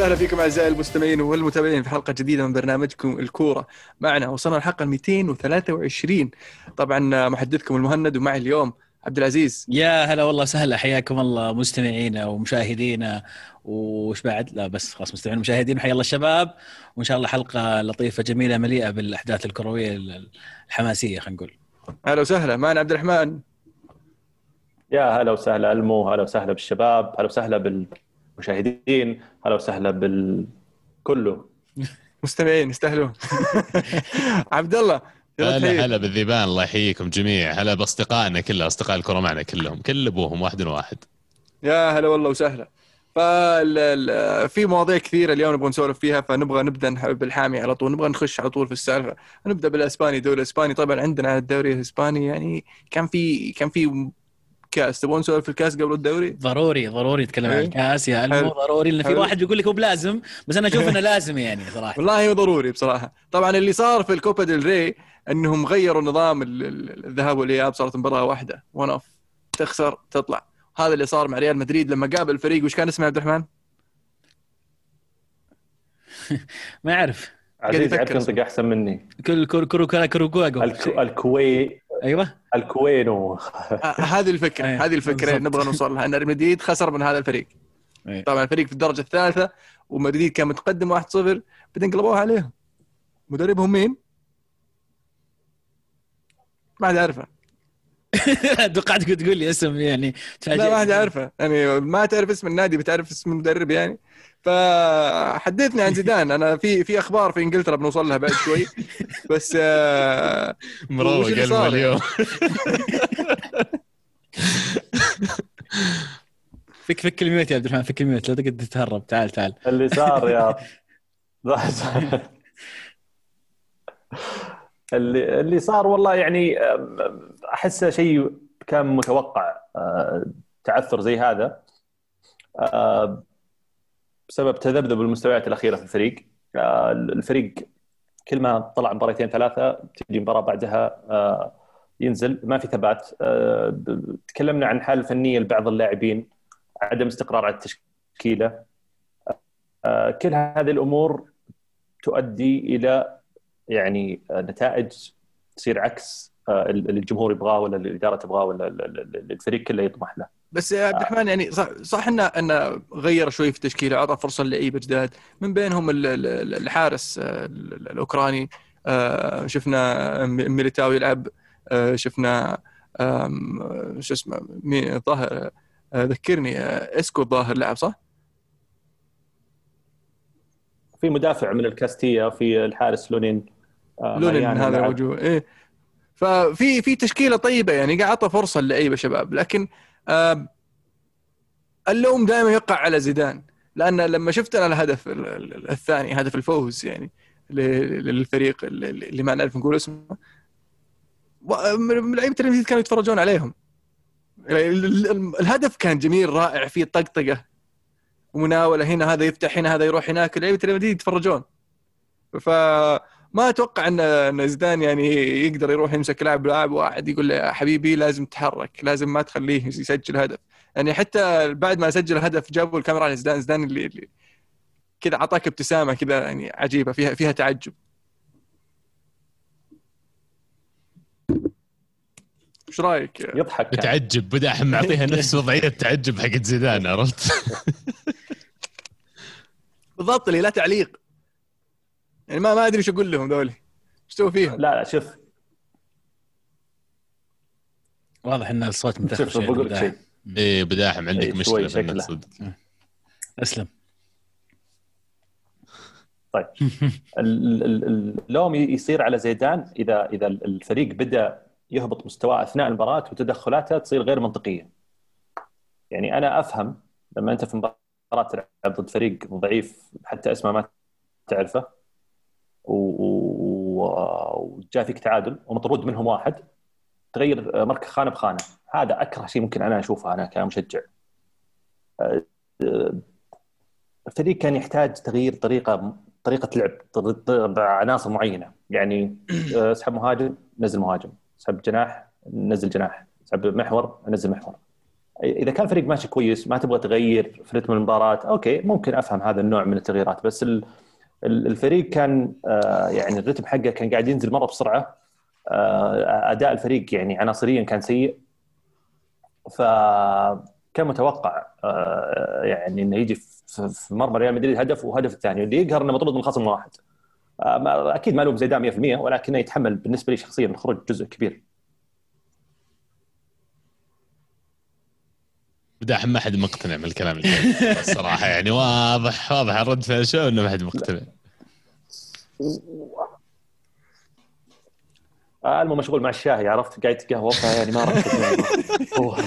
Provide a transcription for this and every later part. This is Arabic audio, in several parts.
وسهلا فيكم أعزائي المستمعين والمتابعين في حلقة جديدة من برنامجكم الكورة معنا. وصلنا الحلقة 223 طبعا محدثكم المهند ومعي اليوم عبد العزيز. يا هلا والله سهلا. حياكم الله مستمعينا ومشاهدينا وش بعد؟ لا بس خلاص مستمعين ومشاهدين. حيا الله الشباب. وإن شاء الله حلقة لطيفة جميلة مليئة بالأحداث الكروية الحماسية خلينا نقول. أهلا وسهلا. معنا عبد الرحمن. يا هلا وسهلا ألمو. هلا وسهلا بالشباب. هلا وسهلا بالمشاهدين هلا وسهلا بالكله مستمعين يستاهلون. عبد الله هلا. هلا بالذيبان الله يحييكم جميع. هلا بأصدقائنا كلها أصدقاء الكره معنا كلهم كل أبوهم واحد واحد يا هلا والله وسهلا. فال في مواضيع كثيرة اليوم نبغى نسولف فيها فنبغى نبدأ بالحامي على طول نبغى نخش على طول في السالفة. نبدأ بالإسباني الدوري الاسباني طبعا عندنا الدوري الإسباني يعني كان في كان في كاس. تبغون نسولف في الكاس قبل الدوري؟ ضروري ضروري نتكلم عن إيه. الكاس يا ألمو حلو. ضروري. لأن في. واحد يقول لك هو بلازم بس أنا أشوف إنه لازم يعني صراحة. والله هو ضروري بصراحة. طبعا اللي صار في الكوبا ديل ري إنهم غيروا نظام ال- ال- الذهاب والإياب صارت مباراة واحدة. ون اوف تخسر تطلع. هذا اللي صار مع ريال مدريد لما قابل الفريق وش كان اسمه يا عبد الرحمن؟ ما أعرف. عزيز يعرف ينطق أحسن مني. كل كرو كرو كرو كرو الكو الكوي أيوه. الكوينو. آه، هذه الفكرة أيه، هذه الفكرة. نبغى نوصل لها أن ريال مدريد خسر من هذا الفريق. أيه. طبعا الفريق في الدرجة الثالثة ومدريد كان متقدم 1-0 بعدين قلبوها عليهم. مدربهم مين؟ ما حد يعرفه. توقعتك تقول لي اسم يعني لا ما حد يعرفه. يعني ما تعرف اسم النادي بتعرف اسم المدرب يعني. فحدثني عن زيدان. أنا في في أخبار في إنجلترا بنوصل لها بعد شوي. بس آه مروق قلبه صار اليوم. فك فك الميوت يا عبد الرحمن فك الميوت لا تقعد تتهرب. تعال تعال. اللي صار يا اللي اللي صار والله يعني أحسه شيء كان متوقع أه، تعثر زي هذا. أه، بسبب تذبذب المستويات الأخيرة في الفريق. الفريق كل ما طلع مباراتين ثلاثة تجي مباراة بعدها أه، ينزل. ما في ثبات. ب- تكلمنا عن حالة فنية لبعض اللاعبين عدم استقرار على التشكيلة. أه، كل هذه الأمور تؤدي إلى يعني آه، نتائج تصير عكس آه، اللي الجمهور يبغاه ولا الإدارة تبغاه ولا ال- ال- ال- الفريق كله يطمح له. بس يا عبد الرحمن يعني صح, صح انه انه غير شوي في التشكيله أعطى فرصة للعيبه جداد من بينهم ال- ال- الحارس آه، ال- ال- الأوكراني آه، شفنا ميليتاو يلعب آه، شفنا شو اسمه مين الظاهر ذكرني إسكو الظاهر لعب صح؟ في مدافع من الكاستيا في الحارس لونين لونين هذا. موجود إيه ففي في تشكيلة طيبة يعني قاعد أعطى فرصة للعيبة شباب لكن اللوم دائما يقع على زيدان لأن لما شفت أنا الهدف ال- ال- الثاني هدف الفوز يعني للفريق اللي ما نعرف نقول اسمه لعيبة مدريد كانوا يتفرجون عليهم. يعني ال- ال- الهدف كان جميل رائع فيه طقطقة ومناولة هنا هذا يفتح هنا هذا يروح هناك لعيبة ريال يتفرجون. فما أتوقع ان إن زيدان يعني يقدر يروح يمسك لاعب لاعب واحد يقول له يا حبيبي لازم تتحرك لازم ما تخليه يسجل هدف يعني حتى بعد ما سجل هدف جابوا الكاميرا على زيدان زيدان اللي, اللي كذا أعطاك ابتسامة كذا يعني عجيبة فيها فيها تعجب إيش رأيك؟ يضحك كان. بتعجب بدأ الحين معطيها نفس وضعية تعجب حقت زيدان عرفت؟ بالضبط اللي لا تعليق يعني ما ما أدري إيش أقول لهم ذولي. إيش تسوي فيهم؟ لا لا شوف. واضح إن الصوت متأخر شوف شوي بقول لك شيء. إيه بداحم عندك إيه، مشكلة شوي بالنت شكله. صدق أسلم. طيب. ال- ال- ال- اللوم يصير على زيدان اذا إذا الفريق بدأ يهبط مستواه أثناء المباراة وتدخلاته تصير غير منطقية. يعني أنا أفهم لما أنت في مباراة تلعب ضد فريق ضعيف حتى اسمه ما تعرفه وجاء فيك تعادل ومطرود منهم واحد تغير مركز خانة بخانة. هذا أكره شيء ممكن أنا أشوفه أنا كمشجع. أه، أه، الفريق كان يحتاج تغيير طريقة طريقة لعب بعناصر معينة. يعني أه، اسحب مهاجم نزل مهاجم. اسحب جناح نزل جناح. اسحب محور نزل محور. إذا كان فريق ماشي كويس ما تبغى تغير في رتم المباراة أوكي ممكن أفهم هذا النوع من التغييرات. بس ال- الفريق كان آه، يعني الرتم حقه كان قاعد ينزل مرة بسرعة. آه، أداء الفريق يعني عناصريا كان سيء. فكان متوقع آه، يعني إنه يجي في مرمى ريال مدريد هدف وهدف الثاني اللي يقهر إنه مطرود من الخصم واحد. أكيد ما لوم زيدان 100% ولكنه يتحمل بالنسبة لي شخصيا خروج جزء كبير. بداح ما حد مقتنع من الكلام اللي الصراحة يعني واضح واضح. الرد فعل شو إنه ما حد مقتنع؟ آه، المهم مشغول مع الشاهي. عرفت؟ قاعد يتقهوى. فيعني ما ركز. هو-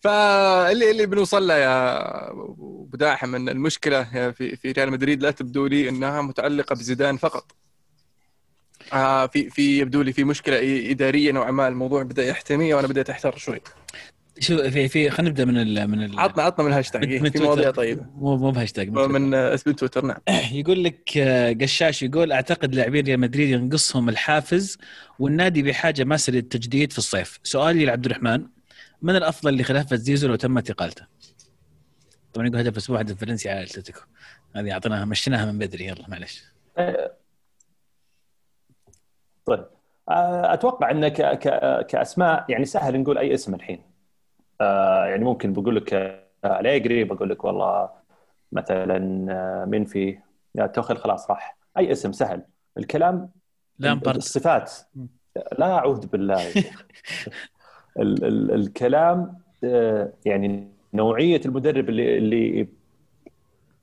فاللي اللي بنوصل له يا أبو داحم إن المشكلة في في ريال مدريد لا تبدو لي إنها متعلقة بزيدان فقط. آه في في يبدو لي في مشكلة إدارية نوعا ما الموضوع بدأ يحتمي وأنا بديت أحتار شوي. شوف في في خلينا نبدأ من ال من ال عطنا عطنا من الهاشتاج من- إيه، في تويتر. مواضيع طيبة مو مو بهاشتاج من. من آه، اسم تويتر نعم. يقول لك آه، قشاش يقول أعتقد لاعبين ريال مدريد ينقصهم الحافز والنادي بحاجة ماسه للتجديد في الصيف سؤالي لعبد الرحمن من الأفضل لخلافه زيزو لو تمت إقالته طبعا يقول هدف أسبوع هدف فرنسي على أتلتيكو هذه أعطيناها مشيناها من بدري يلا معلش طيب. آه، أتوقع إن ك... ك... كأسماء يعني سهل نقول أي اسم الحين. آه، يعني ممكن بقول لك آه، اليجري بقول لك والله مثلا آه، مين في يا توخل خلاص راح. أي اسم سهل. الكلام لامبارد الصفات. لا أعوذ بالله. ال... ال... الكلام آه، يعني نوعية المدرب اللي اللي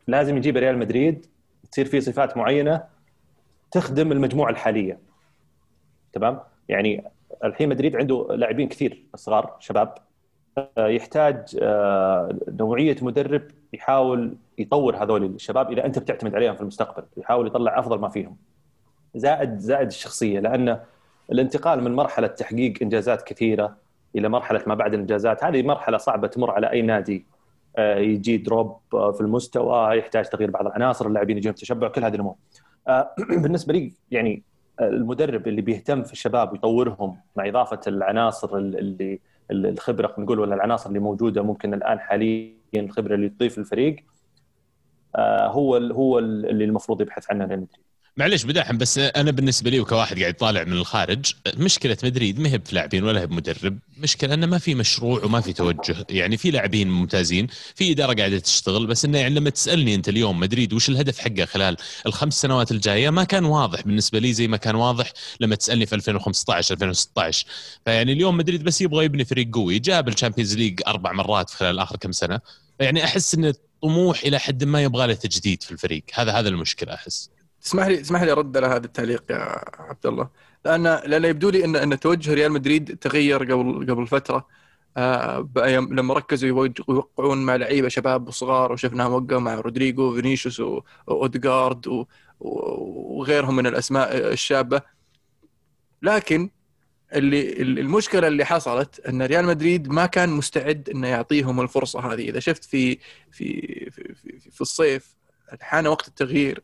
لازم يجيب ريال مدريد تصير فيه صفات معينة تخدم المجموعة الحالية. تمام؟ يعني الحين مدريد عنده لاعبين كثير صغار شباب. آه، يحتاج آه، نوعية مدرب يحاول يطور هذول الشباب اذا أنت بتعتمد عليهم في المستقبل يحاول يطلع أفضل ما فيهم. زائد زائد الشخصية لأن الانتقال من مرحلة تحقيق إنجازات كثيرة إلى مرحلة ما بعد الإنجازات هذه مرحلة صعبة تمر على أي نادي. آه، يجي دروب في المستوى يحتاج تغيير بعض العناصر اللاعبين يجيهم تشبع كل هذه الأمور. بالنسبة لي يعني المدرب اللي بيهتم في الشباب ويطورهم مع إضافة العناصر اللي الخبرة خلينا نقول ولا العناصر اللي موجودة ممكن الآن حاليا الخبرة اللي تضيف الفريق آه، هو هو ال- اللي المفروض يبحث عنه ريال مدريد. معلش بداحم بس أنا بالنسبة لي وكواحد قاعد طالع من الخارج مشكلة مدريد ما هي بلاعبين ولا هي بمدرب مشكلة إنه ما في مشروع وما في توجه. يعني في لاعبين ممتازين في إدارة قاعدة تشتغل بس إنه يعني لما تسألني أنت اليوم مدريد وش الهدف حقه خلال الخمس سنوات الجاية ما كان واضح بالنسبة لي زي ما كان واضح لما تسألني في 2015 2016 فيعني اليوم مدريد بس يبغى يبني فريق قوي جاب ال Champions League أربع مرات في خلال آخر كم سنة. يعني أحس إن طموح إلى حد ما يبغى له تجديد في الفريق. هذا هذا المشكلة أحس. تسمح لي تسمح لي أرد على هذا التعليق يا عبد الله. لأن لأن يبدو لي إن إن توجه ريال مدريد تغير قبل قبل فترة. آه، لما ركزوا يوقعون مع لعيبة شباب وصغار وشفناهم وقعوا مع رودريجو فينيسيوس و- واوديجارد و- و- وغيرهم من الأسماء الشابة. لكن اللي المشكلة اللي حصلت إن ريال مدريد ما كان مستعد إنه يعطيهم الفرصة هذه. إذا شفت في في في, في, في الصيف حان وقت التغيير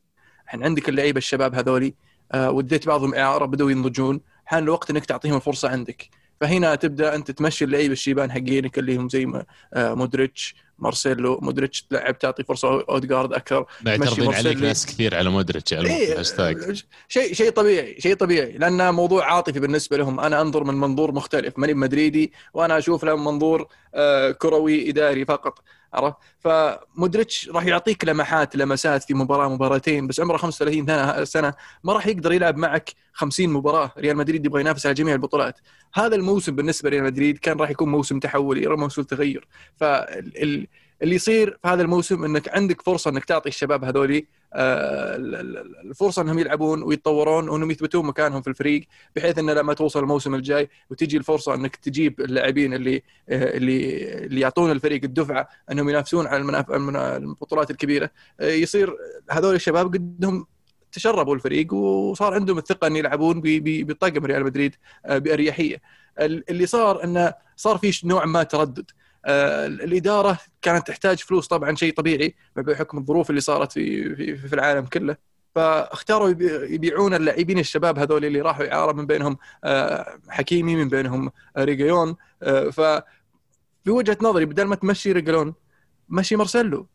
الحين عندك اللعيبة الشباب هذولي آه وديت بعضهم إعارة بدوا ينضجون. حان الوقت إنك تعطيهم الفرصة عندك. فهنا تبدأ أنت تمشي اللعيبة الشيبان حقينك اللي هم زي آه مودريتش مارسيلو. مودريتش تلعب تعطي فرصة اودجارد أكثر. معترضين عليك. ناس كثير على مودريتش على إيه، الهاشتاج. شيء شيء طبيعي شيء طبيعي. لأن موضوع عاطفي بالنسبة لهم. أنا أنظر من منظور مختلف. ماني مدريدي وأنا أشوف له من منظور آه، كروي إداري فقط. عرفت؟ فمودريتش راح يعطيك لمحات لمسات في مباراة مباراتين بس عمره 35 سنة ما راح يقدر يلعب معك 50 مباراة. ريال مدريد يبغى ينافس على جميع البطولات. هذا الموسم بالنسبة لريال مدريد كان راح يكون موسم تحولي موسم تغير. فال اللي يصير في هذا الموسم إنك عندك فرصة إنك تعطي الشباب هذولي الفرصة إنهم يلعبون ويتطورون وإنهم يثبتون مكانهم في الفريق بحيث إنه لما توصل الموسم الجاي وتجي الفرصة إنك تجيب اللاعبين اللي آه، اللي اللي يعطون الفريق الدفعة إنهم ينافسون على البطولات الكبيرة آه، يصير هذول الشباب قدهم تشربوا الفريق وصار عندهم الثقة إن يلعبون بطاقم ريال مدريد آه، بأريحية. ال- اللي صار إنه صار في نوع ما تردد. آه، الإدارة كانت تحتاج فلوس طبعا شيء طبيعي بحكم الظروف اللي صارت في في, في العالم كله. فاختاروا يبي- يبيعون اللاعبين الشباب هذول اللي راحوا اعاره من بينهم آه، حكيمي من بينهم ريجيون. آه، ف في وجهه نظري بدل ما تمشي ريجلون مشي مارسيلو.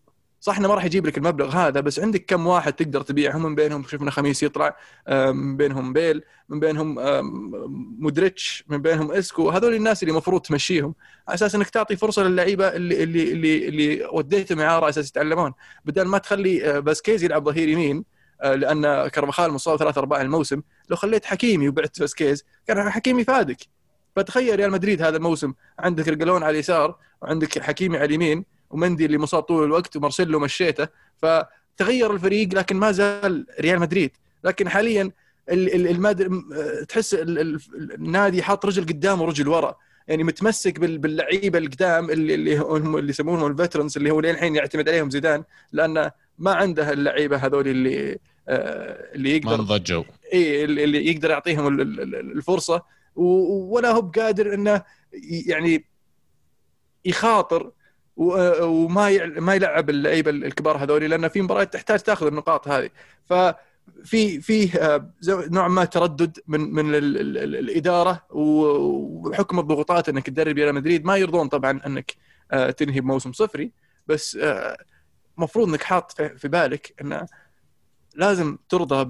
صح إنه ما راح يجيب لك المبلغ هذا بس عندك كم واحد تقدر تبيعهم من بينهم؟ شفنا خاميس يطلع آه، من بينهم بيل من بينهم آه، مودريتش من بينهم إسكو هذول الناس اللي المفروض تمشيهم على أساس إنك تعطي فرصة للعيبة اللي اللي اللي, اللي وديتهم اعاره أساس يتعلمون. بدل ما تخلي باسكيز يلعب ظهير يمين لأن كرفخال مصاب ثلاث أرباع الموسم لو خليت حكيمي وبعت باسكيز كان حكيمي فادك فتخيل ريال مدريد هذا الموسم عندك ريجلون على اليسار وعندك حكيمي على اليمين ومندي اللي مصاب طول الوقت ومارسيلو مشيته فتغير الفريق لكن ما زال ريال مدريد. لكن حاليا. تحس النادي حاط رجل قدام ورجل ورا. يعني متمسك باللعيبة القدام اللي اللي هم اللي يسمونهم ال veterans اللي هو للحين يعتمد عليهم زيدان لأنه ما عنده اللعيبة هذول اللي آه، اللي يقدر ما إي اللي يقدر يعطيهم الفرصة. ولا هو بقادر إنه يعني يخاطر وما ما يلعب اللعيبة الكبار هذول لأن في مباريات تحتاج تاخذ النقاط هذه. ففي في آه، نوع ما تردد من من الإدارة وحكم الضغوطات إنك تدرب ريال مدريد. ما يرضون طبعا إنك آه، تنهي بموسم صفري بس المفروض إنك حاط في بالك انه لازم ترضى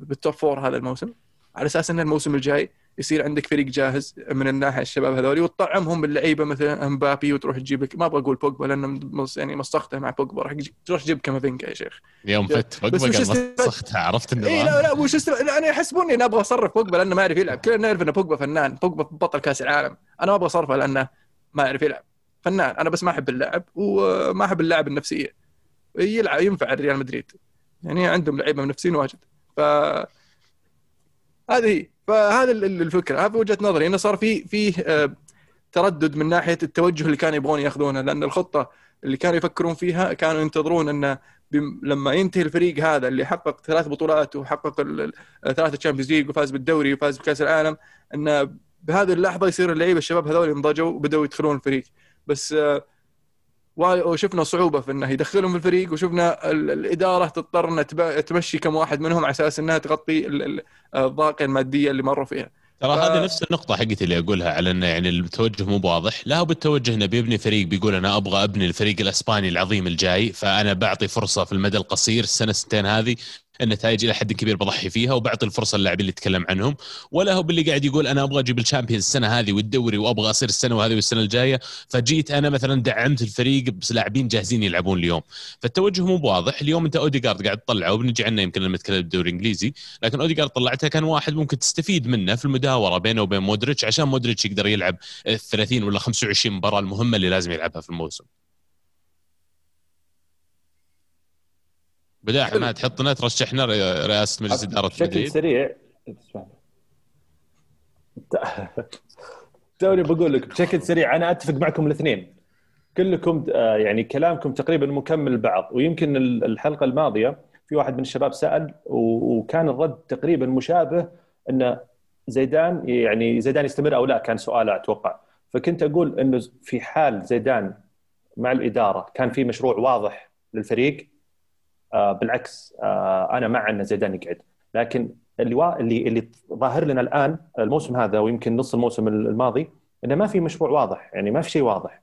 بال top four هذا الموسم على أساس إن الموسم الجاي يصير عندك فريق جاهز من الناحية الشباب هذول وتطعمهم باللعيبة مثلا أمبابي وتروح تجيب لك ما أبغى أقول بوجبا لأن يعني مسخته مع بوجبا راح تروح تجيب كامافينجا يا شيخ. يوم فت بوجبا قال مسختها عرفت النظام اي لا لا وش. أنا يحسبوني اني أبغى أصرف بوجبا لأنه ما يعرف يلعب. كلنا نعرف إن بوجبا فنان بوجبا بطل كأس العالم. أنا ما أبغى أصرفه لأنه ما يعرف يلعب. فنان أنا بس ما أحب اللعب وما أحب اللعب النفسية. يلعب ينفع ريال مدريد. يعني عندهم لعيبة منافسين واجد. ف هذه فهذا الفكرة. هذه وجهة نظري إنه صار في في آه، تردد من ناحية التوجه اللي كانوا يبغون ياخذونه لأن الخطة اللي كانوا يفكرون فيها كانوا ينتظرون انه لما ينتهي الفريق هذا اللي حقق ثلاث بطولات وحقق ثلاثة Champions League وفاز بالدوري وفاز بكأس العالم انه بهذه اللحظة يصير اللعيبة الشباب هذول ينضجوا وبدأوا يدخلون الفريق. بس آه، وشفنا صعوبة في إنه يدخلهم في الفريق وشفنا الإدارة تضطر إنها تمشي كم واحد منهم على أساس إنها تغطي الضائقه المادية اللي مروا فيها. ترى ف... هذه نفس النقطة حقتي اللي أقولها على إنه يعني التوجه مو بواضح، لا هو بالتوجه إنه بيبني فريق بيقول أنا أبغى أبني الفريق الأسباني العظيم الجاي فأنا بعطي فرصة في المدى القصير السنة سنتين هذه النتائج إلى حد كبير بضحي فيها وبعطي الفرصة للاعبين اللي تكلم عنهم. ولا هو باللي قاعد يقول أنا أبغى أجيب ال Champions السنة هذه والدوري وأبغى أصير السنة وهذه والسنة الجاية. فجيت أنا مثلا دعمت الفريق بس لاعبين جاهزين يلعبون اليوم. فالتوجه مو بواضح. اليوم أنت اوديجارد قاعد تطلعه وبنجي عنه يمكن لما نتكلم بالدوري الإنجليزي. لكن اوديجارد طلعته كان واحد ممكن تستفيد منه في المداورة بينه وبين مودريتش عشان مودريتش يقدر يلعب 30 ولا 25 مباراة المهمة اللي لازم يلعبها في الموسم. بداح ما تحطنا ترشحنا رئاسة مجلس إدارة بشكل سريع. توني بقول لك بشكل سريع أنا أتفق معكم الاثنين. كلكم آه، يعني كلامكم تقريبا مكمل بعض. ويمكن الحلقة الماضية في واحد من الشباب سأل وكان الرد تقريبا مشابه انه زيدان يعني زيدان يستمر أو لا كان سؤاله أتوقع. فكنت أقول إنه في حال زيدان مع الإدارة كان في مشروع واضح للفريق بالعكس آه أنا مع أن زيدان يقعد لكن اللي. اللي اللي ظاهر لنا الآن الموسم هذا ويمكن نص الموسم الماضي إنه ما في مشروع واضح يعني ما في شيء واضح.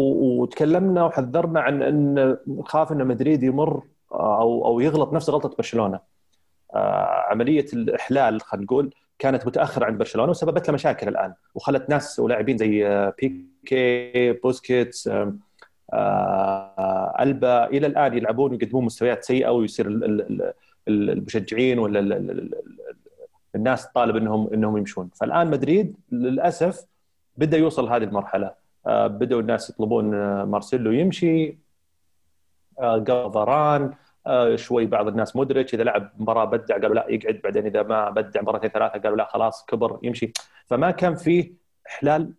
وتكلمنا وحذرنا عن أن نخاف أن مدريد يمر آه، أو أو يغلط نفس غلطة برشلونة آه عملية الإحلال خلينا نقول كانت متأخرة عند برشلونة وسببت له مشاكل الآن وخلت ناس ولاعبين زي آه، بيكي بوسكيتس آه، ألبا إلى الآن يلعبون ويقدمون مستويات سيئة ويصير المشجعين ولا الناس تطالب انهم إنهم يمشون. فالآن مدريد للأسف بدأ يوصل هذه المرحلة. آه، بدأوا الناس يطلبون آه، مارسيلو يمشي قال فاران شوي بعض الناس مودريتش. إذا لعب مباراة بدع قالوا لا يقعد بعدين. إذا ما بدع مباراتين ثلاثة قالوا لا خلاص كبر يمشي. فما كان فيه إحلال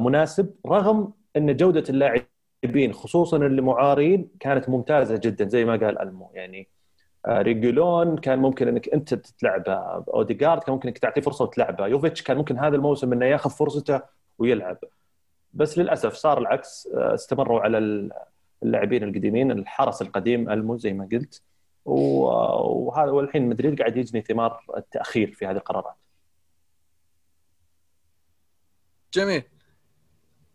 مناسب رغم إن جودة اللاعب اللاعبين خصوصا اللي معارين كانت ممتازة جدا زي ما قال ألمو. يعني آه، ريجولون كان ممكن إنك أنت تلعبه اوديجارد كان ممكن إنك تعطيه فرصة وتلعبه يوفيتش كان ممكن هذا الموسم إنه ياخذ فرصته ويلعب. بس للأسف صار العكس آه، استمروا على اللاعبين القديمين الحرس القديم ألمو زي ما قلت. وهذا والحين مدريد قاعد يجني ثمار التأخير في هذه القرارات. جميل.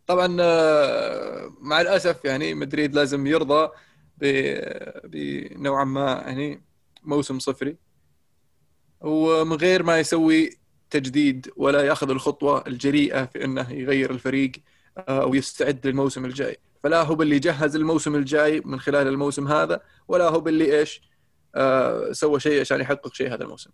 طبعا آه، مع الأسف يعني مدريد لازم يرضى بنوعا ما يعني موسم صفري. ومن غير ما يسوي تجديد ولا يأخذ الخطوة الجريئة في إنه يغير الفريق آه، أو يستعد للموسم الجاي. فلا هو باللي جهز الموسم الجاي من خلال الموسم هذا ولا هو باللي إيش آه، سوى شيء عشان يحقق شيء هذا الموسم.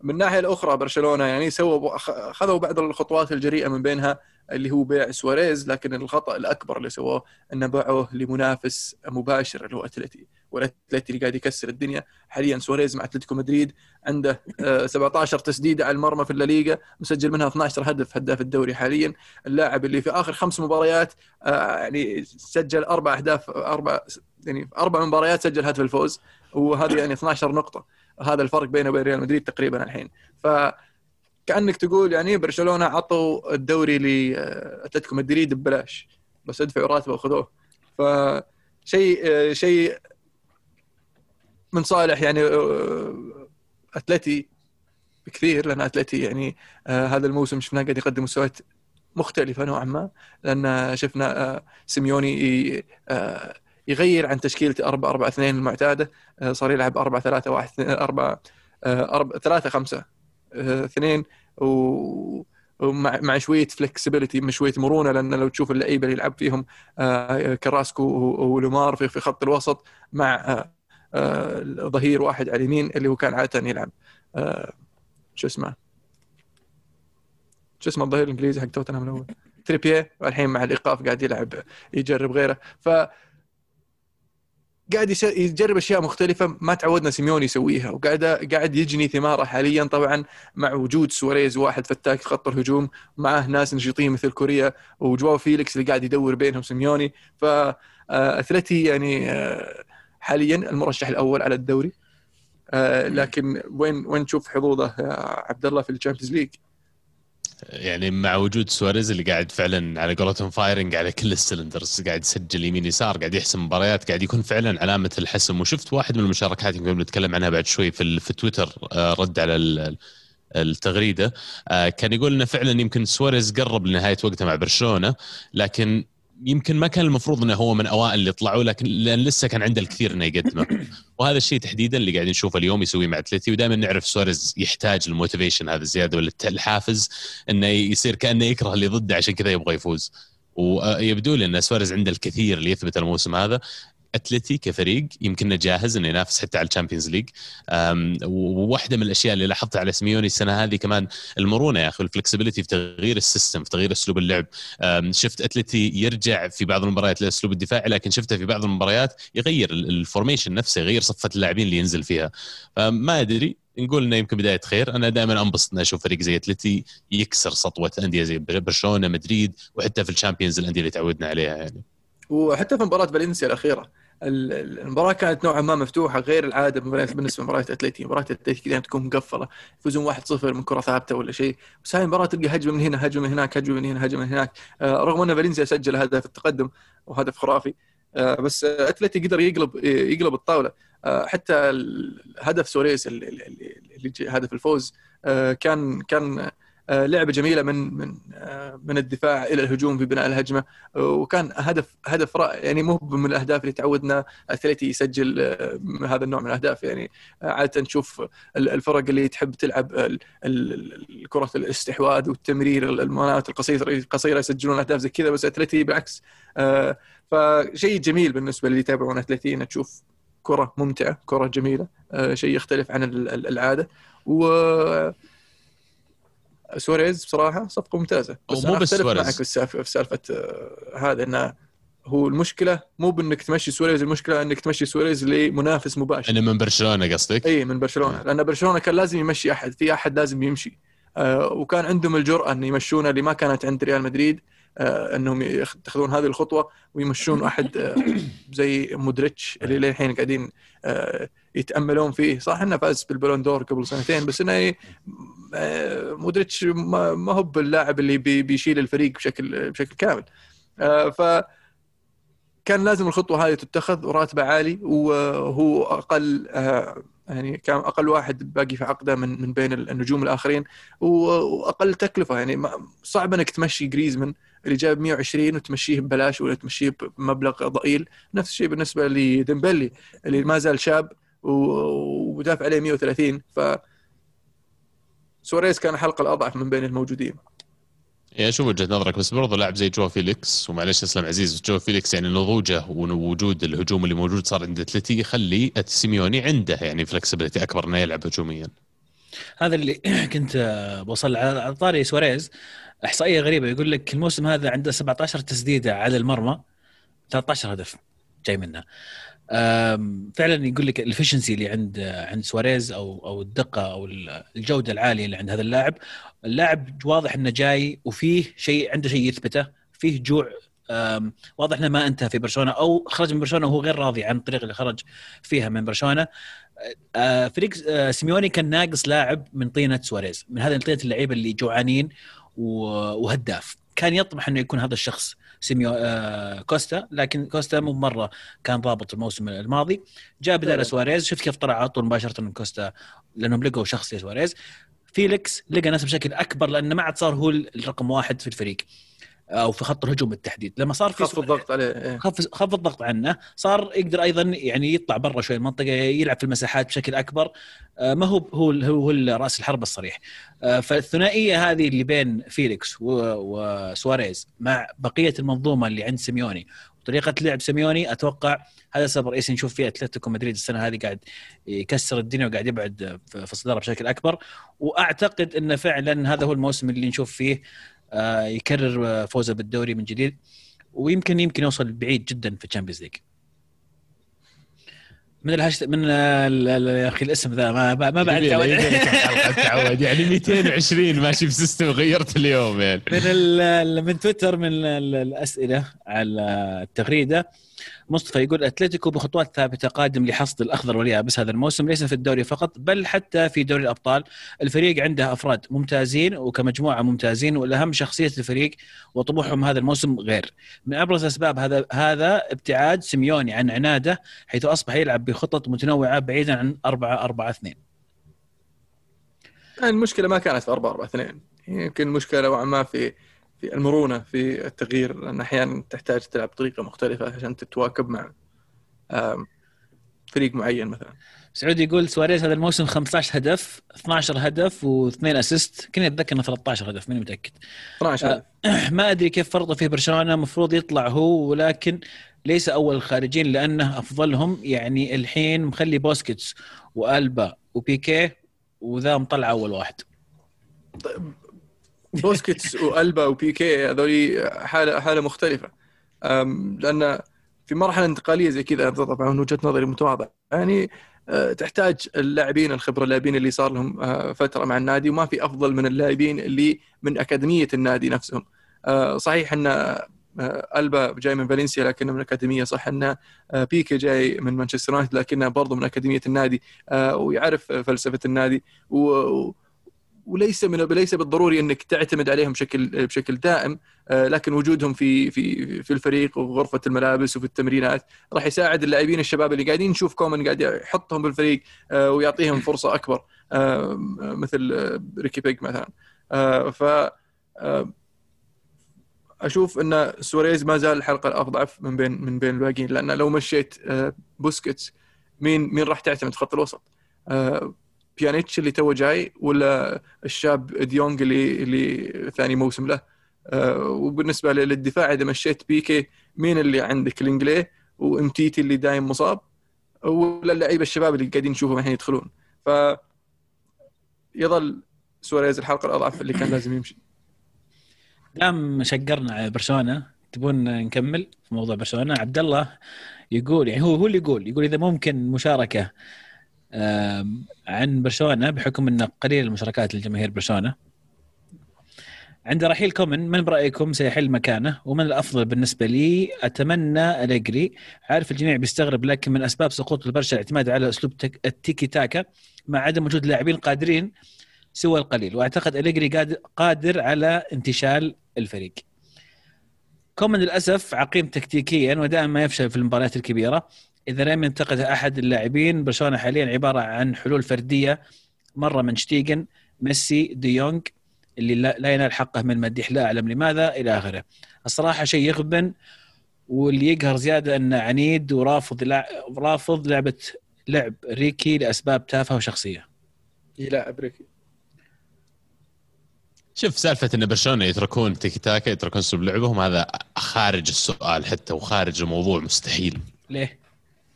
فمن الناحيه الأخرى برشلونة يعني سووا اخذوا بعض الخطوات الجريئة من بينها اللي هو بيع سواريز لكن الخطأ الأكبر اللي سووه إنه باعوه لمنافس مباشر اللي هو أتلتي. والاتلتي اللي قاعد يكسر الدنيا. حاليا سواريز مع أتلتيكو مدريد عنده 17 آه، تسديدة على المرمى في الليغا مسجل منها 12 هدف هداف الدوري حاليا. اللاعب اللي في آخر خمس مباريات آه، يعني سجل أربع أهداف أربع يعني أربع مباريات سجل هدف الفوز. وهذه يعني 12 نقطة. هذا الفرق بينه وبين ريال مدريد تقريبا الحين. ف كانك تقول يعني برشلونة عطوا الدوري لاتلتيكو مدريد ببلاش بس ادفعوا راتبه وخذوه. فشيء شيء من صالح يعني أتلتي بكثير لأن أتلتي يعني هذا الموسم شفناه قاعد يقدم مستويات مختلفة نوعا ما لأن شفنا سيميوني يغير عن تشكيلة 4 4 2 المعتادة صار يلعب 4 3 1 4 4 3 5 2 و ومع مع شوية فلكسبيتي مع شوية مرونة لأن لو تشوف اللعيبة اللي يلعب فيهم آه، كراسكو ولومار في خط الوسط مع آه، آه، ظهير واحد على اليمين اللي هو كان عادة يلعب. شو اسمه؟ شو اسمه الظهير الإنجليزي حق توتنهام الأول؟ تريبيه والحين مع الإيقاف قاعد يلعب يجرب غيره. ف قاعد يجرب أشياء مختلفة ما تعودنا سيميوني يسويها وقاعد قاعد يجني ثماره حاليا. طبعا مع وجود سواريز واحد فتاك في خط الهجوم معه ناس نشيطين مثل كوريا وجواو فيليكس اللي قاعد يدور بينهم سيميوني. فاثلتي يعني آه، حاليا المرشح الأول على الدوري. آه، لكن وين وين تشوف حظوظه عبد الله في الشامبيونز ليج؟ يعني مع وجود سواريز اللي قاعد فعلا على قولتهم firing على كل ال cylinders قاعد يسجل يمين يسار قاعد يحسم مباريات قاعد يكون فعلا علامة الحسم. وشفت واحد من المشاركات يمكن بنتكلم عنها بعد شوي في في تويتر آه، رد على التغريدة. آه، كان يقول إنه فعلا يمكن سواريز قرب لنهاية وقته مع برشلونة لكن يمكن ما كان المفروض إنه هو من أوائل اللي طلعوا لكن لأن لسه كان عنده الكثير إنه يقدمه. وهذا الشيء تحديدا اللي قاعدين نشوفه اليوم يسويه مع أتلتي ودائما نعرف سواريز يحتاج ال motivation هذا الزياده ولا الحافز إنه يصير كأنه يكره اللي ضده عشان كذا يبغى يفوز. ويبدو لي إن سواريز عنده الكثير اللي يثبت الموسم هذا. اتلتي كفريق يمكننا جاهز إنه ينافس حتى على الشامبيونز ليج. وواحدة من الأشياء اللي لاحظتها على سيميوني السنة هذه كمان المرونة يا أخي ال flexibility في تغيير ال system في تغيير أسلوب اللعب. شفت أتلتي يرجع في بعض المباريات للاسلوب الدفاعي لكن شفته في بعض المباريات يغير ال formation نفسه يغير صفة اللاعبين اللي ينزل فيها. فما أدري نقول إنه يمكن بداية خير. أنا دائما أنبسط إني أشوف فريق زي أتلتي يكسر سطوة أندية زي برشلونة مدريد وحتى في الشامبيونز الأندية اللي تعودنا عليها يعني. وحتى في مباراة فالنسيا الأخيرة. المباراة كانت نوعا ما مفتوحة غير العادة بالنسبة لمباراة اتلتي مباراة اتلتي كذا تكون مقفلة يفوزون 1-0 من كرة ثابتة ولا شيء. بس هاي المباراة تلقى هجمة من هنا هجمة من هناك هجمة من هنا هجمة من هناك. آه، رغم أن فالنسيا سجل هدف التقدم وهدف خرافي آه، بس اتلتي قدر يقلب يقلب الطاولة. آه، حتى هدف سوريس اللي هدف الفوز كان كان لعبة جميلة من من آه، من الدفاع إلى الهجوم في بناء الهجمة. وكان هدف هدف رائع. يعني مو من الأهداف اللي تعودنا اثليتي يسجل آه، هذا النوع من الأهداف. يعني عادة نشوف الفرق اللي تحب تلعب كرة الاستحواذ والتمرير المناطق القصيرة القصيره يسجلون أهداف زي كذا بس اتلتي بالعكس. فشيء جميل بالنسبة للي يتابعون اتلتي انك تشوف كرة ممتعة كرة جميلة. شيء يختلف عن العادة. و سواريز بصراحة صفقة ممتازة. بس مو بس سواريز. معك في سالفة آه، هذا إنه هو المشكلة مو بإنك تمشي سواريز المشكلة إنك تمشي سواريز لمنافس مباشر. إنه من برشلونة قصدك؟ اي من برشلونة. لأن برشلونة كان لازم يمشي أحد في أحد لازم يمشي. آه وكان عندهم الجرأة ان يمشونه اللي ما كانت عند ريال مدريد. آه إنهم ياخذون هذه الخطوة ويمشون احد آه زي مودريتش اللي للحين قاعدين آه يتأملون فيه. صح إنه فاز بالبلون دور قبل سنتين بس إنه آه، مودريتش ما هو باللاعب اللي بيشيل الفريق بشكل بشكل كامل. آه، ف كان لازم الخطوة هذه تتخذ وراتبه عالي وهو أقل آه، يعني كان أقل واحد باقي في عقده من من بين النجوم الآخرين وأقل تكلفة. يعني صعب إنك تمشي جريزمان اللي جاب 120 وتمشيه ببلاش ولا تمشيه بمبلغ ضئيل. نفس الشيء بالنسبة لديمبلي اللي ما زال شاب ودافع عليه 130 ف سواريز كان الحلقة الأضعف من بين الموجودين. يا أشوف وجهة نظرك بس برضه لاعب زي جو فيليكس ومعلش اسلم عزيز جو فيليكس يعني نضوجه ووجود الهجوم اللي موجود صار عند أتلتي يخلي سيميوني عنده يعني flexibility أكبر إنه يلعب هجوميا. هذا اللي كنت بوصل على طاري سواريز. إحصائية غريبة يقول لك الموسم هذا عنده 17 تسديدة على المرمى 13 هدف جاي منها فعلا يقول لك ال efficiency اللي عند عند سواريز أو أو الدقة أو الجودة العالية اللي عند هذا اللاعب. اللاعب واضح إنه جاي وفيه شيء عنده شيء يثبته فيه جوع. واضح إنه ما انتهى في برشلونة أو خرج من برشلونة وهو غير راضي عن الطريقة اللي خرج فيها من برشلونة. أه، فريق أه، سيميوني كان ناقص لاعب من طينة سواريز من هذه طينة اللعيبة اللي جوعانين وهداف. كان يطمح إنه يكون هذا الشخص سيميو آه كوستا لكن كوستا مو مره كان ضابط الموسم الماضي. جاء بدال سواريز شفت كيف طلع على طول مباشرة من كوستا لأنهم لقوا شخص سواريز. فيليكس لقى نفسه بشكل أكبر لأنه ما عاد صار هو الرقم واحد في الفريق. أو في خط الهجوم بالتحديد لما صار في خف الضغط عليه إيه. خف خف الضغط عنه صار يقدر أيضا يعني يطلع برا شوي المنطقة يلعب في المساحات بشكل أكبر. آه، ما هو هو هو رأس الحربة الصريح. آه، فالثنائية هذه اللي بين فيليكس وسواريز مع بقية المنظومة اللي عند سيميوني وطريقة لعب سيميوني أتوقع هذا السبب الرئيسي نشوف فيه أتلتيكو مدريد السنة هذه قاعد يكسر الدنيا وقاعد يبعد في الصدارة بشكل أكبر. وأعتقد انه فعلا هذا هو الموسم اللي نشوف فيه آه، يكرر فوزه بالدوري من جديد ويمكن يمكن يوصل بعيد جدا في الشامبيونز ليج من الهاشت من يا أخي الاسم ذا ما ما بعد تعود. يعني 220 ماشي في سيستم غيرت اليوم يعني. من من تويتر من الأسئلة على التغريدة مصطفى يقول أتلتيكو بخطوات ثابتة قادم لحصد الأخضر واليابس هذا الموسم ليس في الدوري فقط بل حتى في دوري الأبطال. الفريق عنده أفراد ممتازين وكمجموعة ممتازين والأهم شخصية الفريق وطموحهم هذا الموسم غير. من أبرز أسباب هذا هذا ابتعاد سيميوني عن عناده حيث أصبح يلعب بخطط متنوعة بعيدا عن 4 4 2 المشكلة ما كانت في 4 4 2 يمكن المشكلة نوعا ما في في المرونة في التغيير لأن أحيانا تحتاج تلعب بطريقه مختلفة عشان تتواكب مع فريق معين مثلا. سعود يقول سواريز هذا الموسم 15 هدف 12 هدف واثنين assist كنت أتذكر إنه 13 هدف ماني متأكد. 12 هدف آه، ما أدري كيف فرضه في برشلونة المفروض يطلع هو ولكن ليس أول الخارجين لأنه أفضلهم يعني الحين مخلي بوسكيتس وألبا وبيكي وذا مطلع أول واحد. طيب بوسكيتس وألبا وبيكي هذول حاله حالة مختلفة. لأن في مرحلة انتقالية زي كذا طبعا من وجهة نظري متواضعة. يعني أه، تحتاج اللاعبين الخبرة اللاعبين اللي صار لهم أه، فترة مع النادي وما في أفضل من اللاعبين اللي من أكاديمية النادي نفسهم. أه، صحيح أن ألبا جاي من فالنسيا لكنه من اكاديميه صح أن بيكي جاي من مانشستر يونايتد لكنه برضه من أكاديمية النادي. ويعرف فلسفة النادي. و وليس من ليس بالضروري إنك تعتمد عليهم بشكل بشكل دائم آه، لكن وجودهم في في في الفريق وغرفة الملابس وفي التمرينات راح يساعد اللاعبين الشباب اللي قاعدين نشوف كومان قاعد يحطهم بالفريق آه، ويعطيهم فرصة أكبر آه، مثل ريكي بويج مثلا. ف أشوف إن سواريز ما زال الحلقة الأضعف من بين من بين الباقيين لأن لو مشيت بوسكيتس مين مين راح تعتمد خط الوسط؟ بيانيتش اللي تو جاي ولا الشاب ديونج اللي اللي ثاني موسم له. آه وبالنسبة للدفاع إذا مشيت بيكي مين اللي عندك؟ لانجليه وأومتيتي اللي دايم مصاب ولا اللعيبة الشباب اللي قاعدين نشوفهم الحين يدخلون. ف يظل سواريز الحلقة الأضعف اللي كان لازم يمشي. دام شقرنا على برشلونة تبون نكمل في موضوع برشلونة؟ عبد الله يقول يعني هو هو اللي يقول يقول إذا ممكن مشاركة عن برشلونة بحكم انه قليل المشاركات لجماهير برشلونة. عند رحيل كومن من برأيكم سيحل مكانه؟ ومن الأفضل بالنسبة لي؟ أتمنى أليجري. عارف الجميع بيستغرب لكن من أسباب سقوط البرشا الاعتماد على أسلوب التيكي تاكا مع عدم وجود لاعبين قادرين سوى القليل. وأعتقد أليجري قادر على انتشال الفريق. كومان للأسف عقيم تكتيكيا ودائما ما يفشل في المباريات الكبيرة. إذا لم ينتقد أحد اللاعبين برشلونة حاليا عبارة عن حلول فردية. مرة من شتيجن ميسي دي يونغ اللي لا لا ينال حقه من المديح لا أعلم لماذا إلى آخره. الصراحة شيء يغبن واللي يقهر زيادة انه عنيد ورافض لع... رافض لعبه لعب ريكي لأسباب تافهة وشخصية. يلعب ريكي شوف سالفة إن برشلونة يتركون تيكي تاكا يتركون أسلوب لعبهم هذا خارج السؤال حتى وخارج الموضوع مستحيل. ليه؟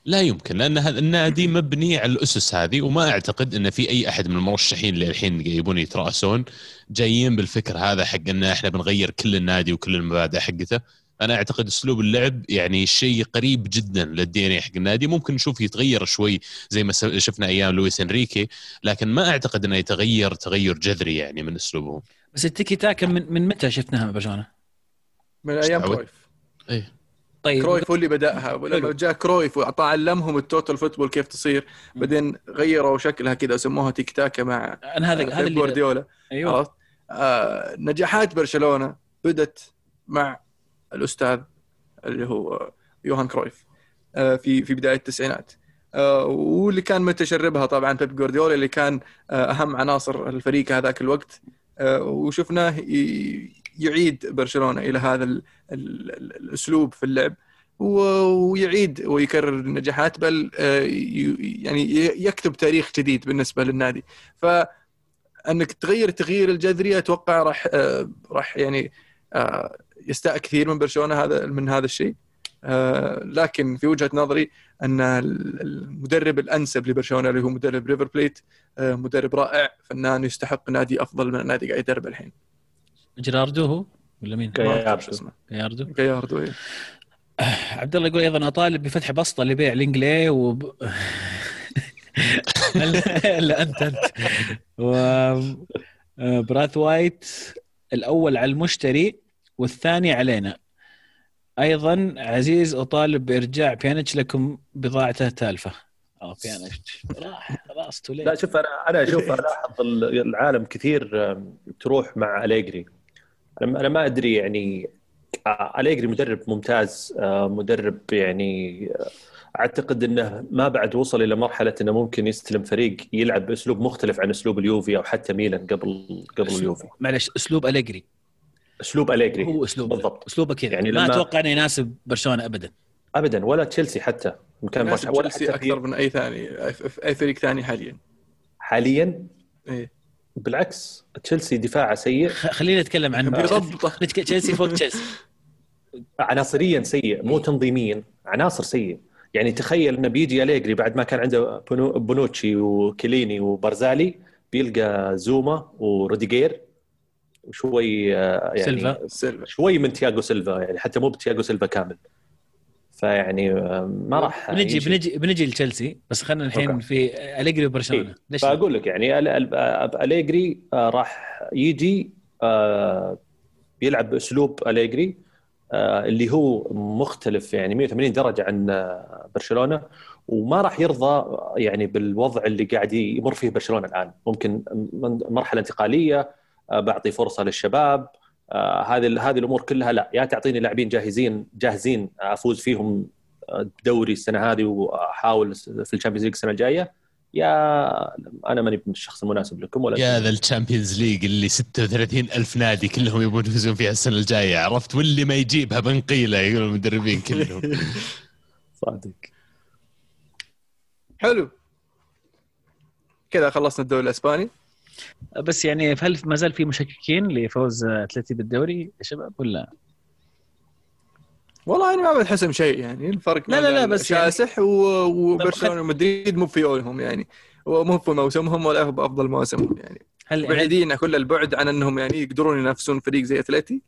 لا يمكن لأن هذا النادي مبني على الأسس هذه وما أعتقد إن في أي أحد من المرشحين اللي الحين يبون يترأسون جايين بالفكر هذا حق إن إحنا بنغير كل النادي وكل المبادئ حقته. أنا أعتقد أسلوب اللعب يعني شيء قريب جدا لل DNA حق النادي ممكن نشوف يتغير شوي زي ما س- شفنا أيام لويس إنريكي لكن ما أعتقد إنه يتغير تغير جذري يعني من أسلوبهم. بس التيكي تاكا من, من متى شفناها مع برشلونه؟ من أيام؟ كرويف إيه. طيب. كرويف هو اللي بدأها. ولما جاء كرويف واعطى علمهم ال total football كيف تصير. بعدين غيروا شكلها كذا وسموها تيك تاكا مع أنا هذا هذا اللي جوارديولا أيوه. عرفت؟ آه نجاحات برشلونة بدت مع الأستاذ اللي هو يوهان كرويف آه في في بداية التسعينات. آه واللي كان متشربها طبعا بيب جوارديولا اللي كان آه أهم عناصر الفريق هذاك الوقت. آه وشفناه يعيد برشلونة إلى هذا ال ال ال الأسلوب في اللعب ويعيد ويكرر النجاحات بل آه، يعني يكتب تاريخ جديد بالنسبة للنادي. ف انك تغير التغيير الجذري أتوقع راح آه، راح يعني آه، يستاء كثير من برشلونة هذا من هذا الشيء. لكن في وجهة نظري أن ال- المدرب الأنسب لبرشلونة اللي هو مدرب ريفر بليت مدرب رائع فنان يستحق نادي أفضل من النادي قاعد يدرب الحين. جيراردو هو ولا مين؟ جاياردو. اسمه؟ جيراردو جاياردو إيه. عبد الله يقول أيضا اطالب بفتح بسطة لبيع لينجلي وب... الا أنت أنت. وبرايثوايت الأول على المشتري والثاني علينا. أيضا عزيز أطالب بإرجاع بيانيتش لكم بضاعته تالفة. آه بيانيتش راح خلاص لا شوف أنا أنا أشوف الاحظ العالم كثير تروح مع أليجري. أنا أنا ما أدري يعني آه، اليجري مدرب ممتاز آه، مدرب يعني آه، أعتقد إنه ما بعد وصل إلى مرحلة إنه ممكن يستلم فريق يلعب بأسلوب مختلف عن أسلوب اليوفي أو حتى ميلان قبل قبل اليوفي. معلش أسلوب أليجري. أسلوب أليجري. هو أسلوب. بالضبط. أسلوبه كذا. يعني ما لما- أتوقع إنه يناسب برشلونة ابدا. ابدا ولا تشيلسي حتى. كان يناسب ولا تشيلسي أكثر من أي ثاني أي- أي فريق ثاني حاليا. حاليا؟ إيه. بالعكس تشيلسي دفاعه سيء. خلينا نتكلم عن تشيلسي فوق تشيلسي. عناصريا سيء مو تنظيميا عناصر سيء. يعني تخيل إنه بيجي أليجري بعد ما كان عنده بونو- بونوتشي وكيليني وبرزالي بيلقى زوما وروديجير وشوي آه، يعني سيلفا. سيلفا. شوي من تياغو سيلفا يعني حتى مو بتياغو سيلفا كامل. فيعني آه، ما راح بنجي. بنجي بنجي لتشيلسي بس خلينا الحين أوكي. في أليجري وبرشلونة إيه. ليش؟ فأقول لك يعني أل- أل- آه، أليجري آه، راح يجي آه، بيلعب بأسلوب أليجري آه، اللي هو مختلف يعني 180 درجة عن آه، برشلونة وما راح يرضى يعني بالوضع اللي قاعد يمر فيه برشلونة الآن ممكن مرحلة انتقالية آه، بعطي فرصة للشباب آه، هذه هذه الأمور كلها لا يا تعطيني لاعبين جاهزين جاهزين أفوز فيهم آه، بدوري السنة هذه وأحاول في ال Champions League السنة الجاية يا أنا ماني الشخص المناسب لكم ولا يا ذا ال Champions League اللي 36 ألف نادي كلهم يبون يفوزون فيها السنة الجاية عرفت؟ واللي ما يجيبها بنقيلة يقولوا المدربين كلهم. صادق. حلو. كذا خلصنا الدوري الإسباني. بس يعني هل ما زال في مشككين لفوز أتلتي بالدوري يا شباب ولا؟ والله يعني ما بتحسم شيء يعني الفرق لا، لا، لا، زال بس يعني- شاسح و... وبرشلونة ومدريد مو في يومهم يعني ومو في موسمهم ولا بافضل مواسمهم يعني. هل, هل بعيدين كل البعد عن أنهم يعني يقدرون ينافسون فريق زي أتلتي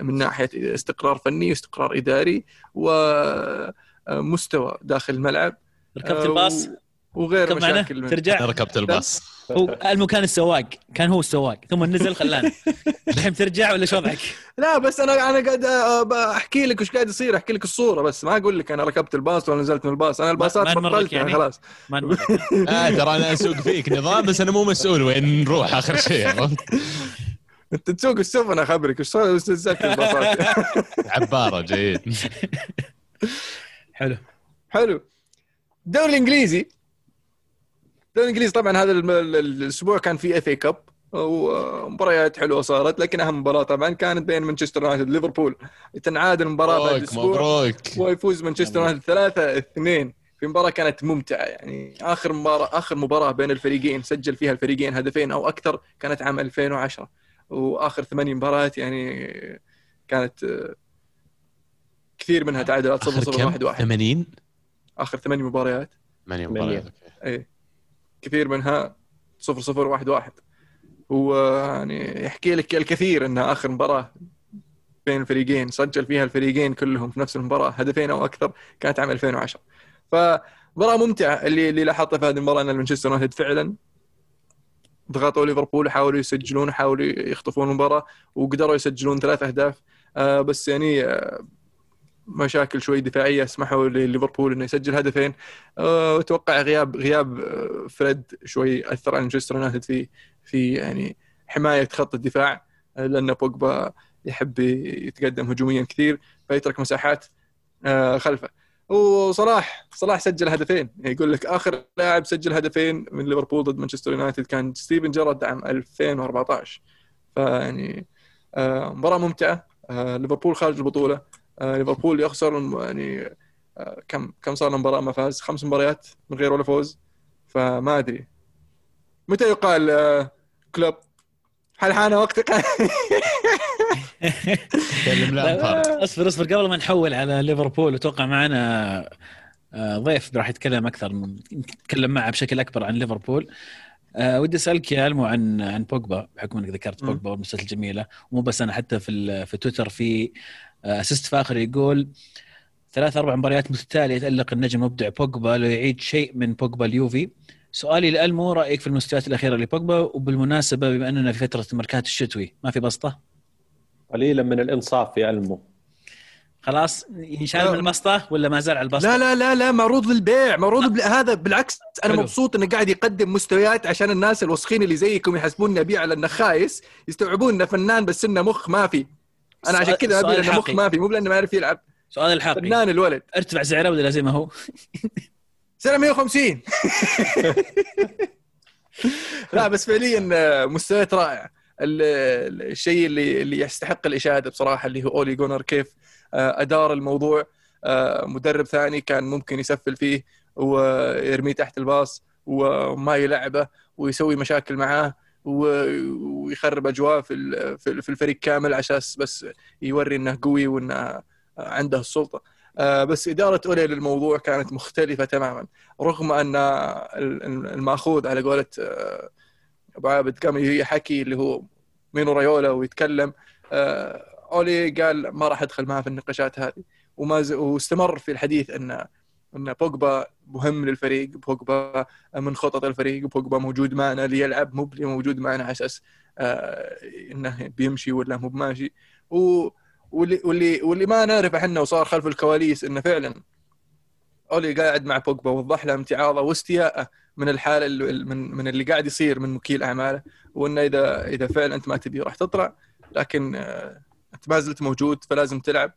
من ناحية استقرار فني واستقرار إداري ومستوى داخل الملعب. ركبت الباص و- وغير مشاكل من- ترجع. ركبت الباص. هو المكان السواق كان هو السواق ثم نزل خلانا. الحين ترجع ولا شو وضعك؟ لا بس أنا أنا قاعد أ- أحكي لك وش قاعد يصير أحكي لك الصورة بس. ما أقول لك أنا ركبت الباص ولا نزلت من الباص. أنا الباصات ما نمرك بطلتها يعني؟ خلاص. ما نمرك. آه ترى أنا أسوق فيك نظام بس أنا مو مسؤول. وين نروح آخر شيء؟ أنت تسوق السفن أخبرك. إيش صار نزلت الباصات؟ عبارة جيد. حلو. حلو. الدوري الإنجليزي. الدوري الانجليزي طبعا هذا الم- ال- ال- الأسبوع كان في FA Cup ومباريات حلوة صارت لكن أهم مباراة طبعا كانت بين مانشستر يونايتد ليفربول. تنعادل المباراة بعد مبروك أسبوع مبروك. ويفوز مانشستر يونايتد 3 2 في مباراة كانت ممتعة يعني آخر مباراة آخر مباراة بين الفريقين سجل فيها الفريقين هدفين أو أكثر كانت عام 2010 وآخر ثمانية مباريات يعني كانت كثير منها تعادلات 0 آخر 0 كم؟ 1 1 80 آخر ثمانية مباريات. ثمانية. مباريات أوكي. اي كثير منها 0 0 1 1 هو يعني يحكي لك الكثير إن آخر مباراة بين الفريقين سجل فيها الفريقين كلهم في نفس المباراة هدفين أو أكثر كانت عام 2010 فمباراة ممتعة اللي اللي لاحظته في هذه المباراة إن مانشستر يونايتد فعلا ضغطوا ليفربول حاولوا يسجلون وحاولوا يخطفون المباراة وقدروا يسجلون ثلاث أهداف. آه بس يعني آه مشاكل شوي دفاعية سمحوا لليفربول إنه يسجل هدفين. آه، واتوقع غياب غياب آه، فريد شوي أثر على مانشستر يونايتد في في يعني حماية خط الدفاع آه، لأن بوجبا يحب يتقدم هجوميا كثير فيترك مساحات آه، خلفه. وصلاح صلاح سجل هدفين. يقول لك آخر لاعب سجل هدفين من ليفربول ضد مانشستر يونايتد كان ستيفن جيرارد عام 2014 فيعني آه، مباراة ممتعة آه، ليفربول خارج البطولة. آه، ليفربول يخسر يعني آه، كم كم صار له مباراة ما فاز؟ خمس مباريات من غير ولا فوز. فما أدري. متى يقال آه، كلوب؟ هل حان وقت؟ كلم لامبارد اصبر اصبر. قبل ما نحول على ليفربول أتوقع معنا آه، ضيف راح يتكلم أكثر نتكلم معه بشكل أكبر عن ليفربول. أه ودي أسألك يا ألمو عن عن بوجبا بحكم إنك ذكرت. بوجبا واللمسات الجميله ومو بس أنا حتى في في تويتر في آه، assist فاخر يقول ثلاث أربع مباريات متتالية يتألق النجم المبدع بوجبا لو يعيد شيء من بوجبا اليوفي. سؤالي لألمو رأيك في المستويات الأخيرة لبوجبا؟ وبالمناسبة بما أننا في فترة الميركاتو الشتوي ما في بسطة؟ قليلا من الإنصاف يا ألمو. خلاص ينشال من البسطة ولا ما زال على البسطة؟ لا لا لا لا معروض للبيع معروض بل... هذا بالعكس أنا حلو. مبسوط إنه قاعد يقدم مستويات عشان الناس الوسخين اللي زيكم يحسبون ابيع على انه خايس يستوعبون إنه فنان بس إنه مخ ما في. أنا عشان كذا ابيع لأنه مخ. ما في مو لأنه ما يعرف يلعب. سؤال الحقي فنان الولد. ارتفع سعره ولا زي ما هو؟ سنه 150 لا بس فعليا آه، مستويات رائعة. ال- ال- الشيء اللي اللي يستحق الاشاده بصراحة اللي هو أولي جونر كيف آه، أدار الموضوع آه، مدرب ثاني كان ممكن يسفل فيه ويرميه تحت الباص وما يلعبه ويسوي مشاكل معاه. ويخرب اجواء في في الفريق كامل عشان بس يوري إنه قوي وإنه عنده السلطة آه، بس إدارة أولي للموضوع كانت مختلفة تماما رغم أن ال- ال- المأخوذ على قولة آه، أبو عابد قام يحكي اللي هو مينو رايولا ويتكلم آه، أولي قال ما راح أدخل معه في النقاشات هذه وما. واستمر في الحديث أن إن بوجبا مهم للفريق بوجبا من خطط الفريق بوجبا موجود معنا ليلعب مو موجود معنا على أساس آه، إنه بيمشي ولا مو بماشي. واللي واللي واللي ما نعرف إحنا وصار خلف الكواليس إنه فعلا أولي قاعد مع بوجبا ووضح له امتعاضه واستياءه من الحالة اللي من من اللي قاعد يصير من وكيل أعماله وإنه اذا إذا فعلا أنت ما تبي راح تطلع لكن آه، أنت ما زلت موجود فلازم تلعب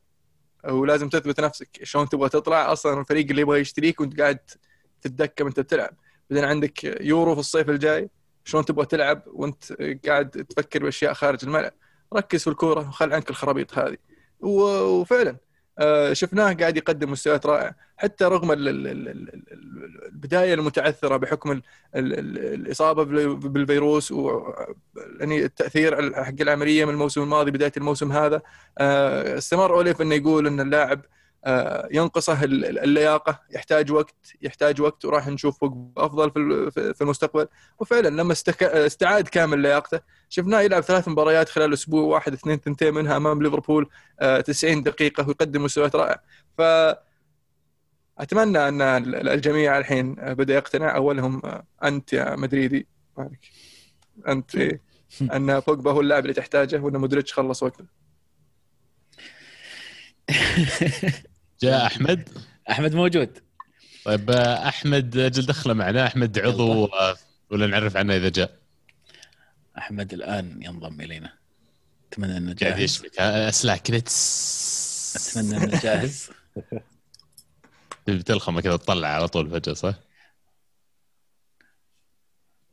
ولازم تثبت نفسك شلون تبغى تطلع. أصلا الفريق اللي يبغى يشتريك وأنت قاعد تتدكم انت بتلعب بعدين عندك يورو في الصيف الجاي شلون تبغى تلعب وأنت قاعد تفكر بأشياء خارج الملعب. ركز في الكورة وخل عنك الخرابيط هذه. وفعلا شفناه قاعد يقدم مستويات رائعة. حتى رغم ال- ال- ال- ال- ال- البداية المتعثرة بحكم ال- ال- ال- الإصابة بال- بالفيروس و يعني التأثير حق العملية من الموسم الماضي بداية الموسم هذا آه، استمر أوليف إنه يقول إن اللاعب آه، ينقصه ال- ال- اللياقة يحتاج وقت يحتاج وقت وراح نشوف أفضل في ال- في في المستقبل. وفعلا لما استك... استعاد كامل لياقته شفناه يلعب ثلاث مباريات خلال أسبوع واحد اثنين ثنتين منها أمام ليفربول آه، 90 دقيقة ويقدم مستويات رائعه ف أتمنى أن ال- الجميع الحين بدأ يقتنع. أولهم آه، أنت يا مدريدي. مالك؟ أنت؟ أن بوجبا هو اللاعب اللي تحتاجه وأن مودريتش خلص وقته. جاء أحمد. أحمد موجود. طيب أحمد أجل دخله معنا. أحمد عضو ولا نعرف عنه إذا جاء؟ أحمد الآن ينضم إلينا. أتمنى أنه قاعد جاهز. يشبك. اسلاك كذا أتمنى أنه جاهز. بتلخمه كذا تطلع على طول فجأة صح؟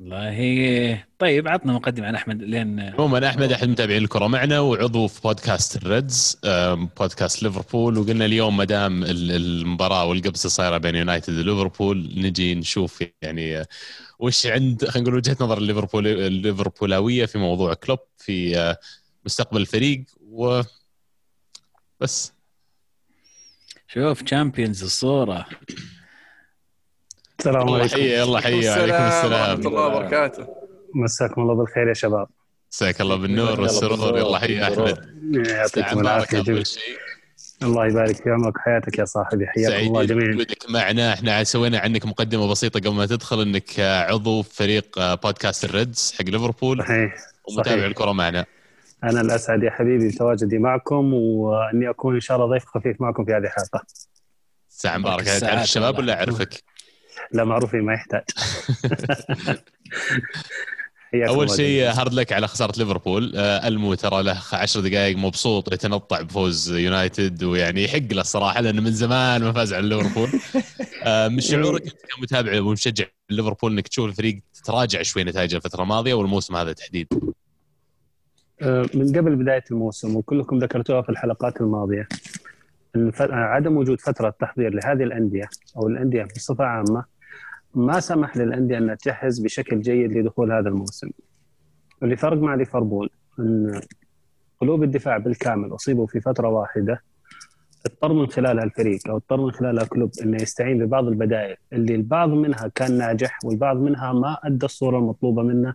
والله طيب عطنا مقدمة عن أحمد لين عموما أحمد احد متابعين الكرة معنا وعضو في بودكاست الريدز بودكاست ليفربول وقلنا اليوم ما دام ال- المباراة والقبسه صايره بين يونايتد وليفربول نجي نشوف يعني آه، وش عند خلينا نقول وجهة نظر الليفربول الليفربولاويه في موضوع كلوب في آه، مستقبل الفريق و بس. شوف Champions الصورة. السلام عليكم. حي الله حي عليكم ورحمه السلام الله وبركاته. مساكم الله بالخير يا شباب. مساك الله بالنور والسرور. يلا حي أحمد. يعطيكم ساعة العافية الله يبارك في عمرك وحياتك يا صاحبي. حياكم الله جميعا بوجودك معنا. إحنا سوينا عنك مقدمة بسيطة قبل ما تدخل إنك عضو في فريق بودكاست الريدز حق ليفربول. صحيح ومتابع صحيح. الكرة معنا. أنا الأسعد يا حبيبي. بتواجدي معكم وإني أكون إن شاء الله ضيف خفيف معكم في هذه الحلقة. مباركه الساعات تعرف الشباب. ولا أعرفك؟ لا معروفي ما يحتاج. أول شيء. هارد لك على خسارة ليفربول. آه، ألمو ترى له 10 دقائق مبسوط يتنطع بفوز يونايتد ويعني يحق له الصراحة لأنه من زمان ما فاز على ليفربول. آه، من شعورك أنت كمتابع ومشجع ليفربول إنك تشوف الفريق تراجع شوي نتائج الفترة الماضية والموسم هذا تحديدا؟ آه، من قبل بداية الموسم وكلكم ذكرتوها في الحلقات الماضية. عدم وجود فترة تحضير لهذه الأندية أو الأندية بصفة عامة ما سمح للأندية انها تجهز بشكل جيد لدخول هذا الموسم. اللي فرق مع ليفربول إن قلوب الدفاع بالكامل أصيبوا في فترة واحدة اضطر من خلالها الفريق أو اضطر من خلالها كلوب إنه يستعين ببعض البدائل اللي البعض منها كان ناجح والبعض منها ما أدى الصورة المطلوبة منه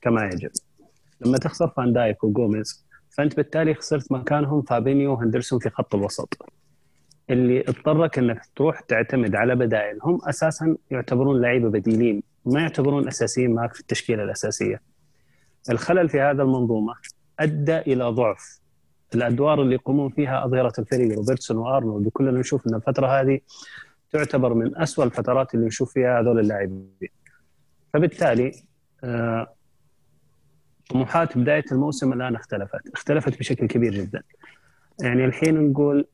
كما يجب. لما تخسر فان دايك وجوميز فأنت بالتالي خسرت مكانهم فابينيو وهندرسون في خط الوسط اللي اضطرك إنك تروح تعتمد على بدائل هم أساسا يعتبرون لعيبة بديلين ما يعتبرون أساسيين معك في التشكيلة الأساسية. الخلل في هذا المنظومة أدى إلى ضعف الأدوار اللي يقومون فيها أظهرة الفريق روبرتسون وأرنولد وكلنا نشوف إن الفترة هذه تعتبر من أسوأ الفترات اللي نشوف فيها هذول اللاعبين. فبالتالي آه، طموحات بداية الموسم الآن اختلفت، اختلفت بشكل كبير جدا. يعني الحين نقول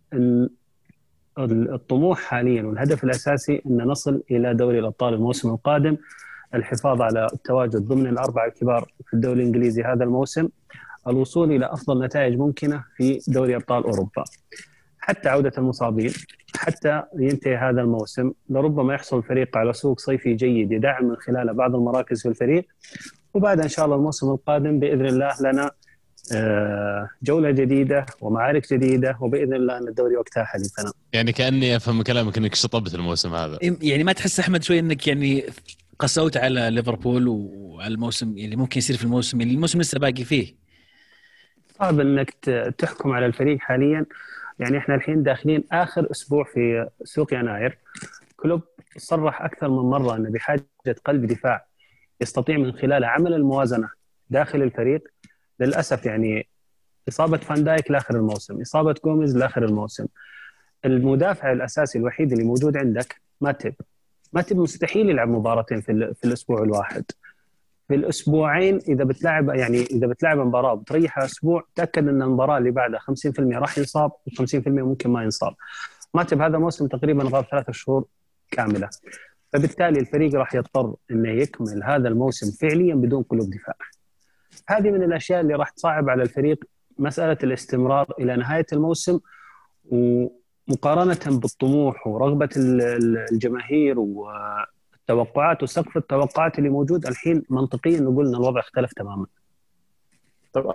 الطموح حاليا والهدف الأساسي إن نصل إلى دوري الأبطال الموسم القادم. الحفاظ على التواجد ضمن الأربعة الكبار في الدوري الإنجليزي هذا الموسم. الوصول إلى أفضل نتائج ممكنة في دوري أبطال أوروبا. حتى عودة المصابين حتى ينتهي هذا الموسم لربما يحصل الفريق على سوق صيفي جيد يدعم من خلاله بعض المراكز في الفريق. وبعد إن شاء الله الموسم القادم بإذن الله لنا آه، جولة جديدة ومعارك جديدة وبإذن الله إن الدوري وقتها حليفنا. يعني كأني أفهم من كلامك إنك شطبت الموسم هذا. يعني ما تحس أحمد شوي إنك يعني قسوت على ليفربول وعلى الموسم اللي ممكن يصير في الموسم اللي الموسم لسه باقي فيه؟ صعب إنك تحكم على الفريق حاليا. يعني إحنا الحين داخلين آخر أسبوع في سوق يناير. كلوب صرح أكثر من مرة إنه بحاجة قلب دفاع. يستطيع من خلاله عمل الموازنة داخل الفريق للأسف يعني إصابة فان دايك لآخر الموسم، إصابة جوميز لآخر الموسم. المدافع الأساسي الوحيد اللي موجود عندك ماتب. ماتب مستحيل يلعب مباراتين في, في الأسبوع الواحد. في الأسبوعين إذا بتلعب يعني إذا بتلعب مباراة بتريحها أسبوع تأكد إن المباراة اللي بعدها 50% راح ينصاب و50% ممكن ما ينصاب. ماتب هذا الموسم تقريبا غاب ثلاثة شهور كاملة. فبالتالي الفريق راح يضطر إنه يكمل هذا الموسم فعليا بدون قلوب دفاع. هذه من الأشياء اللي راح تصعب على الفريق مسألة الاستمرار إلى نهاية الموسم ومقارنة بالطموح ورغبة ال- ال- الجماهير والتوقعات وسقف التوقعات اللي موجود الحين منطقيا نقول إن الوضع اختلف تماما. طب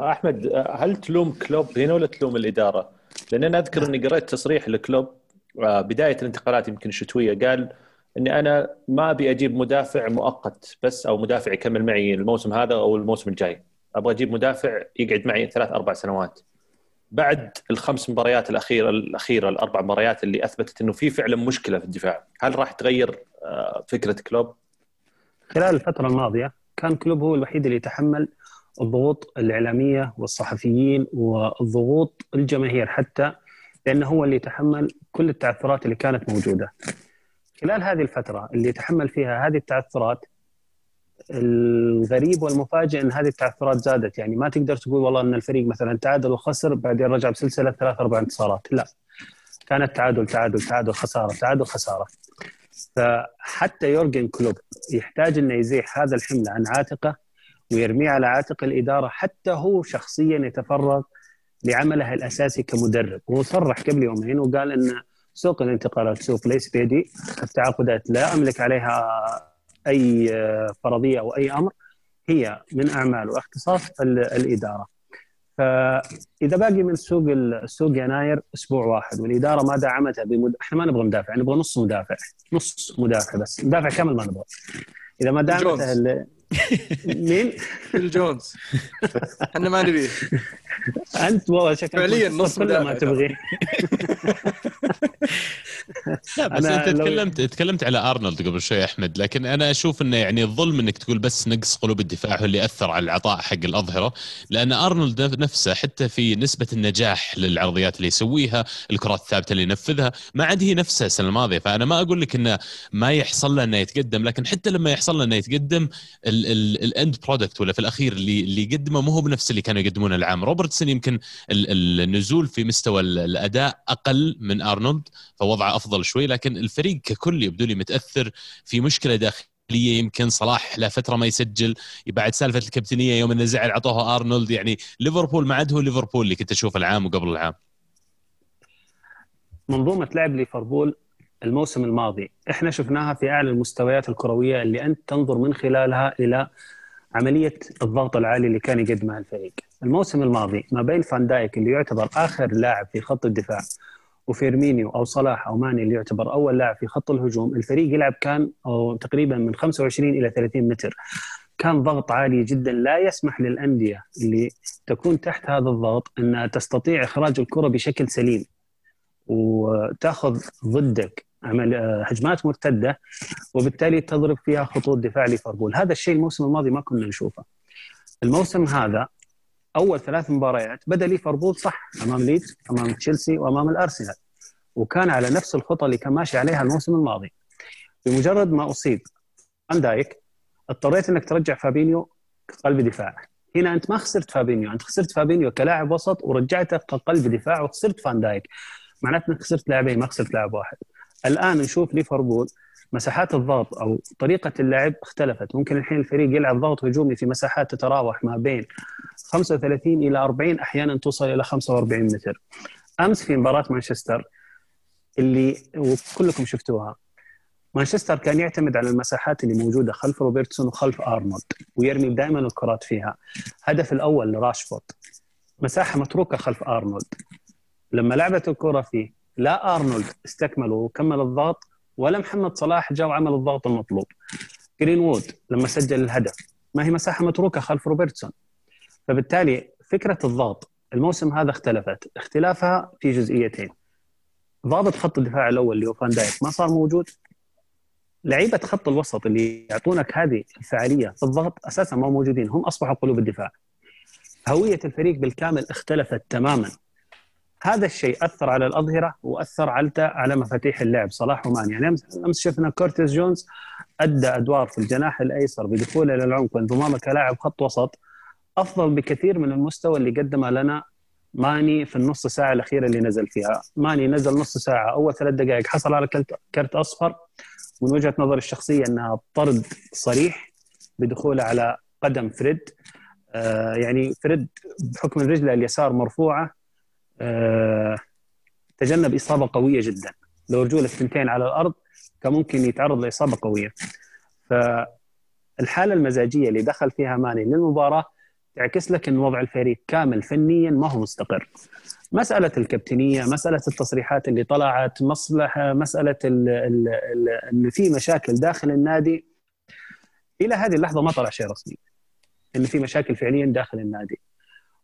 أحمد هل تلوم كلوب هنا ولا تلوم الإدارة؟ لأن أنا أذكر إني قريت تصريح لكلوب آه، بداية الانتقالات يمكن الشتويه قال إني أنا ما أبي أجيب مدافع مؤقت بس أو مدافع يكمل معي الموسم هذا أو الموسم الجاي أبغى أجيب مدافع يقعد معي ثلاث أربع سنوات بعد الخمس مباريات الأخيرة الأخيرة الأربع مباريات اللي أثبتت إنه في فعلا مشكلة في الدفاع هل راح تغير آه، فكرة كلوب؟ خلال الفترة الماضية كان كلوب هو الوحيد اللي يتحمل الضغوط الإعلامية والصحفيين والضغوط الجماهير حتى لأنه هو اللي يتحمل كل التعثرات اللي كانت موجودة. خلال هذه الفترة اللي يتحمل فيها هذه التعثرات الغريب والمفاجئ إن هذه التعثرات زادت. يعني ما تقدر تقول والله إن الفريق مثلا تعادل وخسر بعدين رجع بسلسلة ثلاث أربع انتصارات. لا. كانت تعادل تعادل تعادل خسارة تعادل خسارة. فحتى يورجن كلوب يحتاج إنه يزيح هذا الحمل عن عاتقه ويرميه على عاتق الإدارة حتى هو شخصيا يتفرغ لعمله الأساسي كمدرب. هو صرح قبل يومين وقال إن سوق الانتقالات سوق ليس بيدي. التعاقدات لا أملك عليها أي فرضية أو أي أمر. هي من أعمال واختصاص الإدارة. فإذا باقي من سوق السوق يناير أسبوع واحد والإدارة ما دعمتها بمد... إحنا ما نبغى مدافع نبغى نص مدافع نص مدافع بس مدافع كامل ما نبغى. إذا ما دعمتها. مين؟ فيل جونز. إحنا ما نبيه. أنت والله شكلك فعليا نص كل ما تبغيه. لا بس أنت لو- تكلمت تكلمت على أرنولد قبل شوي أحمد لكن أنا أشوف إنه يعني الظلم إنك تقول بس نقص قلوب الدفاع هو اللي اثر على العطاء حق الأظهرة لأن أرنولد نف- نفسه حتى في نسبة النجاح للعرضيات اللي يسويها الكرات الثابتة اللي ينفذها ما عاد هي نفسها السنة الماضية. فأنا ما أقول لك إنه ما يحصل له إنه يتقدم لكن حتى لما يحصل له إنه يتقدم ال end product ولا في الأخير اللي اللي يقدمه مو هو بنفس اللي كانوا يقدمونه العام. روبرتسون يمكن ال- ال- النزول في مستوى ال- الأداء أقل من أرنولد فوضعه أفضل شوي لكن الفريق ككل يبدو لي متأثر في مشكلة داخلية. يمكن صلاح له فترة ما يسجل بعد سالفة الكابتنية يوم انه زعل عطوها أرنولد يعني ليفربول ما عاد هو ليفربول اللي كنت أشوفه العام وقبل العام. منظومة لعب ليفربول الموسم الماضي إحنا شفناها في أعلى المستويات الكروية اللي أنت تنظر من خلالها إلى عملية الضغط العالي اللي كان يقدمها الفريق. الموسم الماضي ما بين فان دايك اللي يعتبر آخر لاعب في خط الدفاع وفيرمينيو أو صلاح أو ماني اللي يعتبر أول لاعب في خط الهجوم، الفريق يلعب كان أو تقريبا من 25 إلى 30 متر. كان ضغط عالي جدا لا يسمح للأندية اللي تكون تحت هذا الضغط إنها تستطيع إخراج الكرة بشكل سليم. وتأخذ ضدك عمل آه، هجمات مرتدة وبالتالي تضرب فيها خطوط دفاع ليفربول، هذا الشيء الموسم الماضي ما كنا نشوفه. الموسم هذا أول ثلاث مباريات بدأ ليفربول صح أمام ليدز أمام تشيلسي وأمام الأرسنال وكان على نفس الخطة اللي كان ماشي عليها الموسم الماضي. بمجرد ما أصيب فان دايك اضطريت إنك ترجع فابينيو قلب دفاع. هنا أنت ما خسرت فابينيو، أنت خسرت فابينيو كلاعب وسط ورجعته كقلب دفاع وخسرت فان دايك. معناته إنك خسرت لاعبين ما خسرت لاعب واحد. الآن نشوف ليفربول مساحات الضغط أو طريقة اللعب اختلفت، ممكن الحين الفريق يلعب ضغط هجومي في مساحات تتراوح ما بين 35 إلى 40 أحيانا توصل إلى 45 متر. أمس في مباراة مانشستر اللي وكلكم شفتوها مانشستر كان يعتمد على المساحات اللي موجودة خلف روبرتسون وخلف أرنولد ويرمي دائما الكرات فيها. هدف الأول لراشفورد مساحة متروكة خلف أرنولد. لما لعبت الكرة فيه لا أرنولد استكمل وكمل الضغط ولا محمد صلاح جاء وعمل الضغط المطلوب. جرينوود لما سجل الهدف ما هي مساحة متروكة خلف روبرتسون. فبالتالي فكرة الضغط الموسم هذا اختلفت، اختلافها في جزئيتين. ضابط خط الدفاع الأول اللي هو فان دايك ما صار موجود لعيبة خط الوسط اللي يعطونك هذه الفعالية في الضغط أساسا ما موجودين هم أصبحوا قلوب الدفاع هوية الفريق بالكامل اختلفت تماما هذا الشيء أثر على الأظهرة وأثر على على مفاتيح اللعب. صلاح وماني يعني امس شفنا كورتيس جونز أدى أدوار في الجناح الأيسر بدخوله إلى العمق وانضمامه كلاعب خط وسط أفضل بكثير من المستوى اللي قدمه لنا ماني في النص ساعة الأخيرة اللي نزل فيها. ماني نزل نص ساعة أول ثلاث دقائق حصل على كرت- أصفر من وجهة نظري الشخصية إنها طرد صريح بدخوله على قدم فريد. آه يعني فريد بحكم رجله اليسار مرفوعة تجنب إصابة قوية جدا. لو رجوله الثنتين على الأرض كان ممكن يتعرض لإصابة قوية. فالحالة المزاجية اللي دخل فيها ماني للمباراه تعكس لك إن وضع الفريق كامل فنيا ما هو مستقر. مسألة الكابتنية مسألة التصريحات اللي طلعت ال ال إن في مشاكل داخل النادي. إلى هذه اللحظة ما طلع شيء رسمي إن في مشاكل فعليا داخل النادي.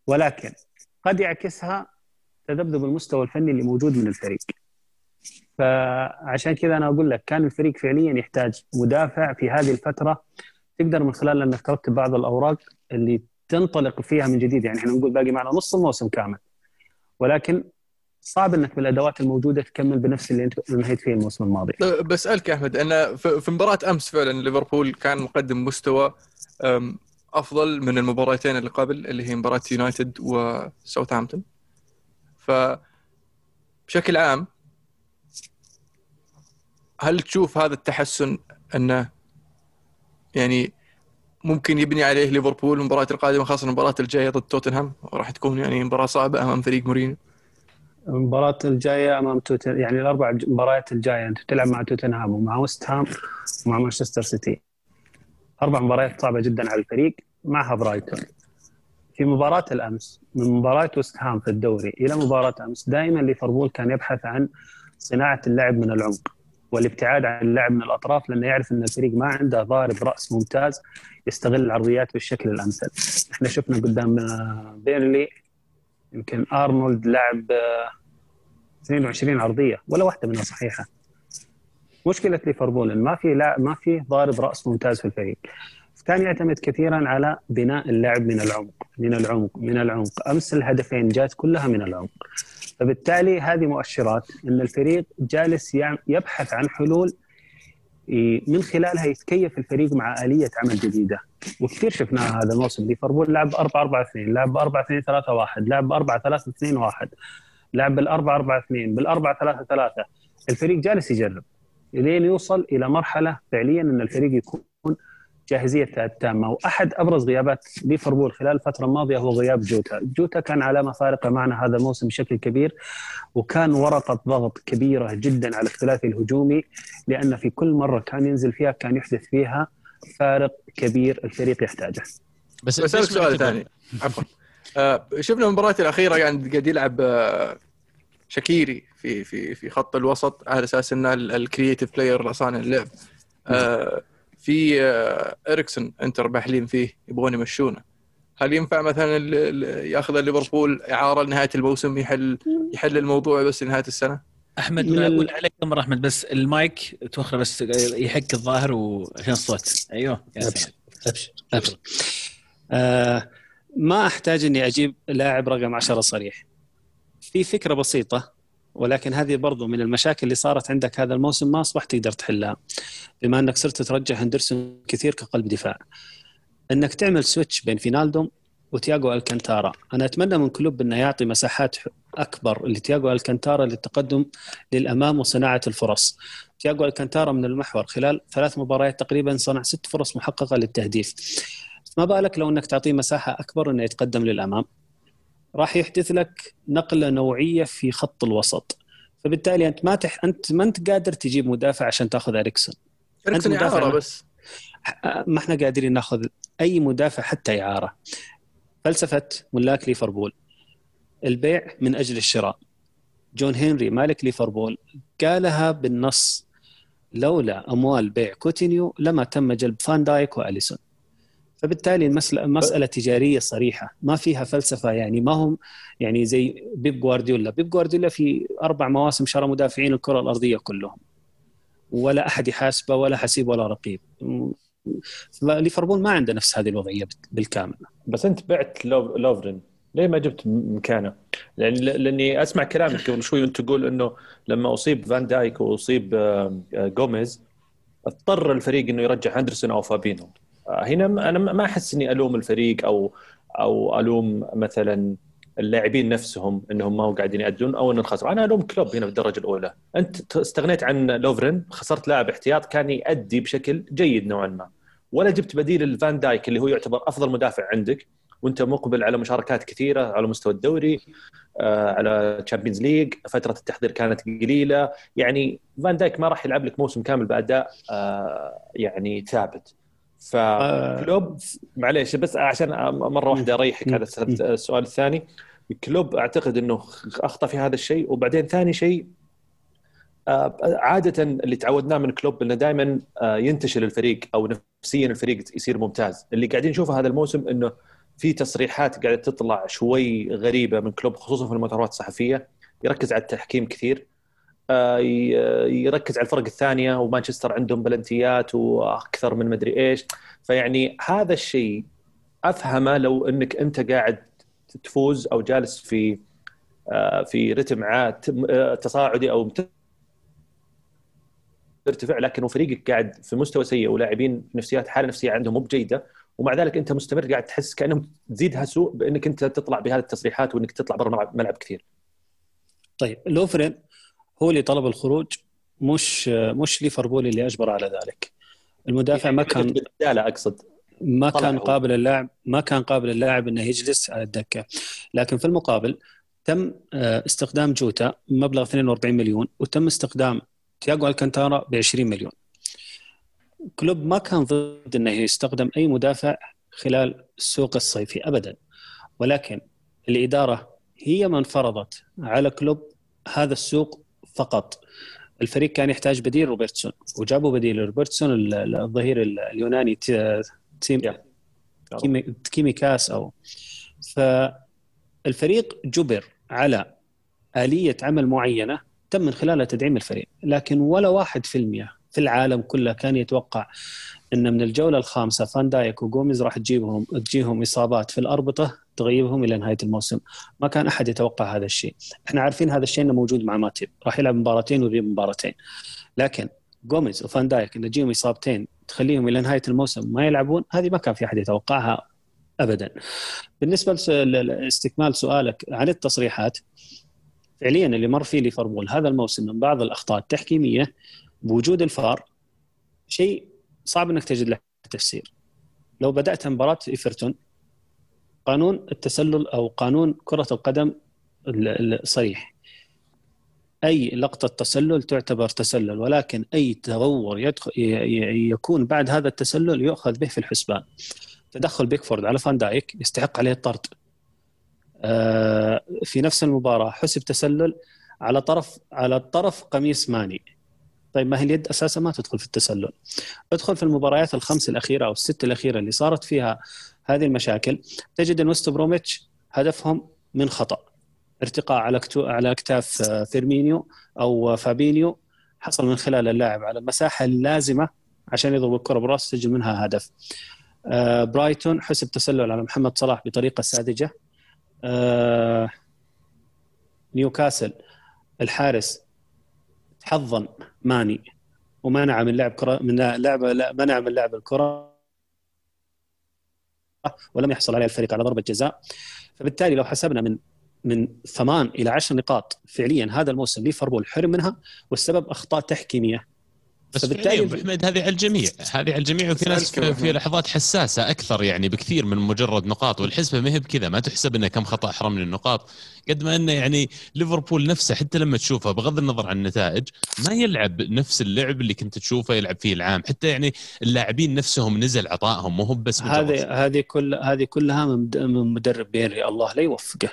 ولكن قد يعكسها تذبذب المستوى الفني اللي موجود من الفريق. فعشان كذا أنا أقول لك كان الفريق فعليا يحتاج مدافع في هذه الفترة. تقدر من خلال أنك ترتب بعض الأوراق اللي تنطلق فيها من جديد. يعني إحنا نقول باقي معنا نص الموسم كامل. ولكن صعب إنك بالأدوات الموجودة تكمل بنفس اللي أنت انهيت فيه الموسم الماضي. بسألك يا أحمد أنا في مباراة أمس فعلا ليفربول كان مقدم مستوى أفضل من المباراتين اللي قبل اللي هي مباراة يونايتد وساوثهامبتون ف بشكل عام هل تشوف هذا التحسن أنه يعني ممكن يبني عليه ليفربول المباراة القادمة خاصة المباراة الجاية ضد توتنهام؟ راح تكون يعني مباراة صعبة أمام فريق مورينيو. المباراة الجاية أمام توتن يعني الأربع ج- مباريات الجاية أنت تلعب مع توتنهام ومع وست هام ومع مانشستر سيتي. أربع مباريات صعبة جدا على الفريق معها برايتون. في مباراة الأمس من مباراة وست هام في الدوري إلى مباراة أمس دائما ليفربول كان يبحث عن صناعة اللعب من العمق والابتعاد عن اللعب من الأطراف لأنه يعرف أن الفريق ما عنده ضارب رأس ممتاز يستغل العرضيات بالشكل الأمثل. إحنا شفنا قدام آه، بيرلي يمكن أرنولد لعب آه، 22 عرضية ولا واحدة منها صحيحة. مشكلة ليفربول ما في لا ما في ضارب رأس ممتاز في الفريق. كان يعتمد كثيرا على بناء اللعب من العمق من العمق من العمق. أمس الهدفين جات كلها من العمق. فبالتالي هذه مؤشرات إن الفريق جالس يبحث عن حلول من خلالها يتكيف الفريق مع آلية عمل جديدة. وكثير شفناها هذا الموسم. ليفربول لعب 4 4 2 لعب 4 2 3 1 لعب 4 3 2 1 لعب بال 4 4 2 بال 4 3 3 الفريق جالس يجرب. لين يوصل إلى مرحلة فعليا إن الفريق يكون جاهزيته التامة. وأحد أبرز غيابات ليفربول خلال الفترة الماضية هو غياب جوتا، جوتا كان علامه فارقه معنا هذا الموسم بشكل كبير وكان ورقه ضغط كبيرة جدا على الثلاثي الهجومي لأن في كل مرة كان ينزل فيها كان يحدث فيها فارق كبير الفريق يحتاجه. بس بسألك ما سؤال ثاني. عفوا. آه، شفنا المباراة الأخيرة قاعد قاعد يلعب آه، شاكيري في في في خط الوسط على أساس إنه ال creative player صانع اللعب. آه، في آه، إريكسون إنتر باحلين فيه يبغون يمشونه هل ينفع مثلا ال- ال- ياخذ ليفربول إعارة لنهاية الموسم يحل يحل الموضوع بس لنهاية السنة؟ أحمد من ال- قول عليك أمر أحمد بس المايك توخره بس يحك الظاهر وعشان الصوت أيوه أبشر. أبشر أبشر. آه ما أحتاج إني أجيب لاعب رقم 10 صريح. في فكرة بسيطة ولكن هذه برضو من المشاكل اللي صارت عندك هذا الموسم ما أصبحت تقدر تحلها. بما أنك صرت ترجع هندرسون كثير كقلب دفاع. إنك تعمل switch بين فينالدوم وتياغو ألكانتارا، أنا أتمنى من كلوب إنه يعطي مساحات أكبر لتياغو ألكانتارا للتقدم للأمام وصناعة الفرص. تياغو ألكانتارا من المحور خلال ثلاث مباريات تقريبا صنع ست فرص محققة للتهديف. ما بالك لو إنك تعطيه مساحة أكبر إنه يتقدم للأمام. راح يحدث لك نقلة نوعية في خط الوسط. فبالتالي أنت ما تح... أنت ما أنت قادر تجيب مدافع عشان تاخذ أريكسون. إعارة أنا. بس ما إحنا قادرين ناخذ أي مدافع حتى اعاره. فلسفة ملاك ليفربول البيع من أجل الشراء. جون هنري مالك ليفربول قالها بالنص لولا أموال بيع كوتينيو لما تم جلب فان دايك وأليسون. فبالتالي المسألة مسألة تجارية صريحة ما فيها فلسفة يعني ما هم يعني زي بيب جوارديولا. بيب جوارديولا في أربع مواسم شرى مدافعين الكرة الأرضية كلهم. ولا أحد يحاسبه ولا حسيب ولا رقيب. ليفربول ما عنده نفس هذه الوضعية بالكامل. بس أنت بعت لو- لوفرين. ليه ما جبت مكانه؟ لأن لأني أسمع كلامك قبل شوي وأنت تقول إنه لما أصيب فان دايك وأصيب آه، جوميز اضطر الفريق إنه يرجع هندرسون أو فابينيو. هنا م- أنا ما أحس إني ألوم الفريق أو أو ألوم مثلا اللاعبين نفسهم إنهم ما هو قاعدين يأدون أو ان الخسر أنا ألوم كلوب هنا في الدرجه الأولى. أنت استغنيت عن لوفرين خسرت لاعب احتياط كان يؤدي بشكل جيد نوعا ما. ولا جبت بديل لفان دايك اللي هو يعتبر أفضل مدافع عندك وأنت مقبل على مشاركات كثيرة على مستوى الدوري آه، على Champions League فترة التحضير كانت قليلة. يعني فان دايك ما راح يلعب لك موسم كامل بأداء آه، يعني ثابت. فكلوب معليش بس عشان مرة واحدة أريحك على السؤال الثاني. كلوب أعتقد إنه أخطأ في هذا الشيء وبعدين ثاني شيء آه، عادة اللي تعودناه من كلوب إنه دائما ينتشل الفريق أو نفسيا الفريق يصير ممتاز. اللي قاعدين نشوفه هذا الموسم إنه في تصريحات قاعدة تطلع شوي غريبة من كلوب خصوصا في المؤتمرات الصحفية يركز على التحكيم كثير. آه، يركز على الفرق الثانية ومانشستر عندهم بلنتيات وأكثر من مدري إيش. فيعني هذا الشيء أفهمه لو إنك أنت قاعد تفوز أو جالس في آه، في رتم آه، تصاعدي أو ترتفع لكن فريقك قاعد في مستوى سيء ولاعبين نفسيات حالة نفسية عندهم مو بجيدة ومع ذلك أنت مستمر قاعد تحس كأنهم تزيدها سوء بإنك أنت تطلع بهذه التصريحات وإنك تطلع برا الملعب كثير. طيب لوفرين هو اللي طلب الخروج مش مش ليفربول اللي أجبر على ذلك. المدافع ما كان لا أقصد. ما كان. قابل اللاعب ما كان قابل اللاعب إنه يجلس على الدكة. لكن في المقابل تم آه، استقدام جوتا مبلغ 42 مليون وتم استقدام تياغو ألكانتارا ب 20 مليون. كلوب ما كان ضد إنه يستقدم أي مدافع خلال السوق الصيفي ابدا. ولكن الإدارة هي من فرضت على كلوب هذا السوق فقط. الفريق كان يحتاج بديل روبرتسون وجابوا بديل روبرتسون ال- ال- الظهير ال- اليوناني تي- تسيميكاس أو. فالفريق جبر على آلية عمل معينة تم من خلالها تدعيم الفريق. لكن ولا واحد في المية في العالم كله كان يتوقع إن من الجولة الخامسة فان دايك وجوميز راح تجيبهم تجيهم إصابات في الأربطة تغيبهم إلى نهاية الموسم. ما كان أحد يتوقع هذا الشيء. إحنا عارفين هذا الشيء إنه موجود مع ماتيب. راح يلعب مباراتين ويغيب مباراتين. لكن جوميز وفان دايك إن تجيهم إصابتين تخليهم إلى نهاية الموسم ما يلعبون هذه ما كان في أحد يتوقعها ابدا. بالنسبة لاستكمال سؤالك عن التصريحات فعليا اللي مر فيه ليفربول هذا الموسم من بعض الأخطاء التحكيمية بوجود الفار شيء صعب إنك تجد له تفسير. لو بدأت مباراة إيفرتون قانون التسلل أو قانون كرة القدم ال- ال- الصريح أي لقطة تسلل تعتبر تسلل ولكن أي تغور يدخل يكون بعد هذا التسلل يؤخذ به في الحسبان. تدخل بيكفورد على فان دايك يستحق عليه الطرد. آه، في نفس المباراة حسب تسلل على طرف على طرف قميص ماني. طيب ما هي اليد أساسا؟ ما تدخل في التسلل. ادخل في المباريات الخمس الأخيرة أو الست الأخيرة اللي صارت فيها هذه المشاكل. تجد أن وست بروميتش هدفهم من خطأ. ارتقاء على. على اكتاف آه، فيرمينيو أو فابينيو حصل من خلال اللاعب على المساحة اللازمة عشان يضرب الكرة براس تسجل منها هدف. آه، برايتون حسب تسلل على محمد صلاح بطريقة ساذجة. آه، نيوكاسل الحارس تحضن ماني ومنع من لعب كره من لعب منع من لعب الكرة. ولم يحصل عليها الفريق على ضربة جزاء. فبالتالي لو حسبنا من من ثمان إلى عشر نقاط فعليا هذا الموسم ليفربول حرم منها والسبب أخطاء تحكيمية. بس فبالتالي فعليا ابو حميد هذه على الجميع. هذه على الجميع وفي ناس في, لحظات حساسة أكثر يعني بكثير من مجرد نقاط والحسبة ما هي بكذا ما تحسب إنه كم خطأ حرمني النقاط. قد ما إنه يعني ليفربول نفسه حتى لما تشوفه بغض النظر عن النتائج ما يلعب نفس اللعب اللي كنت تشوفه يلعب فيه العام. حتى يعني اللاعبين نفسهم نزل عطائهم مو هو بس هذه هذه كل هذه كلها من من مدرب بيري الله لا يوفقه.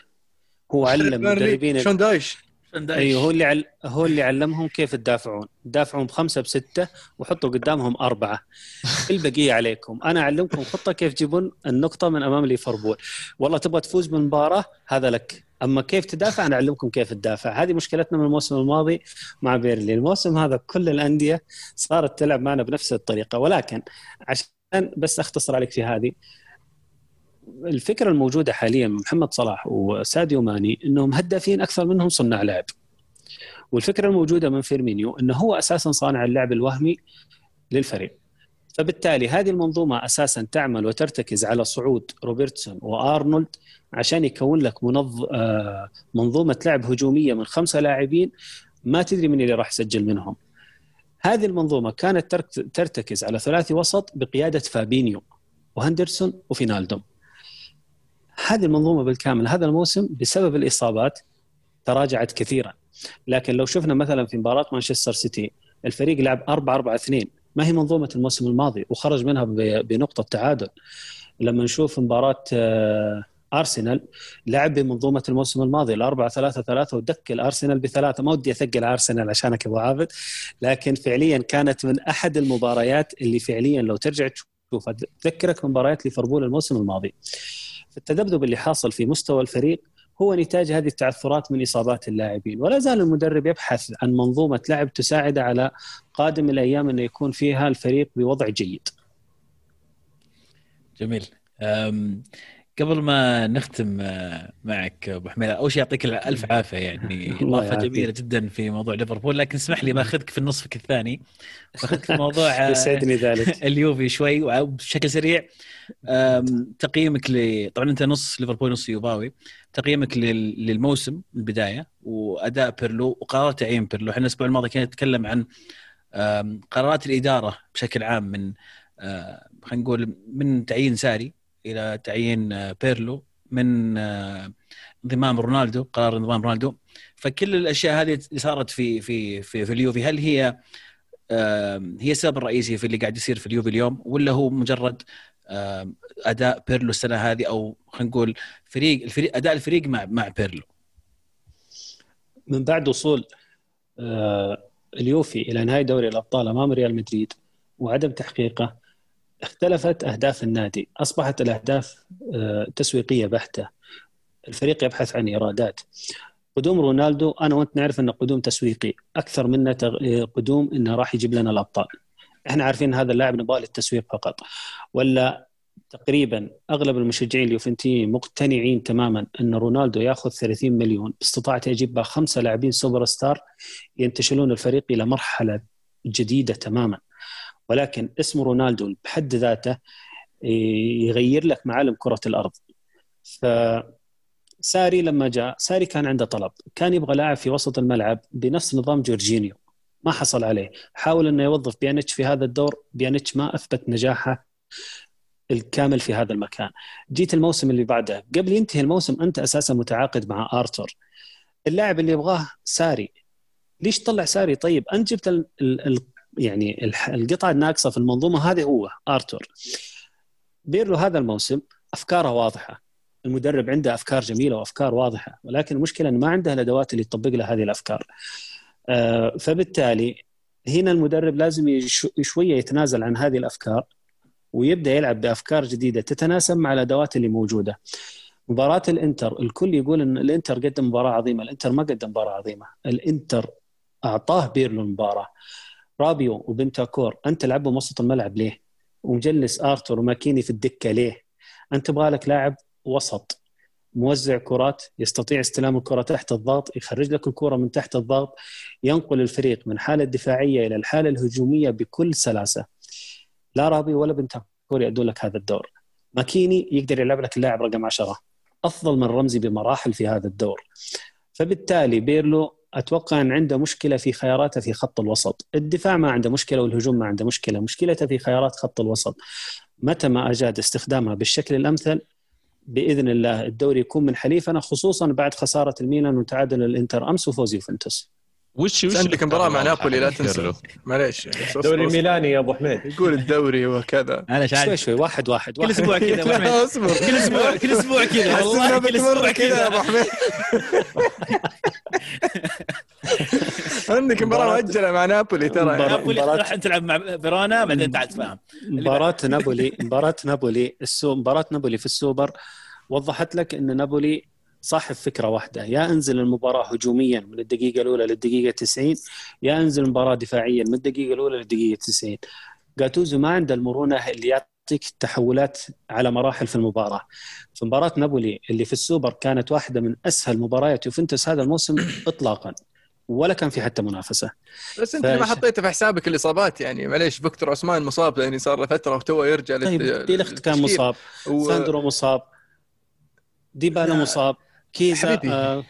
هو علم مدربين شون دايش. أيوه هو اللي عل... هو اللي علمهم كيف تدافعون، تدافعون بخمسة بستة وحطوا قدامهم أربعة. البقيه عليكم، أنا أعلمكم خطة كيف تجيبون النقطة من أمام ليفربول. والله تبغى تفوز بالمباراة؟ هذا لك، أما كيف تدافع؟ أنا أعلمكم كيف تدافع، هذه مشكلتنا من الموسم الماضي مع بيرلي، الموسم هذا كل الأندية صارت تلعب معنا بنفس الطريقة، ولكن عشان بس أختصر عليك في هذه الفكرة الموجودة حاليا من محمد صلاح وساديو ماني إنهم هدافين أكثر منهم صناع لعب. والفكرة الموجودة من فيرمينيو إنه هو أساسا صانع اللعب الوهمي للفريق. فبالتالي هذه المنظومة أساسا تعمل وترتكز على صعود روبرتسون وأرنولد عشان يكون لك منظ... آه، منظومة لعب هجومية من خمسة لاعبين ما تدري من اللي راح يسجل منهم. هذه المنظومة كانت ترتكز على ثلاثي وسط بقيادة فابينيو وهندرسون وفينالدوم. هذه المنظومة بالكامل هذا الموسم بسبب الإصابات تراجعت كثيرا. لكن لو شفنا مثلا في مباراة مانشستر سيتي الفريق لعب 4 4 2 ما هي منظومة الموسم الماضي وخرج منها بنقطة تعادل. لما نشوف مباراة آه، أرسنال لعب بمنظومة الموسم الماضي الأربعة ثلاثة ثلاثة ودك الأرسنال بثلاثة. ما ودي أثقل أرسنال عشانك أبو عابد لكن فعليا كانت من أحد المباريات اللي فعليا لو ترجع تشوفها تذكرك مباريات ليفربول الموسم الماضي. فالتذبذب اللي حاصل في مستوى الفريق هو نتاج هذه التعثرات من إصابات اللاعبين ولا زال المدرب يبحث عن منظومة لعب تساعده على قادم الأيام انه يكون فيها الفريق بوضع جيد. جميل قبل ما نختم آه، معك أبو حميد أول شيء يعطيك ألف عافية يعني. إضافة. جميلة جدا في موضوع ليفربول لكن اسمح لي باخذك في نصفك الثاني. باخذك في موضوع آه، يسعدني ذلك. اليوفي شوي وبشكل سريع. تقييمك ل طبعا أنت نص ليفربول نص يوفاوي. تقييمك لل- للموسم البداية وأداء بيرلو وقرارات تعيين بيرلو. إحنا الأسبوع الماضي كنا نتكلم عن قرارات الإدارة بشكل عام من أه، خلينا نقول من تعيين ساري. إلى تعيين أه، بيرلو من أه، انضمام رونالدو قرار انضمام رونالدو. فكل الأشياء هذه اللي صارت في في في, في اليوفي. هل هي آم، هي السبب الرئيسي في اللي قاعد يصير في اليوفي اليوم ولا هو مجرد أداء بيرلو السنة هذه أو خلينا نقول فريق الفريق أداء الفريق مع مع بيرلو؟ من بعد وصول آه، اليوفي إلى نهائي دوري الأبطال أمام ريال مدريد وعدم تحقيقه اختلفت أهداف النادي. أصبحت الأهداف آه، تسويقية بحتة. الفريق يبحث عن إيرادات. قدوم رونالدو أنا وأنت نعرف انه قدوم تسويقي. أكثر منه آه، قدوم إنه راح يجيب لنا الأبطال. إحنا عارفين هذا اللاعب نبغاه للتسويق فقط. ولا تقريبا أغلب المشجعين اليوفنتيين مقتنعين تماما أن رونالدو يأخذ 30 مليون. باستطاعته يجيب خمسة لاعبين super star ينتشلون الفريق إلى مرحلة جديدة تماما. ولكن اسم رونالدو بحد ذاته يغير لك معالم كرة الأرض. فساري لما جاء ساري كان عنده طلب. كان يبغى لاعب في وسط الملعب بنفس نظام جورجينيو. ما حصل عليه. حاول إنه يوظف بيانيتش في هذا الدور. بيانيتش ما أثبت نجاحه الكامل في هذا المكان. جيت الموسم اللي بعده. قبل ينتهي الموسم أنت أساسا متعاقد مع ارثر اللاعب اللي يبغاه ساري. ليش طلع ساري؟ طيب أنت جبت يعني القطعه الناقصة في المنظومة هذه هو ارثر بيرلو هذا الموسم أفكاره واضحة المدرب عنده أفكار جميلة وأفكار واضحة ولكن المشكلة إنه ما عنده الأدوات اللي يطبق له هذه الأفكار آه، فبالتالي هنا المدرب لازم شوية يتنازل عن هذه الأفكار ويبدأ يلعب بأفكار جديدة تتناسب مع الأدوات اللي موجودة. مباراة الإنتر الكل يقول إن الإنتر قدم مباراة عظيمة، الإنتر ما قدم مباراة عظيمة، الإنتر أعطاه بيرلو المباراه. رابيو وبنتاكور أنت تلعبهم وسط الملعب ليه؟ ومجلس ارثر وماكيني في الدكة ليه؟ أنت تبغى لك لاعب وسط موزع كرات يستطيع استلام الكرة تحت الضغط يخرج لك الكرة من تحت الضغط ينقل الفريق من حالة دفاعية إلى الحالة الهجومية بكل سلاسة لا رابي ولا بنتاكور يأدون لك هذا الدور ماكيني يقدر يلعب لك اللاعب رقم عشرة أفضل من رمزي بمراحل في هذا الدور فبالتالي بيرلو أتوقع أن عنده مشكلة في خياراته في خط الوسط، الدفاع ما عنده مشكلة والهجوم ما عنده مشكلة، مشكلته في خيارات خط الوسط. متى ما أجاد استخدامها بالشكل الأمثل بإذن الله الدوري يكون من حليفنا خصوصا بعد خسارة الميلان وتعادل الإنتر. أمس وفوز يوفنتوس. وش وش عندك مباراة مع نابولي لا تنسى؟ معليش. دوري الميلاني يا أبو حميد. يقول الدوري وكذا. أنا شوي شايف شوي واحد واحد, كل واحد. أسبوع كذا كل أسبوع كل أسبوع كذا. والله كل أسبوع كذا يا أبو حميد. عندك مباراة مؤجلة مع نابولي ترى. نابولي راح تلعب مع فيرونا بعدين تعال تفهم مباراة نابولي مباراة نابولي السو مباراة نابولي في السوبر وضحت لك إن نابولي صاحب فكرة واحدة. يا أنزل المباراة هجوميا من الدقيقة الأولى للدقيقة 90 يا أنزل المباراة دفاعيا من الدقيقة الأولى للدقيقة 90 جاتوزو ما عنده المرونة اللي يعطيك تحولات على مراحل في المباراة في مباراة نابولي اللي في السوبر كانت واحدة من أسهل مباريات يوفنتوس هذا الموسم اطلاقا ولا كان في حتى منافسة بس أنت ما فايش- حطيته في حسابك الإصابات يعني معليش فيكتور أوسيمين مصاب يعني صار له فترة وتو يرجع طيب للت- ديليخت كان. مصاب و- ساندرو مصاب ديبالا لا. مصاب كيزا. آه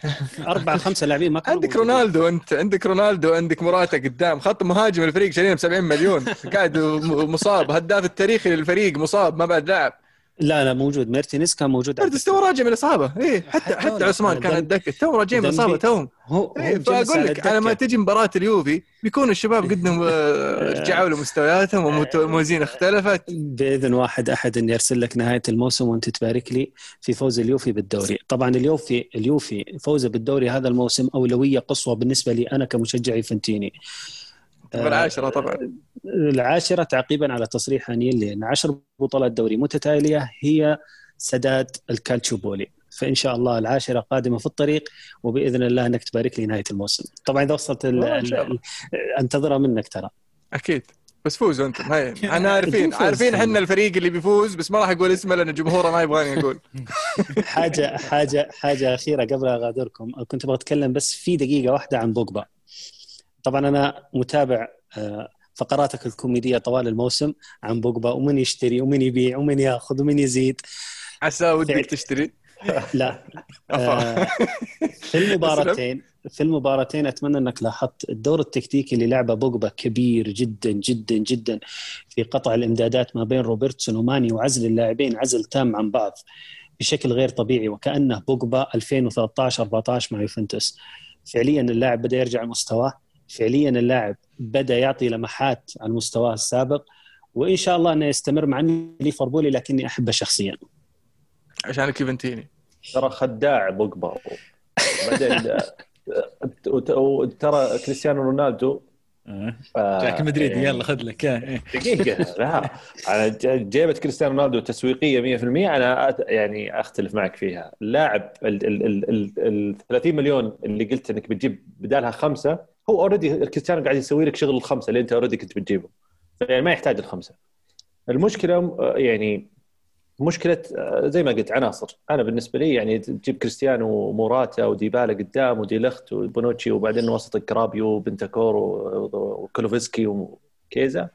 أربعة خمسة لاعبين ما عندك. رونالدو أنت عندك رونالدو عندك موراتا قدام. أخطر مهاجم الفريق شارينه ب 70 مليون. قاعد مصاب. هداف التاريخي للفريق مصاب. ما بعد لاعب. لا لا موجود. ميرتينز كان موجود ميرتينز تو راجع من الإصابة. إيه حتى حتى أوسيمين كان اتذكر تو راجعين من الإصابة توهم. إيه فأقول لك على ما. تجي مباراة اليوفي بيكون الشباب قدهم آه، رجعوا له مستوياتهم والموازين اختلفت. بإذن الواحد الأحد اني ارسل لك نهاية الموسم وأنت تبارك لي في فوز اليوفي بالدوري، طبعا اليوفي اليوفي فوزه بالدوري هذا الموسم أولوية قصوى بالنسبة لي أنا كمشجع فنتيني. بالعاشره طبعا. العاشرة تعقيبا على تصريح انيلي ان عشر بطولات دوري متتالية هي سداد الكالتشوبولي فإن شاء الله العاشرة قادمة في الطريق وبإذن الله أنك تبارك لي نهاية الموسم. طبعا إذا وصلت أنتظرها منك ترى. أكيد. بس فوزوا أنتم هاي إحنا عارفين. عارفين إحنا الفريق اللي بيفوز بس ما راح أقول اسمه لأن جمهوره ما يبغاني أقول حاجة حاجة حاجة أخيرة قبل أغادركم. كنت أبغى أتكلم بس في دقيقة واحدة عن بوجبا. طبعا أنا متابع آه، فقراتك الكوميدية طوال الموسم عن بوجبا ومن يشتري ومن يبيع ومن ياخذ ومن يزيد. عسى ودك فعل. تشتري. لا. آه، في المباراتين في المباراتين أتمنى أنك لاحظت الدور التكتيكي اللي لعبه بوجبا كبير جدا جدا جدا في قطع الإمدادات ما بين روبرتسون وماني وعزل اللاعبين عزل تام عن بعض بشكل غير طبيعي وكأنه بوجبا 2013 14 مع يوفنتوس. فعليا اللاعب بدا يرجع لمستواه. فعليا اللاعب بدأ يعطي لمحات عن مستواه السابق وإن شاء الله أنه يستمر مع اني ليفربولي لكني أحبه شخصيا. عشان كيفنتيني. ترى خداع بوجبا. آه، وترى كريستيانو رونالدو آه. آه، جاك مدريدي يعني يلا خذ لك إيه. دقيقة لا. أنا ج- جيبة كريستيانو رونالدو تسويقية 100% أنا أت- يعني أختلف معك فيها. اللاعب ال ال ال ال ال 30 مليون اللي قلت أنك بتجيب بدالها خمسة هو already كريستيانو قاعد يسوي لك شغل الخمسة اللي أنت already كنت بتجيبه. يعني ما يحتاج الخمسة. المشكلة آه، يعني مشكلة آه، زي ما قلت عناصر. أنا بالنسبة لي يعني تجيب كريستيانو وموراتا وديبالا قدام ودي لخت وبونوتشي وبعدين وسط كرابيو وبنتاكور وكولوفسكي وكيزا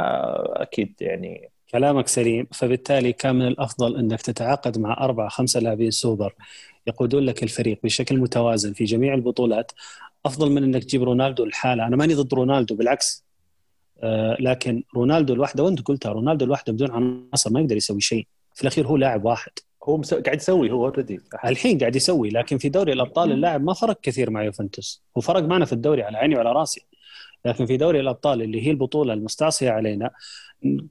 آه، أكيد يعني. كلامك سليم. فبالتالي كان من الأفضل أنك تتعاقد مع أربعة خمسة لاعبين سوبر يقودون لك الفريق بشكل متوازن في جميع البطولات. أفضل من إنك تجيب رونالدو الحالة أنا ماني ضد رونالدو بالعكس. آه لكن رونالدو لوحده وانت قلتها رونالدو لوحده بدون عناصر ما يقدر يسوي شيء. في الأخير هو لاعب واحد. هو مس... قاعد يسوي هو already الحين قاعد يسوي لكن في دوري الأبطال اللاعب ما فرق كثير مع يوفنتوس. هو فرق معنا في الدوري على عيني وعلى راسي. لكن في دوري الأبطال اللي هي البطولة المستعصية علينا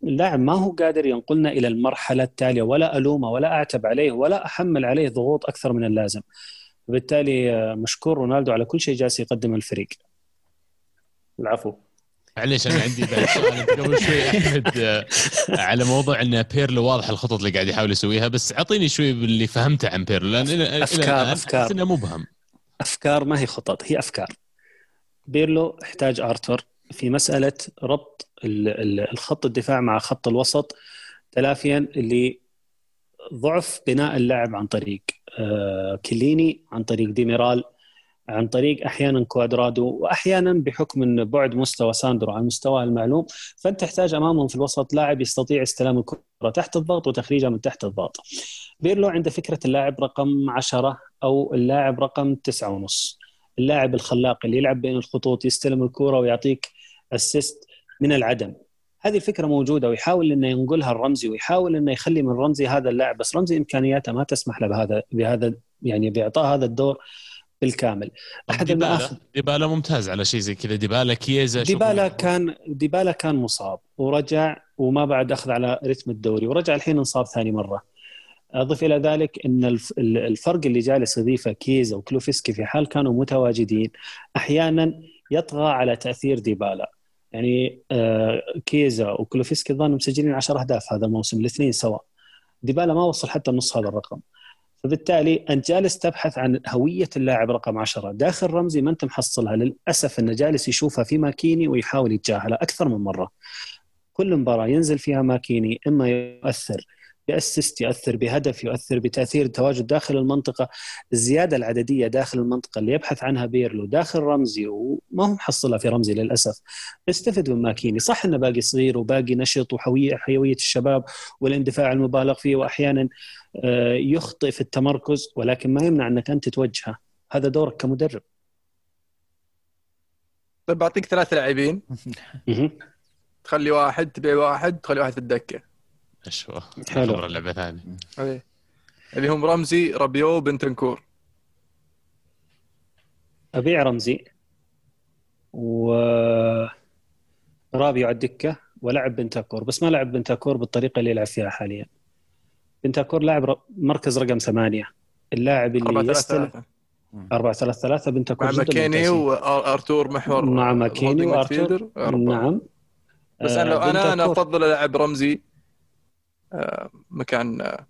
اللاعب ما هو قادر ينقلنا إلى المرحلة التالية ولا ألومه ولا أعتب عليه ولا أحمل عليه ضغوط أكثر من اللازم. وبالتالي آه، مشكور رونالدو على كل شيء جالس يقدمه الفريق. العفو. معليش أنا عندي بعد سؤال. قبل شوي أحمد آه، على موضوع إن بيرلو واضح الخطط اللي قاعد يحاول يسويها بس أعطيني شوي باللي فهمته عن بيرلو لأن إلى أفكار. أحس إنه مبهم أفكار ما هي خطط هي أفكار. بيرلو احتاج ارثر في مسألة ربط ال- ال- الخط الدفاع مع خط الوسط تلافيا لضعف بناء اللعب عن طريق آه، كيليني عن طريق ديميرال عن طريق أحيانا كوادرادو واحيانا بحكم إن بعد مستوى ساندرو عن مستواه المعلوم فأنت تحتاج أمامهم في الوسط لاعب يستطيع استلام الكرة تحت الضغط وتخريجها من تحت الضغط. بيرلو عنده فكرة اللاعب رقم 10 أو اللاعب رقم تسعة ونص اللاعب الخلاق اللي يلعب بين الخطوط يستلم الكرة ويعطيك assist من العدم هذه الفكرة موجودة ويحاول إنه ينقلها لرمزي ويحاول إنه يخلي من رمزي هذا اللاعب بس رمزي إمكانياته ما تسمح له بهذا بهذا يعني بإعطاء هذا الدور بالكامل. أحد ديبالا المآخذ ديبالا ممتاز على شيء زي كذا. ديبالا كييزا شوف ديبالا كان ديبالا كان مصاب ورجع وما بعد أخذ على رتم الدوري ورجع الحين انصاب ثاني مرة. أضف إلى ذلك إن الف- الفرق اللي جالس يضيفه كيزا وكلوفسكي في حال كانوا متواجدين أحيانا يطغى على تأثير ديبالا. يعني آه، كيزا وكلوفسكي ظن مسجلين 10 أهداف هذا الموسم الاثنين سوا. ديبالا ما وصل حتى نص هذا الرقم. فبالتالي انت جالس تبحث عن هوية اللاعب رقم 10 داخل رمزي ما انت محصلها للأسف انه جالس يشوفها في ماكيني ويحاول يتجاهلها أكثر من مرة. كل مباراة ينزل فيها ماكيني إما يؤثر ب assist يؤثر بهدف يؤثر بتأثير تواجد داخل المنطقة الزيادة العددية داخل المنطقة اللي يبحث عنها بيرلو داخل رمزي وما هو محصلها في رمزي للأسف. يستفيد من ماكيني. صح إنه باقي صغير وباقي نشط وحيوية حيوية الشباب والاندفاع المبالغ فيه وأحيانا آه، يخطئ في التمركز ولكن ما يمنع إنك أنت توجهه. هذا دورك كمدرب. طيب بعطيك ثلاث لاعبين. تخلي واحد تبيع واحد تخلي واحد في الدكة. اشوى حلو. خبر اللعبه ثانية. إيه. اللي هم رمزي رابيو بنتاكور. أبيع رمزي. و رابيو على الدكة والعب بنتاكور. بس ما لعب بنتاكور بالطريقة اللي يلعب فيها حاليا. بنتاكور لاعب ر- مركز رقم ثمانية. اللاعب 4 اللي 3 يستلم 3 4 3 3 بنتاكور مع ماكيني. وأرتور محور مع ماكيني وأرتور. نعم. بس أنا لو آه، أنا أنا أفضل ألعب رمزي. مكان آه،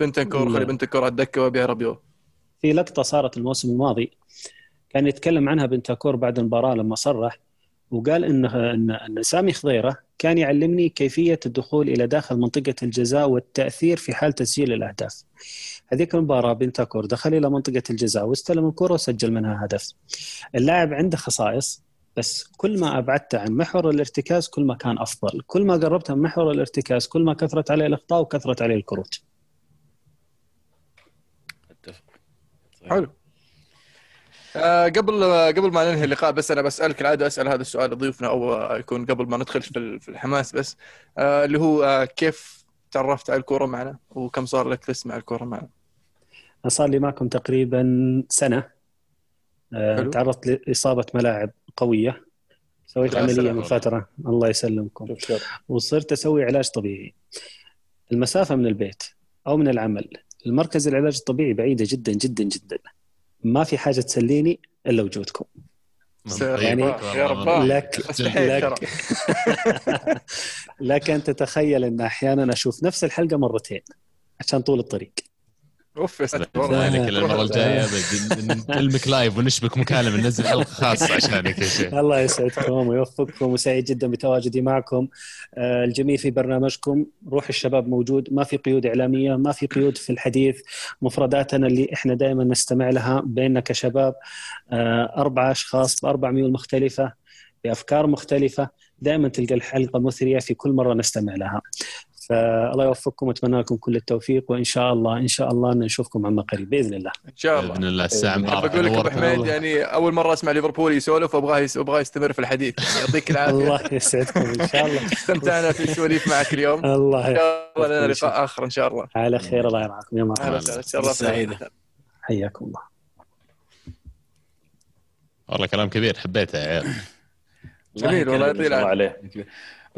بنتنكور. خلي بنتنكور على الدكه وابيع رابيو في لقطة صارت الموسم الماضي كان يتكلم عنها بنتاكور بعد المباراة لما صرح وقال ان إن إن سامي خضيرة كان يعلمني كيفية الدخول إلى داخل منطقة الجزاء والتأثير في حال تسجيل الأهداف. هذيك المباراة بنتاكور دخل إلى منطقة الجزاء واستلم الكرة وسجل منها هدف. اللاعب عنده خصائص بس كل ما ابعدته عن محور الارتكاز كل ما كان أفضل، كل ما قربته من محور الارتكاز كل ما كثرت عليه الإخطاء وكثرت عليه الكروت. حلو. آه قبل قبل ما ننهي اللقاء بس أنا بسألك العادة أسأل هذا السؤال لضيوفنا أو يكون قبل ما ندخل في ال- في الحماس بس. آه اللي هو آه كيف تعرفت على الكورة معنا؟ وكم صار لك تسمع الكورة معنا؟ صار لي معكم تقريبا سنة. تعرضت لإصابة ملاعب قوية. سويت عملية. من فترة. الله يسلمكم. وصرت أسوي علاج طبيعي. المسافة من البيت أو من العمل المركز العلاج الطبيعي بعيدة جدا جدا جدا. ما في حاجة تسليني إلا وجودكم. يعني-. لك لك لك أن تتخيل أن أحيانا أشوف نفس الحلقة مرتين عشان طول الطريق. أوف يا والله عليك المرة الجاية نكلمك لايف ونشبك مكالمة ننزل حلقة خاصة عشانك يا شيخ الله يسعدكم ويوفقكم وسعيد جدا بتواجدي معكم. آه، الجميل في برنامجكم. روح الشباب موجود. ما في قيود إعلامية ما في قيود في الحديث. مفرداتنا اللي إحنا دائما نستمع لها بيننا كشباب آه، أربعة أشخاص بأربع ميول مختلفة بأفكار مختلفة. دائما تلقى الحلقة مثرية في كل مرة نستمع لها. فالله يوفقكم وأتمنى لكم كل التوفيق وإن شاء الله إن شاء الله نشوفكم عما قريب بإذن الله. إن شاء الله. بإذن الله الساعة مباركة. أقول لك أبو. حميد يعني أول مرة أسمع ليفربول يسولف وأبغاه يس- ابغاه يستمر في الحديث. يعطيك العافية. الله يسعدكم إن شاء الله. استمتعنا في السواليف معك اليوم. إن الله شاء الله لنا لقاء آخر إن شاء الله. على خير الله يرعاكم. يا مرحبا. سعيدة. حياكم الله. والله كلام كبير حبيته يا عيال. جميل والله العافيه عليه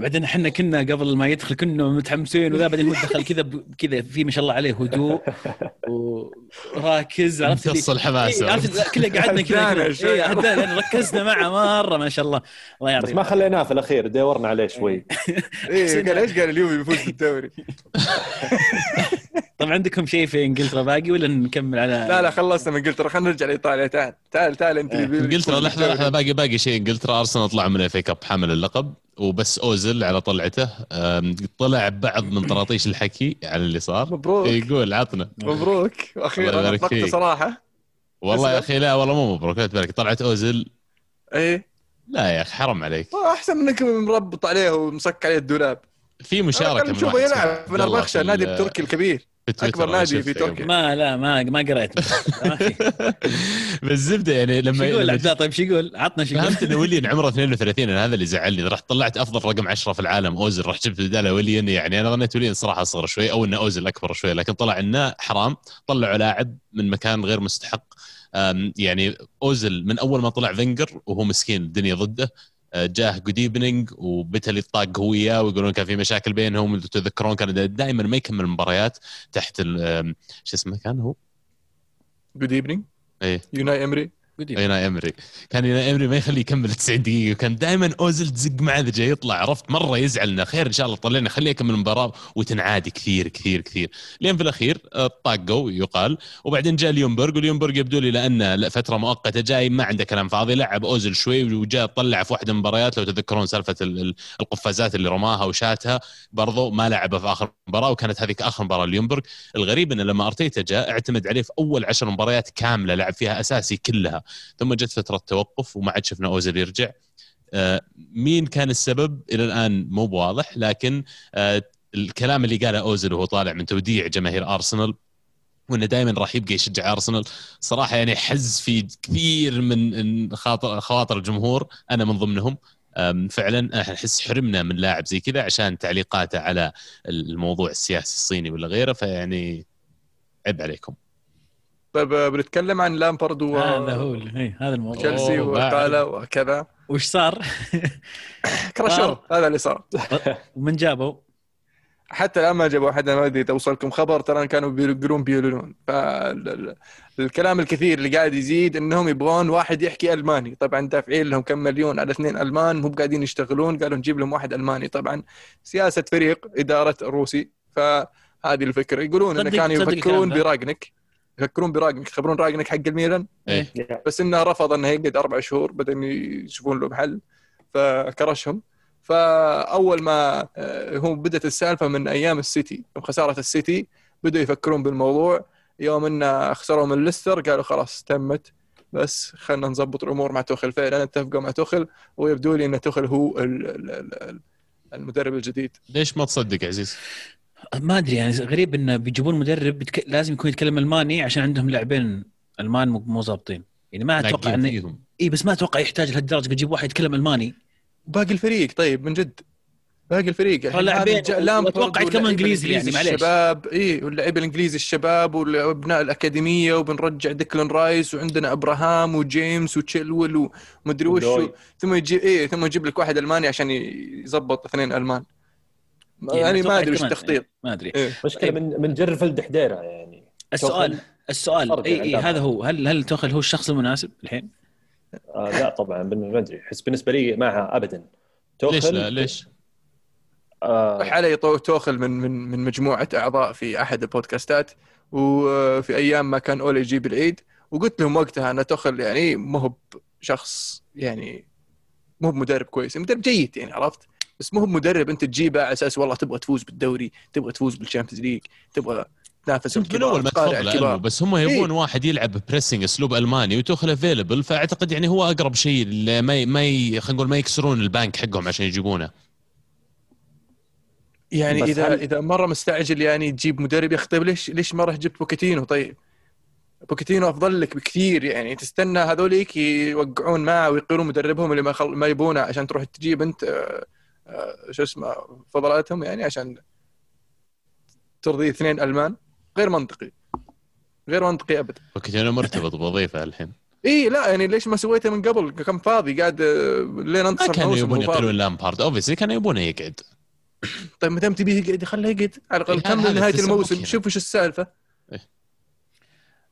وبعدين إحنا كنا قبل ما يدخل كنا متحمسين وذا بعدين هو دخل كذا كذا في ما شاء الله عليه هدوء وراكز عرفت امتص الحماس. إيه، عرفت كذا قعدنا كذا هدانا لأن ركزنا معه مرة ما شاء الله. الله بس يعطيه ما خليناه في الأخير دورنا عليه شوي. إيه قال إيش قال اليوم بيفوز بالدوري؟ طب عندكم شيء في إنجلترا باقي ولا نكمل على لا لا خلصنا من إنجلترا. خلينا نرجع لايطاليا تعال تعال تعال أنت بيفوز إنجلترا لحظه. لحظه باقي باقي شيء. إنجلترا أرسنال طلع من إف كاب حامل اللقب وبس اوزل على طلعته. طلع بعض من طراطيش الحكي على اللي صار. مبروك. يقول عطنا. مبروك. وأخيرا اطلقت. صراحة. والله يا. أخي لا والله مو مبروك لا تبارك. طلعت اوزل إيه. لا يا أخي حرام عليك. والله أحسن منك مربط عليه ومسك عليه الدولاب. في مشاركة من واحد يلعب في البخشة في النادي ال- التركي الكبير. في تويتر أكبر أنا نادي في. تركيا. ما لا ما ما قريت. بس زبدة يعني شو لما يقول عبد الله؟ طيب شو يقول؟ عطنا شو يقول. فهمت ان ويليان عمره 32 أنا هذا اللي زعلني. رحت طلعت أفضل رقم 10 في العالم اوزل رحت جبت بداله ويليان يعني أنا ظنيت ويليان صراحة أصغر شوي أو إن اوزل أكبر شوي لكن طلع إنه حرام. طلعوا لاعب من مكان غير مستحق. يعني اوزل من أول ما طلع فينجر وهو مسكين الدنيا ضده. جاه جود ايفنينج وبتل يطاق هو وياه ويقولون كان في مشاكل بينهم تذكرون كان دائما ما يكمل المباريات تحت شو اسمه كان هو؟ جود ايفنينج إيه. يوناي امري يوناي أمري. كان يوناي أمري ما يخليه يكمل 90 دقيقة. وكان دائما اوزل تزق معه إذا جاي يطلع. عرفت؟ مرة يزعل إنه خير إن شاء الله طلعنا. خليه يكمل المباراة وتنعادي كثير كثير كثير. لين في الأخير آه، طاقوا يقال. وبعدين جاء ليونبرغ وليونبرغ يبدو لي لأنه لا- فترة مؤقتة جاي ما عنده كلام فاضي. لعب اوزل شوي وجاء طلع في واحدة من المباريات. لو تذكرون سالفة ال- ال- القفازات اللي رماها وشاتها برضو ما لعبه في آخر مباراة وكانت هذيك آخر مباراة ليونبرغ الغريب إنه لما أرتيتا جاء اعتمد عليه في أول عشر مباريات كاملة لعب فيها أساسي كلها. ثم جت فترة توقف وما عاد شفنا أوزيل يرجع. آه، مين كان السبب؟ إلى الآن مو بواضح لكن آه، الكلام اللي قاله أوزيل وهو طالع من توديع جماهير أرسنال وإنه دائما راح يبقى يشجع أرسنال صراحة يعني حز في كثير من خواطر الجمهور أنا من ضمنهم. فعلا نحس حرمنا من لاعب زي كذا عشان تعليقاته على الموضوع السياسي الصيني ولا غيره فيعني عيب عليكم. طيب آه، بنتكلم عن لامبرد و هذا هو إيه، هذا الموضوع. تشيلسي. وقاله وكذا. وش صار؟ كراشوا هذا اللي صار. ومن جابوا؟ حتى الآن ما جابوا أحد ما أدري توصلكم خبر ترى كانوا بيقولون بيقولون. فالكلام الكثير اللي قاعد يزيد إنهم يبغون واحد يحكي ألماني. طبعا دافعين لهم كم مليون على اثنين ألمان مو قاعدين يشتغلون قالوا نجيب لهم واحد ألماني. طبعا سياسة فريق إدارة روسي. فهذه الفكرة. يقولون انه كانوا يفكرون. براجنك يفكرون براجنك يخبرون راجنك حق الميلان. إيه. بس إنه رفض إنه يقعد أربع شهور بعدين يشوفون له محل فكرشهم. فأول ما آه، هو بدأت السالفة من أيام السيتي يوم خسارة السيتي بدوا يفكرون بالموضوع. يوم ان خسروا من ليستر قالوا خلاص تمت بس خلينا نظبط الأمور مع توخل فعلا اتفقوا مع توخل ويبدو لي إن توخل هو ال- ال- ال- المدرب الجديد. ليش ما تصدق عزيز؟ ما أدري يعني غريب إنه بيجيبون مدرب بتك... لازم يكون يتكلم ألماني عشان عندهم لاعبين ألمان مو مو ظابطين. يعني ما أتوقع انه إي بس ما أتوقع يحتاج لهالدرجة بيجيب واحد يتكلم ألماني. باقي الفريق طيب من جد. باقي الفريق لاعبين يتكلم واللعيبة إنجليزي يعني، الإنجليزي معليش. الشباب إي واللعيبة الإنجليزي الشباب وابناء الأكاديمية وبنرجع ديكلان رايس وعندنا أبراهام وجيمس وتشيلول ومدري وش. ثم يجي إيه ثم يجيب لك واحد ألماني عشان يظبط اثنين ألمان. يعني أتوقع ما أدري وش كمان- التخطيط. ما أدري. إيه. مشكلة من من جرفلد حديرة يعني. السؤال السؤال اي يعني اي. هذا هو هل هل توخل هو الشخص المناسب الحين؟ آه لا طبعا بن- ما أدري. احس بالنسبة لي معها ابدا. توخل ليش لا؟ ليش؟ آه. علي تو- توخل من من من مجموعة أعضاء في أحد البودكاستات وفي أيام ما كان أولي يجيب العيد وقلت لهم وقتها أن توخل يعني ما هو بشخص يعني مو هو بمدرب كويس مدرب جيد يعني عرفت؟ بس مو هو بمدرب انت تجيبه على أساس والله تبغى تفوز بالدوري تبغى تفوز بال Champions League تبغى تنافس من الكبار أول ما تفضل بس هم يبون واحد يلعب pressing أسلوب ألماني وتوخل available فأعتقد يعني هو أقرب شيء اللي ما ي- ما ي- خلينا نقول ما يكسرون البنك حقهم عشان يجيبونه. يعني إذا هل- إذا مرة مستعجل يعني تجيب مدرب يا أخي طيب ليش ليش ما رحت جبت بوكيتينو؟ طيب بوكيتينو أفضل لك بكثير يعني تستنى هذوليك يوقعون معه ويقيلون مدربهم اللي ما خل... ما يبونه عشان تروح تجيب أنت آه، شو اسمه فضلاتهم يعني عشان ترضي اثنين ألمان غير منطقي. غير منطقي ابدا وكنت أنا مرتبط بوظيفة الحين. إي لا يعني ليش ما سويته من قبل؟ كم فاضي قاعد آه، لين ما انتصر كانوا يبون فاضي. لامبارد. obviously كانوا يبونه يقعد. طيب ما دام تبيه يقعد؟ خليه يقعد. على الأقل إيه، كمل نهاية الموسم. شوف وش السالفة. آه،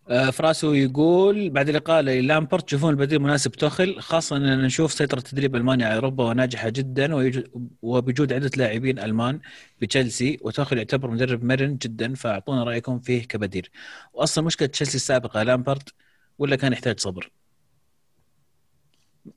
فراسو يقول بعد اللقاء للامبرت تشوفون البديل مناسب توخل خاصة إن نشوف سيطرة تدريب ألمانيا على أوروبا ناجحه جدا وبوجود عدة لاعبين ألمان بتشيلسي وتوخل يعتبر مدرب مرن جدا فأعطونا رأيكم فيه كبديل. واصلا مشكلة تشيلسي السابقة لامبرت ولا كان يحتاج صبر؟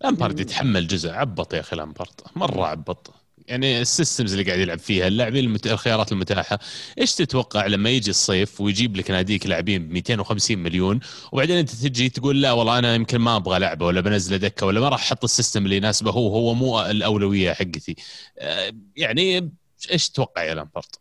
لامبارد يتحمل جزء عبط يا أخي لامبارد مرة عبط. يعني ال systems اللي قاعد يلعب فيها اللاعبين المت... الخيارات المتاحة إيش تتوقع لما يجي الصيف ويجيب لك ناديك لاعبين ب 250 مليون وبعدين أنت تجي تقول لا والله أنا يمكن ما أبغى لعبه ولا بنزله دكة ولا ما راح أحط ال system اللي يناسبه هو هو مو الأولوية حقتي آه، يعني إيش تتوقع يا لامبارد؟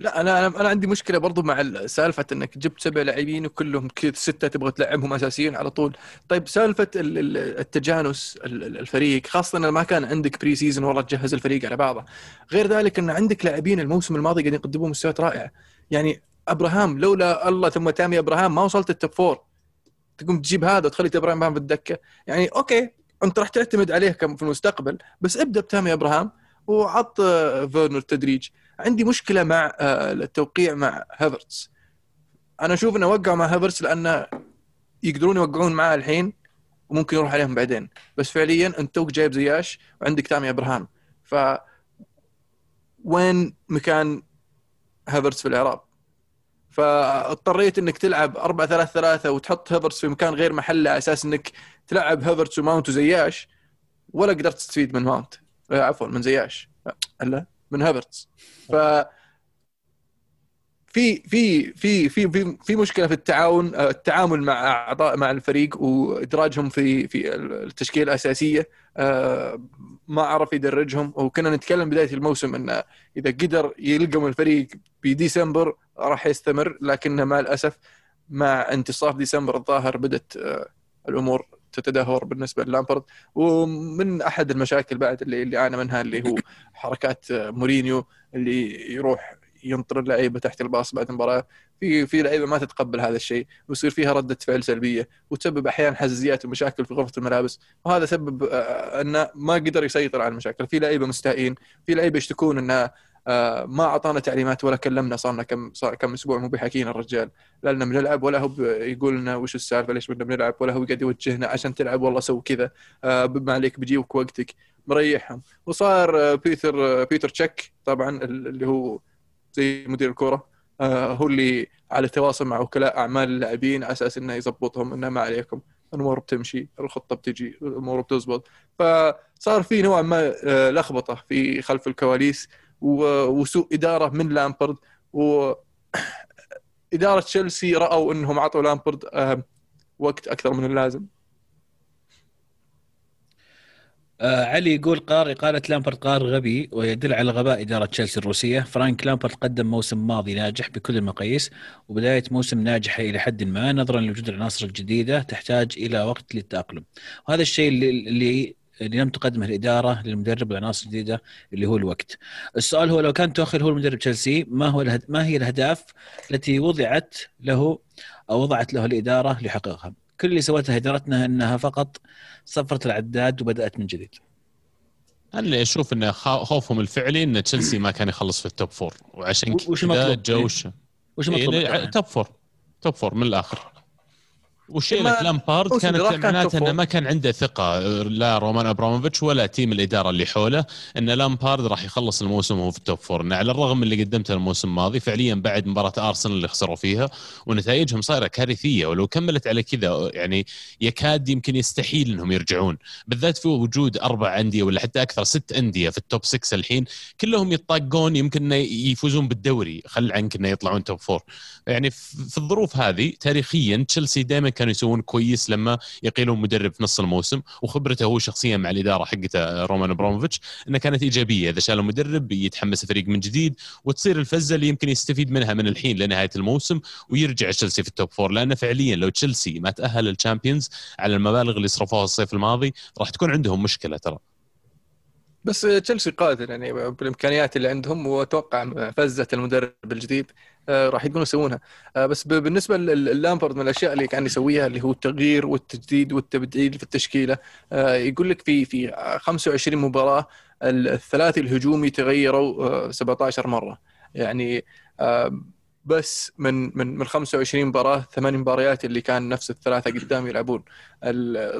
لا أنا أنا عندي مشكلة برضو مع سالفة إنك جبت سبع لاعبين وكلهم كذا ستة تبغى تلعبهم أساسيين على طول. طيب سالفة ال- ال- التجانس ال- ال- الفريق خاصة انه ما كان عندك pre-season والله تجهز الفريق على بعضه. غير ذلك إن عندك لاعبين الموسم الماضي قاعدين يقدمون مستويات رائعة. يعني إبراهام لولا الله ثم تامي إبراهام ما وصلت ال top four تقوم تجيب هذا وتخلي ابراهام في الدكة. يعني okay أنت راح تعتمد عليه في المستقبل بس ابدأ بتامي إبراهام وعط آه، فيرنر تدريج. عندي مشكلة مع آه، التوقيع مع هافرتس. أنا أشوف إنه وقعوا مع هافرتس لأنه يقدرون يوقعون معاه الحين وممكن يروح عليهم بعدين. بس فعليا أنت توك جايب زياش وعندك تامي أبراهام. ف وين مكان هافرتس في الإعراب؟ فاضطريت إنك تلعب 4 3 3 وتحط هافرتس في مكان غير محله على أساس إنك تلعب هافرتس وماونت وزياش. ولا قدرت تستفيد من ماونت. آه، عفوا من زياش. لا من هافرتس. ف في في في في في مشكلة في التعاون التعامل مع أعضاء مع الفريق وإدراجهم في في التشكيلة الأساسية آه، ما عرف يدرجهم. وكنا نتكلم بداية الموسم إنه إذا قدر يلقم الفريق بديسمبر راح يستمر لكن مع الأسف مع انتصاف ديسمبر الظاهر بدأت آه، الأمور تتدهور بالنسبة للامبرد. ومن أحد المشاكل بعد اللي اللي عانى منها اللي هو حركات آه، مورينيو اللي يروح ينطر اللعيبة تحت الباص بعد المباراة. في في لعيبة ما تتقبل هذا الشيء ويصير فيها ردة فعل سلبية وتسبب أحيانا حزازيات ومشاكل في غرفة الملابس. وهذا سبب آه، انه ما قدر يسيطر على المشاكل. في لعيبة مستائين في لعيبة يشتكون انه ما أعطانا تعليمات ولا كلمنا صارنا كم صار كم أسبوع مو بحكينا الرجال. لا لنا بنلعب ولا هو يقول لنا وش السالفة ليش بدنا بنلعب ولا هو قاعد يوجهنا عشان تلعب والله سوي كذا. آه، ما عليك بجيبك وقتك. مريحهم. وصار آه، بيتر آه، بيتر تشيك طبعا ال- اللي هو زي مدير الكورة. آه، هو اللي على تواصل مع وكلاء أعمال اللاعبين على أساس إنه يضبطهم إنه ما عليكم. الأمور بتمشي الخطة بتجي الأمور بتزبط. فصار في نوع ما آه، لخبطة في خلف الكواليس. وسوء إدارة من لامبرد. و إدارة تشيلسي رأوا إنهم عطوا لامبرد وقت أكثر من اللازم. آه علي يقول قار إقالة لامبرد قرار غبي ويدل على غباء إدارة تشيلسي الروسية. فرانك لامبرد قدم موسم ماضي ناجح بكل المقاييس وبداية موسم ناجحة إلى حد ما نظرا لوجود العناصر الجديدة تحتاج إلى وقت للتأقلم. وهذا الشيء اللي, اللي لم تقدمه الإدارة للمدرب والعناصر الجديدة اللي هو الوقت. السؤال هو لو كان توخيل هو المدرب تشيلسي ما هو الهد... ما هي الأهداف التي وضعت له أو وضعت له الإدارة ليحققها كل اللي سوته إدارتنا أنها فقط صفرت العداد وبدأت من جديد. أنا اللي أشوف إن خوفهم الفعلي إن تشيلسي ما كان يخلص في ال top four وعشان كذا؟ جوش. وش المطلوب إيه،؟ top four top four من الآخر. وشيلة ما- لامبارد كانت معناته إنه. ما كان عنده ثقة لا رومان أبراموفيتش ولا team الإدارة اللي حوله إن لامبارد راح يخلص الموسم وهو في ال top four إنه على الرغم من اللي قدمته الموسم الماضي فعليا بعد مباراة أرسنال اللي خسروا فيها ونتائجهم صايرة كارثية ولو كملت على كذا يعني يكاد يمكن يستحيل إنهم يرجعون. بالذات في وجود أربع أندية ولا حتى أكثر ست أندية في ال top 6 الحين كلهم يطاقون يمكن يفوزون بالدوري. خل عنك إنه يطلعون top four يعني في في الظروف هذه تاريخيا تشيلسي دائما كانوا يسوون كويس لما يقيلون مدرب في نص الموسم وخبرته هو شخصيا مع الإدارة حقته رومان إبراموفيتش انها كانت إيجابية. إذا شالوا مدرب يتحمس الفريق من جديد وتصير الفزة اللي يمكن يستفيد منها من الحين لنهاية الموسم ويرجع تشيلسي في ال top four لأنه فعليا لو تشيلسي ما تأهل لل Champions على المبالغ اللي صرفوها الصيف الماضي راح تكون عندهم مشكلة ترى. بس تشيلسي قادر يعني بالإمكانيات اللي عندهم وأتوقع فزة المدرب الجديد راح يكونوا يسوونها. آه، بس بالنسبة للامبرد من الأشياء اللي كان يسويها اللي هو التغيير والتجديد والتبديل في التشكيلة آه، يقول لك في في 25 مباراة الثلاثي الهجومي تغيروا آه، 17 مرة. يعني آه، بس من من من 25 مباراة ثمان مباريات اللي كان نفس الثلاثة قدام يلعبون.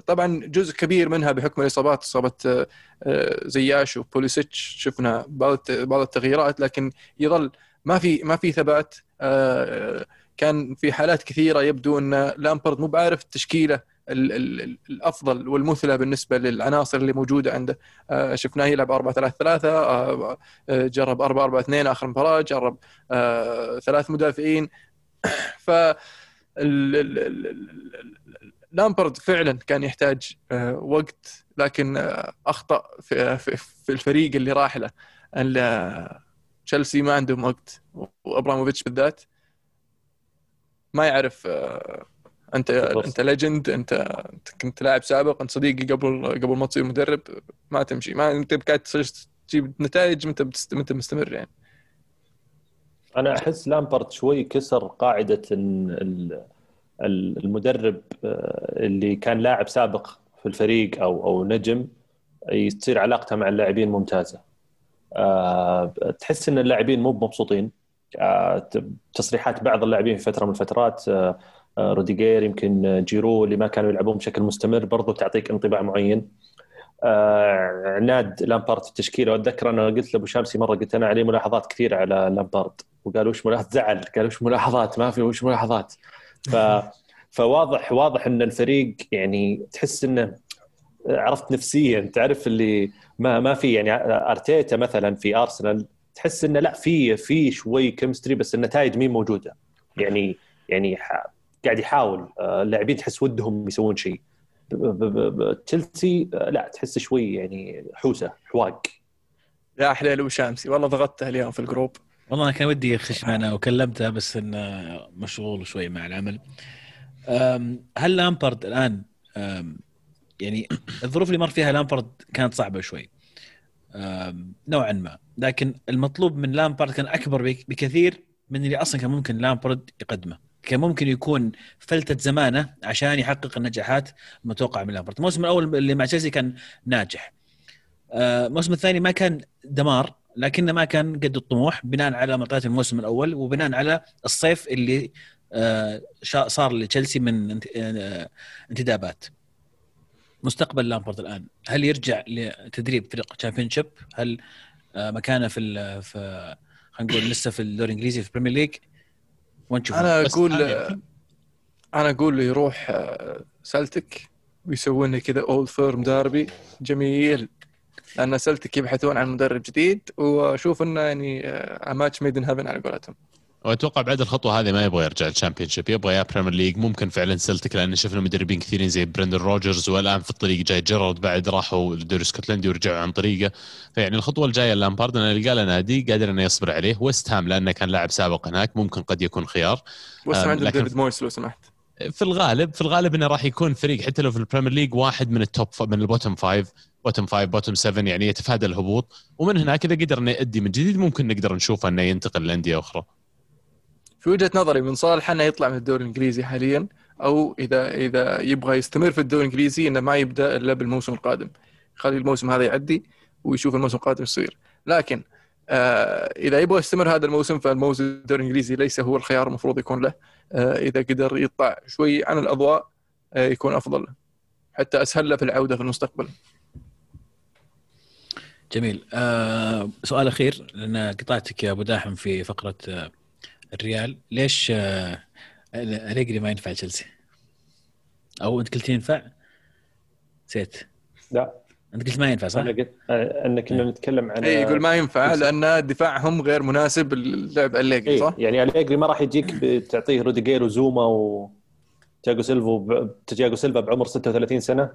طبعا جزء كبير منها بحكم الإصابات إصابة آه، آه، زياش وبوليسيتش شفنا بعض بعض التغييرات لكن يظل ما في ما في ثبات. آه، كان في حالات كثيرة يبدو أن لامبرد مو بعارف التشكيله ال- ال- ال- الأفضل والمثلى بالنسبة للعناصر اللي موجودة عنده. آه، شفناه يلعب 4 3 3 آه، آه، جرب 4 4 2 آخر مباراة جرب آه، ثلاث مدافعين. ف لامبرد فعلا كان يحتاج وقت لكن أخطأ في, الفريق اللي راح له. تشيلسي ما عندهم وقت وأبراموفيتش بالذات. ما يعرف آه، أنت. أنت legend أنت كنت لاعب سابق أنت صديقي قبل قبل ما تصير مدرب ما تمشي. ما أنت قاعد تجيب نتائج ما انت مستمر يعني. أنا أحس لامبرت شوي كسر قاعدة المدرب آه، اللي كان لاعب سابق في الفريق أو أو نجم تصير علاقته مع اللاعبين ممتازة. آه، تحس إن اللاعبين مو مبسوطين آه، تصريحات بعض اللاعبين في فترة من الفترات آه، روديجير يمكن جيرو اللي ما كانوا يلعبون بشكل مستمر برضو تعطيك انطباع معين. عناد لامبارد في التشكيلة. وأتذكر أنا قلت لأبو شامسي مرة قلت أنا عليه ملاحظات كثيرة على لامبارد وقال وش ملاحظات زعل. قال وش ملاحظات؟ ما في وش ملاحظات. ف فواضح واضح إن الفريق يعني تحس إنه عرفت نفسيا. تعرف اللي ما ما في يعني أرتيتا مثلا في أرسنال تحس إنه لا في في شوي chemistry بس النتائج مي موجودة. يعني يعني ح- قاعد يحاول آه، اللاعبين تحس ودهم يسوون شيء. تشيلسي آه، لا تحس شوي يعني حوسة حواق. يا حليل وشامسي والله ضغطته اليوم في ال group. والله أنا كان ودي يخش معنا وكلمته بس إنه مشغول شوي مع العمل. هل لامبرد الآن يعني الظروف اللي مر فيها لامبرد كانت صعبة شوي. نوعا ما. لكن المطلوب من لامبرد كان أكبر بك- بكثير من اللي أصلا كان ممكن لامبرد يقدمه. كان ممكن يكون فلتة زمانه عشان يحقق النجاحات المتوقعة من لامبرد. الموسم الأول اللي مع تشيلسي كان ناجح. آه، الموسم الثاني ما كان دمار لكنه ما كان قد الطموح بناء على معطيات الموسم الأول وبناء على الصيف اللي آه، صار لتشيلسي من آه، انتدابات. مستقبل لامبورد الآن. هل يرجع لتدريب فريق Championship هل آه، مكانه في ال- في خلينا نقول لسه في الدوري الإنجليزي في ال Premier League؟ أنا أقول أنا- أنا أقول له يروح آه، سلتك ويسوون لي كذا Old Firm derby جميل. لأن سلتك يبحثون عن مدرب جديد وأشوف إنه يعني match made in heaven على قولتهم. وأتوقع بعد الخطوة هذه ما يبغى يرجع ال Championship يبغى يا Premier League ممكن فعلا سلتك لأن شفنا مدربين كثيرين زي برندن روجرز والآن في الطريق جاي جيرارد بعد راحوا الدوري الاسكتلندي ورجعوا عن طريقه. فيعني الخطوة الجاية لامبارد أنا اللي قال نادي قادر إنه يصبر عليه. ويست هام لأنه كان لاعب سابق هناك ممكن قد يكون خيار. وسم آم، عندهم لكن- ديفيد مويس لو سمحت. في الغالب في الغالب إنه راح يكون فريق حتى لو في ال Premier League واحد من ال top f- من ال bottom five bottom five bottom 7 يعني يتفادى الهبوط. ومن هناك إذا قدر إنه يؤدي من جديد ممكن نقدر نشوفه إنه ينتقل لأندية أخرى. في وجهة نظري من صالح أنه يطلع من الدوري الإنجليزي حاليا أو إذا إذا يبغى يستمر في الدوري الإنجليزي إنه ما يبدأ إلا بالموسم القادم. يخلي الموسم هذا يعدي ويشوف الموسم القادم إيش يصير. لكن آه إذا يبغى يستمر هذا الموسم فالموسم الدوري الإنجليزي ليس هو الخيار المفروض يكون له. آه إذا قدر يطلع شوي عن الأضواء آه يكون أفضل. حتى أسهل له في العودة في المستقبل. جميل. آه سؤال أخير لأن قطعتك يا أبو داحم في فقرة آه الريال ليش آه أليجري ما ينفع تشيلسي؟ أو أنت قلت ينفع؟ نسيت لا أنت قلت ما ينفع صح؟ أنا قلت آه، ان كنا نتكلم عن اي إيه، يقول ما ينفع لأن دفاعهم غير مناسب للعب أليجري إيه صح؟ يعني أليجري ما راح يجيك بتعطيه روديجير وزوما و تياجو سيلفا ب- تياجو سيلفا بعمر 36 سنة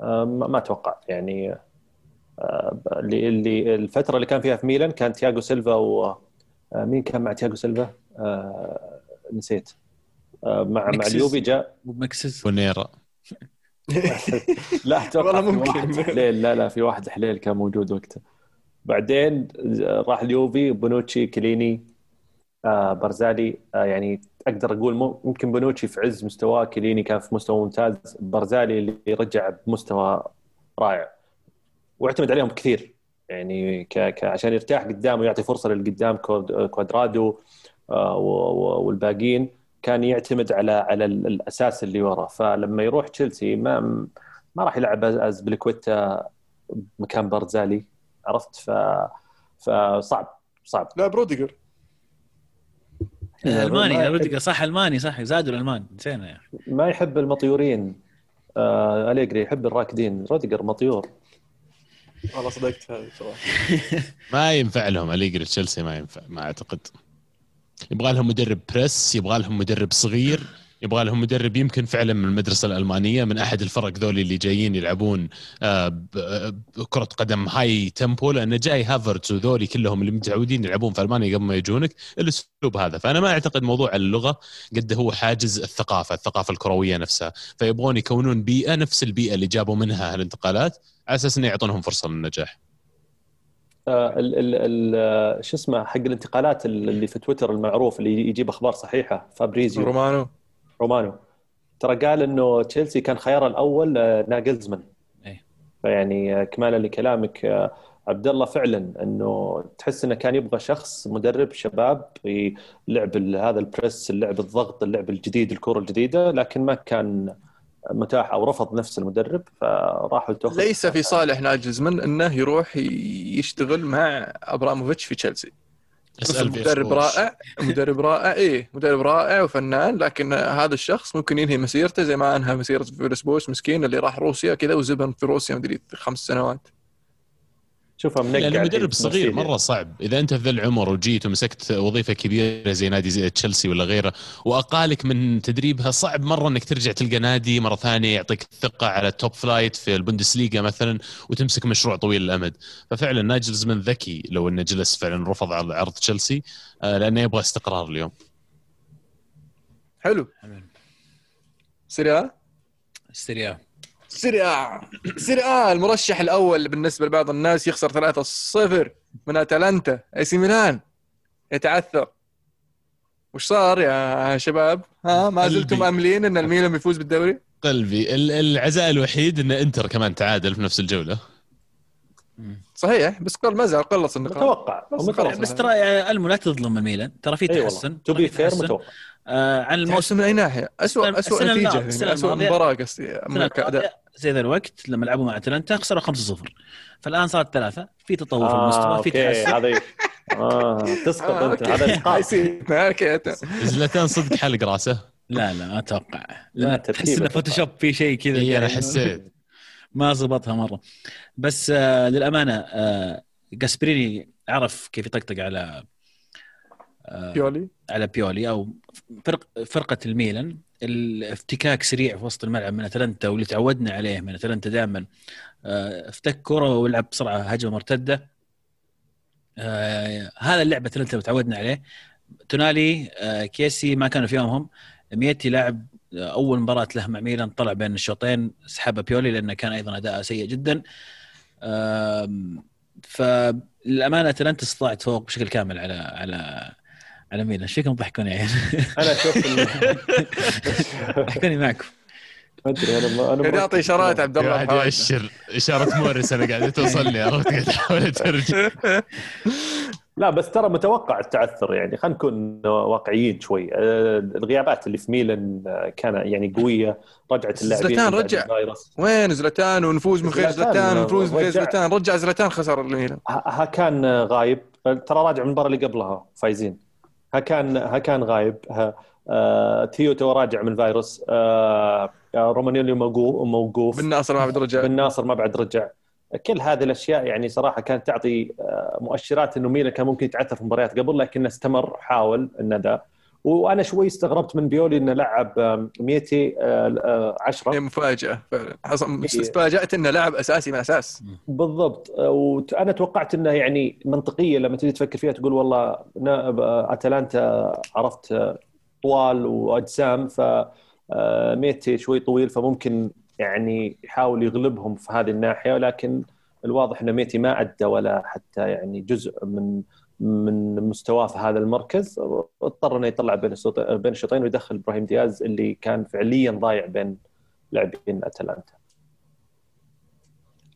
آه، ما ما أتوقع يعني اللي اللي الفترة اللي كان فيها في ميلان كان تياجو سيلفا و مين كان مع تياجو سيلفا؟ آه، نسيت. آه، مع مع. اليوفي جاء. مكسس ونيرا لا أتوقع والله ممكن. حليل. لا لا في واحد حليل كان موجود وقتها. بعدين راح اليوفي بونوتشي كليني آه بارزالي. آه يعني أقدر أقول مم- ممكن بونوتشي في عز مستواه كليني كان في مستوى ممتاز. بارزالي اللي رجع بمستوى رائع. واعتمد عليهم كثير. يعني ك... ك... عشان يرتاح قدام ويعطي فرصة للقدام كود- كوادرادو آه. والباقيين كان يعتمد على على ال- الأساس اللي ورا فلما يروح تشيلسي ما ما راح يلعب ازبليكويتا مكان بارزالي عرفت؟ ف فصعب صعب. لا بروديجر. ما ألماني يحب- روديجر صح ألماني صح. زادوا الألمان. نسينا. يا أخي ما يحب المطيورين. آه أليجري يحب الراكدين. روديجر مطيور. والله صدقت ما ينفع لهم اليجري تشيلسي ما ينفع ما أعتقد. يبغى لهم مدرب بريس يبغى لهم مدرب صغير. يبغى لهم مدرب يمكن فعلا من المدرسة الألمانية من أحد الفرق ذولي اللي جايين يلعبون آه، ب- بكره قدم هاي تمبو لأنه جاي هافرتز وذولي كلهم اللي متعودين يلعبون في ألمانيا قبل ما يجونك الأسلوب هذا. فأنا ما أعتقد موضوع اللغة قد هو حاجز الثقافة الثقافة الكروية نفسها. فيبغون يكونون بيئة نفس البيئة اللي جابوا منها الانتقالات على أساس إنه يعطونهم فرصة للنجاح. آه ال ال ال شو اسمه حق الانتقالات اللي في تويتر المعروف اللي يجيب أخبار صحيحة. فابريزيو. رومانو. رومانو ترى قال إنه تشيلسي كان خياره الأول آه، ناجلزمان. إيه. فيعني آه، كمالا لكلامك آه، عبد الله فعلا إنه تحس إنه كان يبغى شخص مدرب شباب يلعب ال- هذا ال press اللعب الضغط اللعب الجديد الكره الجديدة لكن ما كان متاح أو رفض نفس المدرب فراحوا ليس في صالح ناجلزمان إنه يروح يشتغل مع أبراموفيتش في تشيلسي. أسأل مدرب. رائع مدرب رائع إيه مدرب رائع وفنان لكن هذا الشخص ممكن ينهي مسيرته زي ما أنهى مسيرة فيلاش بواش مسكين اللي راح روسيا كذا وزبن في روسيا مدري خمس سنوات شوفها منقع لأنه مدرب صغير. مرة صعب. إذا أنت في ذا العمر وجيت ومسكت وظيفة كبيرة زي نادي زي تشيلسي ولا غيره وأقالك من تدريبها صعب مرة إنك ترجع تلقى نادي مرة ثانية يعطيك الثقه على ال top flight في البوندسليغا مثلا وتمسك مشروع طويل الامد ففعلا ناجلزمان ذكي لو انه جلس فعلا رفض على عرض تشيلسي آه، لأنه يبغى استقرار اليوم. حلو. سيريا. استريا سيريا سيريا المرشح الأول بالنسبة لبعض الناس يخسر 3-0 من أتلانتا أي سي ميلان يتعثر وش صار يا شباب؟ ها ما زلتم. أملين إن الميلان بيفوز بالدوري؟ قلبي ال- العزاء الوحيد إن إنتر كمان تعادل في نفس الجولة صحيح بس قل ما زال قلص النقاط متوقع. بس. بس ترى ألمو لا تظلم الميلان. ترى في اي تحسن. to be f- fair تحسن. متوقع. آه عن الموسم من أي ناحية؟ اسوء اسوء نتيجة. اسوء مباراة قصدي. زي ذا الوقت لما لعبوا مع أتلانتا خسروا 5-0 فالآن صارت ثلاثة. في تطور في آه، المستوى في تحسن. آه تسقط أنت. هذا إسقاط. زلاتان صدق حلق راسه؟ لا لا ما أتوقع. لا، تحس انه أتوقع. فوتوشوب في شيء كذا اي أنا يعني حسيت ما زبطها مرة. بس آه للأمانة آه جاسبريني عرف كيف يطقطق على آه بيولي؟ على بيولي أو فرق فرقة الميلان. الافتكاك سريع في وسط الملعب من أتلانتا واللي تعودنا عليه من أتلانتا دائما. آه، افتك كرة ولعب بسرعة هجمة مرتدة. آه، هذا اللعبه أتلانتا تعودنا عليه. تونالي كيسي ما كانوا في يومهم. ميتي لاعب أول مباراة له مع ميلان طلع بين الشوطين سحب بيولي لأنه كان أيضا اداءه سيء جدا. آم، فللأمانة اتلانتا استطاعت تفوق بشكل كامل على على على ميلان. إيش فيكم تضحكون يا عيال؟ أنا أشوف ضحكوني معكم. ما أدري أنا ما أنا قاعد يعطي إشارات عبد الله الحوادث. يأشر إشارة مورس أنا قاعدة توصلني عرفت؟ قاعد أحاول أترجم. لا بس ترى متوقع التعثر يعني خلينا نكون واقعيين شوي. آه، الغيابات اللي في ميلان كان يعني قوية رجعت اللاعبين بعد رجع. الفيروس. وين زلاتان؟ ونفوز من زلاتان زلاتان ونفوز من خير رجع. زلاتان. رجع زلاتان خسر الميلان. ها كان غايب. ترى راجع من المباراة اللي قبلها فايزين. ها كان ها كان غايب. ها آه ثيو تو راجع من الفيروس آه آه، رومانيولي موقوف بن ناصر ما بعد رجع بن ناصر ما بعد رجع كل هذه الأشياء يعني صراحة كانت تعطي آه، مؤشرات إنه ميلان كان ممكن يتعثر في مباريات قبل لكنه استمر حاول إنه ذا. وأنا شوي استغربت من بيولي إنه لعب آه، ميتي 10 هي مفاجأة فعلا. حصل إيه. تفاجات إنه لاعب أساسي من أساس. بالضبط. وأنا توقعت إنه يعني منطقية لما تجي تفكر فيها تقول والله نا- أتلانتا عرفت طوال وأجسام ف آه، ميتي شوي طويل فممكن يعني يحاول يغلبهم في هذه الناحية لكن الواضح إن ميتي ما ادى ولا حتى يعني جزء من من مستواه في هذا المركز. اضطر إنه يطلع بين بين الشوطين ويدخل إبراهيم دياز اللي كان فعليا ضايع بين لاعبين أتلانتا.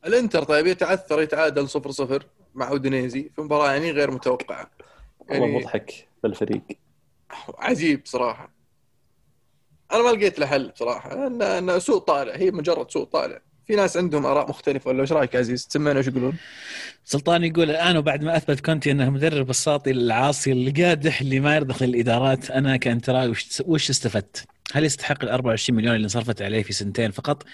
الإنتر طيب يتعثر يتعادل 0 0 مع أودينيزي في مباراة يعني غير متوقعة. والله يعني مضحك بالفريق عجيب صراحة. أنا ما لقيت له حل بصراحة ان انه سوء طالع هي مجرد سوء طالع. في ناس عندهم آراء مختلفة ولا إيش رأيك يا عزيز؟ تسمعنا إيش يقولون؟ سلطان يقول الآن وبعد ما أثبت كونتي إنه المدرب الساطي العاصي القادح اللي ما يرضخ للادارات أنا كانتراي وش, وش استفدت؟ هل يستحق ال 24 مليون اللي انصرفت عليه في سنتين فقط؟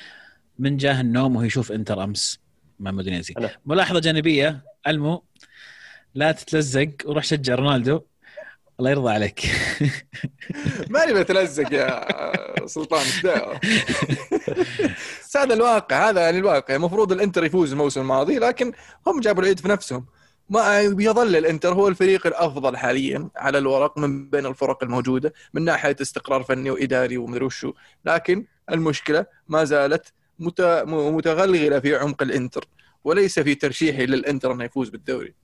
من جاه النوم وهو يشوف إنتر أمس مع مودينيزي ملاحظة جانبية ألمو لا تتلزق وروح شجع رونالدو. الله يرضى عليك. ماني بتلزق يا سلطان هذا الواقع هذا يعني الواقع. المفروض الإنتر يفوز الموسم الماضي لكن هم جابوا العيد في نفسهم. ما بيظل الإنتر هو الفريق الأفضل حاليا على الورق من بين الفرق الموجودة من ناحية استقرار فني وإداري ومدري وشو لكن المشكلة ما زالت مت- متغلغلة في عمق الإنتر وليس في ترشيحي للإنتر انه يفوز بالدوري.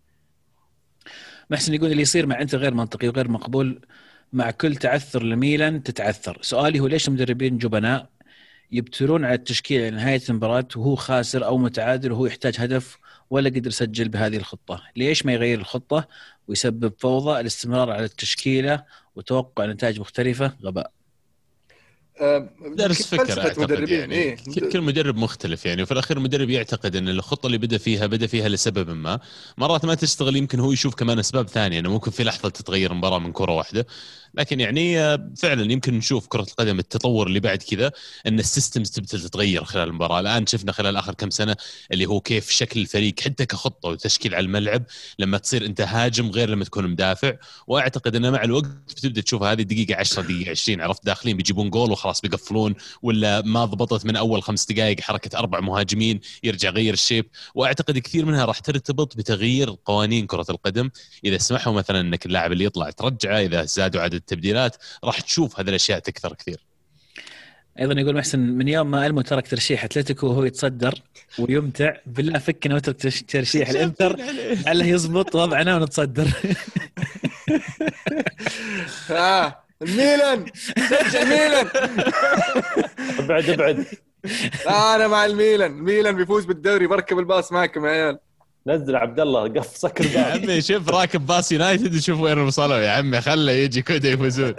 محسن يقول اللي يصير مع انتر غير منطقي وغير مقبول مع كل تعثر لميلان تتعثر. سؤالي هو ليش المدربين جبناء يبتلون على التشكيل لنهاية المباراة وهو خاسر أو متعادل وهو يحتاج هدف ولا قدر يسجل بهذه الخطة؟ ليش ما يغير الخطة ويسبب فوضى الاستمرار على التشكيلة وتوقع نتائج مختلفة؟ غباء. درس فكر فلسفة أعتقد مدربين يعني. إيه. كل مدرب مختلف يعني. وفي الأخير المدرب يعتقد إن الخطة اللي بدا فيها بدا فيها لسبب ما. مرات ما تشتغل يمكن هو يشوف كمان أسباب ثانية. إنه ممكن في لحظة تتغير مباراة من كرة واحدة. لكن يعني آه، فعلا يمكن نشوف كرة القدم التطور اللي بعد كذا إن السيستمز تبدأ تتغير خلال المباراة. الآن شفنا خلال آخر كم سنة اللي هو كيف شكل الفريق حتى كخطة وتشكيل على الملعب لما تصير أنت هاجم غير لما تكون مدافع. وأعتقد إنه مع الوقت بتبدأ تشوف هذه دقيقه 10 دقيقة 20 عرفت؟ داخلين بيجيبون جول وخلاص بيقفلون ولا ما ضبطت من أول خمس دقائق حركة أربع مهاجمين يرجع يغير الشيب. وأعتقد كثير منها راح ترتبط بتغيير قوانين كرة القدم. إذا سمحوا مثلا إنك اللاعب اللي يطلع ترجعه إذا زادوا عدد التبديلات راح تشوف هذه الأشياء تكثر كثير. أيضا يقول محسن من يوم ما ألمو ترك ترشيح أتلتيكو وهو يتصدر ويمتع بالله فكنا وترك ترشيح الإنتر لعله يزبط وضعنا ونتصدر. الميلان شجع الميلان أبعد أبعد. لا أنا مع الميلان. الميلان بيفوز بالدوري بركب الباص معكم يا عيال. نزل عبد الله قف سكر يا عمي شوف راكب باص يونايتد وشوف وين وصلوا يا عمي خله يجي كذا يفوزون.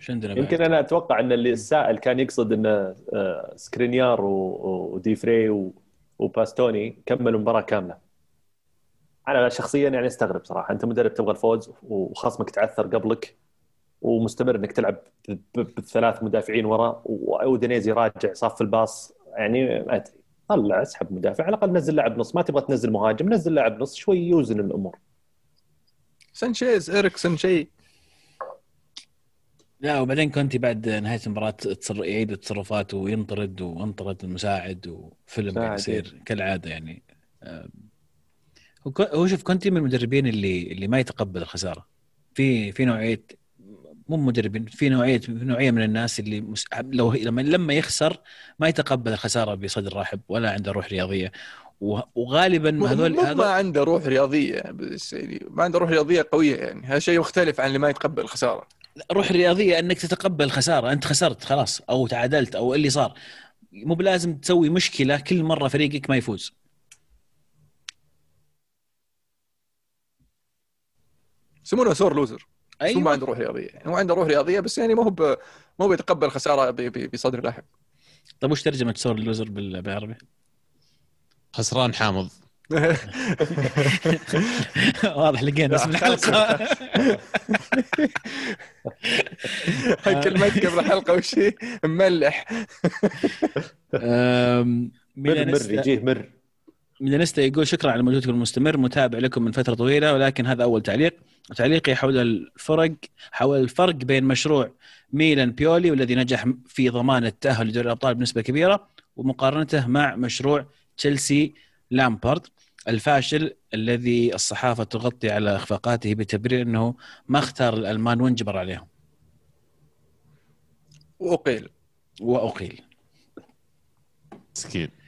شو عندنا؟ يمكن أنا أتوقع إن اللي السائل كان يقصد إن آه، سكرينيار و- ودي فراي و- وباستوني كملوا مباراة كاملة. أنا شخصيا يعني أستغرب صراحة. أنت مدرب تبغى الفوز وخصمك تعثر قبلك. ومستمر إنك تلعب بثلاث مدافعين ورا وأودينيزي راجع صف الباص. يعني ما أدري. طلع اسحب مدافع. على الأقل نزل لاعب نص. ما تبغى تنزل مهاجم نزل لاعب نص. شوي يوزن الأمور. سانشيز اريكسن شيء لا وبعدين كونتي بعد نهاية المباراة تصر يعيد التصرفات وينطرد وانطرد المساعد وفيلم قاعد يصير كالعادة يعني. هو شوف كونتي من المدربين اللي اللي ما يتقبل الخسارة. في في نوعية مو مدربين في نوعية نوعية من الناس اللي مس... لو لما لما يخسر ما يتقبل الخسارة بصدر رحب ولا عنده روح رياضية. وغالبا هذول مو ما هذول عنده روح رياضية بس يعني ما عنده روح رياضية قوية يعني. هذا شيء مختلف عن اللي ما يتقبل الخسارة. روح رياضية أنك تتقبل خساره أنت خسرت خلاص أو تعادلت أو اللي صار. مو بلازم تسوي مشكلة كل مرة فريقك ما يفوز. يسمونه سور لوزر. أيوة. ما عنده روح رياضية. يعني هو عنده روح رياضية بس يعني ما هو ب... ما هو بيتقبل خسارة ب... ب... بصدر لاحق طيب وش ترجمة sore ال loser بال- بالعربي؟ خسران حامض. واضح لقينا اسم الحلقة. كلمات قبل الحلقة وش هي؟ مملح مر مر يجيه مر. ميلانيستا يقول شكرا على مجهودكم المستمر متابع لكم من فترة طويلة ولكن هذا أول تعليق. تعليقي حول الفرق حول الفرق بين مشروع ميلان بيولي والذي نجح في ضمان التأهل لدوري الأبطال بنسبة كبيرة ومقارنته مع مشروع تشيلسي لامبارد. الفاشل الذي الصحافة تغطي على إخفاقاته بتبرير إنه ما اختار الألمان وانجبر عليهم. وأقيل. وأقيل. مسكين.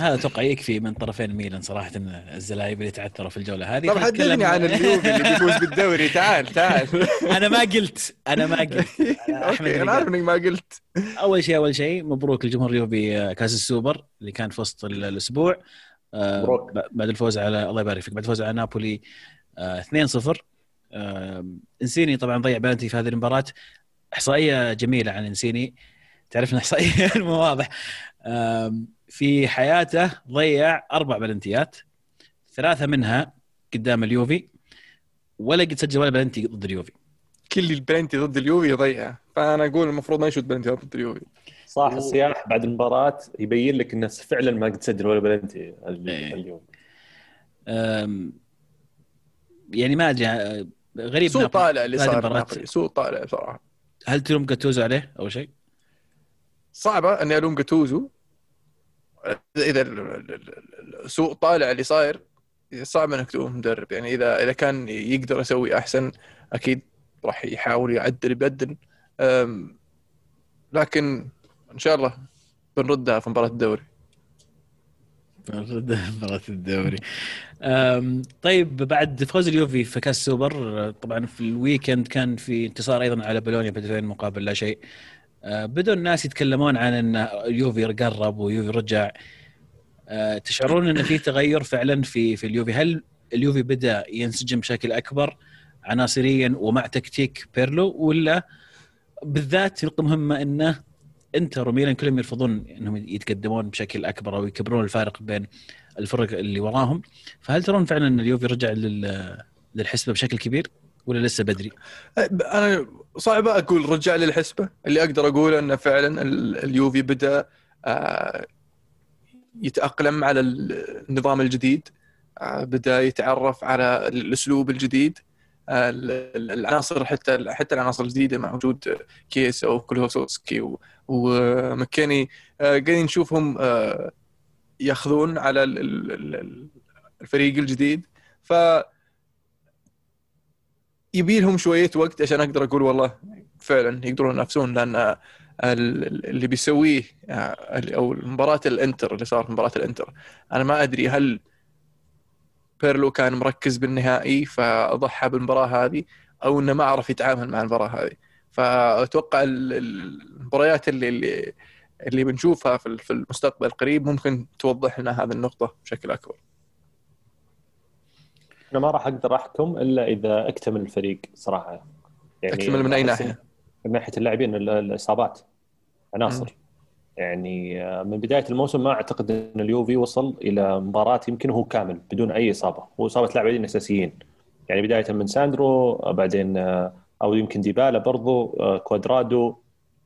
هذا أتوقع يكفي من طرفين ميلان صراحة إن الزلايب اللي تعثروا في الجولة هذه. طب حدثني عن اليوفي اللي بيفوز بالدوري. تعال تعال. أنا ما قلت أنا ما قلت. أنا عارف. إنك ما قلت. أول شيء أول شيء مبروك لجمهور اليوفي آه، كاس السوبر اللي كان في وسط ال- الأسبوع. آه، مبروك. بعد الفوز على الله يبارك فيك بعد الفوز على نابولي آه، 2-0 آه، إنسيني طبعا ضيع بلنتي في هذه المباراة. إحصائية جميلة عن إنسيني. تعرف ان احصائيه مو واضح. في حياته ضيع أربع بلنتيات. ثلاثة منها قدام اليوفي ولا قد سجل ولا بلنتي ضد اليوفي. كل البلنتي ضد اليوفي يضيعه فأنا أقول المفروض ما يشوت بلنتي ضد اليوفي. صاح الصياح بعد المباراة يبين لك إنه فعلا ما قد سجل ولا بلنتي إيه. اليوم يعني ما أدري غريب سوء. طالع اللي صار سوء طالع بصراحه هل تلوم جاتوزو عليه أول شيء؟ صعبة اني الوم جاتوزو. إذا ال- ال- ال- السوء طالع اللي صاير صعب إنك تلوم مدرب. يعني اذا إذا كان يقدر يسوي أحسن أكيد راح يحاول يعدل يبدل. لكن إن شاء الله بنردها في مباراة الدوري. مباراة الدوري. طيب بعد فوز اليوفي في كاس السوبر طبعا في ال weekend كان في انتصار أيضا على بولونيا بهدفين مقابل لا شيء. بدوا الناس يتكلمون عن إن اليوفي قرب ويوفي رجع. آه، تشعرون إن في تغير فعلا في في اليوفي؟ هل اليوفي بدأ ينسجم بشكل أكبر عناصريا ومع تكتيك بيرلو ولا بالذات نقطه مهمة إنه إنتر وميلان كلهم يرفضون إنهم يتقدمون بشكل أكبر أو يكبرون الفارق بين الفرق اللي وراهم؟ فهل ترون فعلا إن اليوفي رجع لل- للحسبة بشكل كبير ولا لسه بدري؟ أنا صعب أقول رجع للحسبه اللي أقدر أقوله إنه فعلا ال- اليوفي بدأ آه، يتأقلم على النظام الجديد. آه، بدأ يتعرف على الأسلوب الجديد. آه، ال- ال- العناصر حتى حتى العناصر الجديدة مع وجود كيسا وكلوسوفسكي و- ومكاني قاعدين نشوفهم يأخذون على ال- ال- ال- الفريق الجديد. ف يبي لهم شوية وقت عشان أقدر أقول والله فعلا يقدرون ينافسون لأن ال- اللي بيسويه أو مباراة الإنتر اللي صار في مباراة الإنتر. أنا ما أدري هل بيرلو كان مركز بالنهائي فضحى بالمباراة هذه أو إنه ما عرف يتعامل مع المباراة هذه. فأتوقع ال- ال- المباريات اللي اللي اللي بنشوفها في المستقبل القريب ممكن توضح لنا هذه النقطة بشكل أكبر. أنا ما راح أقدر احكم إلا إذا أكتمل الفريق صراحة. يعني أكتمل من أي ناحية؟ من ناحية اللاعبين ال- الإصابات. عناصر. يعني آه، من بداية الموسم ما أعتقد إن اليوفي وصل إلى مباراة يمكن هو كامل بدون أي إصابة. هو إصابة لاعبين أساسيين. يعني بداية من ساندرو آه، بعدين آه، أو يمكن ديبالا برضو كوادرادو.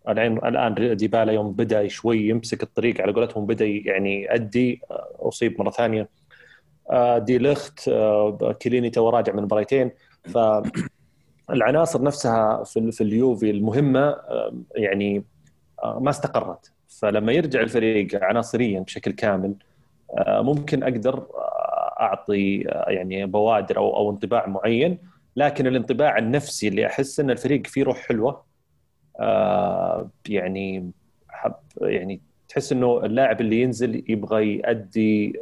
الآن الآن ديبالا يوم بدأ شوي يمسك الطريق على قولتهم بدأ يعني يأدي أصيب مرة ثانية. دي لخت كيليني تو راجع من مباريتين. ف العناصر نفسها في في اليوفي المهمة يعني ما استقرت. فلما يرجع الفريق عناصريا بشكل كامل ممكن أقدر أعطي يعني بوادر أو أو انطباع معين. لكن الانطباع النفسي اللي أحس إن الفريق فيه روح حلوة يعني حب يعني تحس إنه اللاعب اللي ينزل يبغى يأدي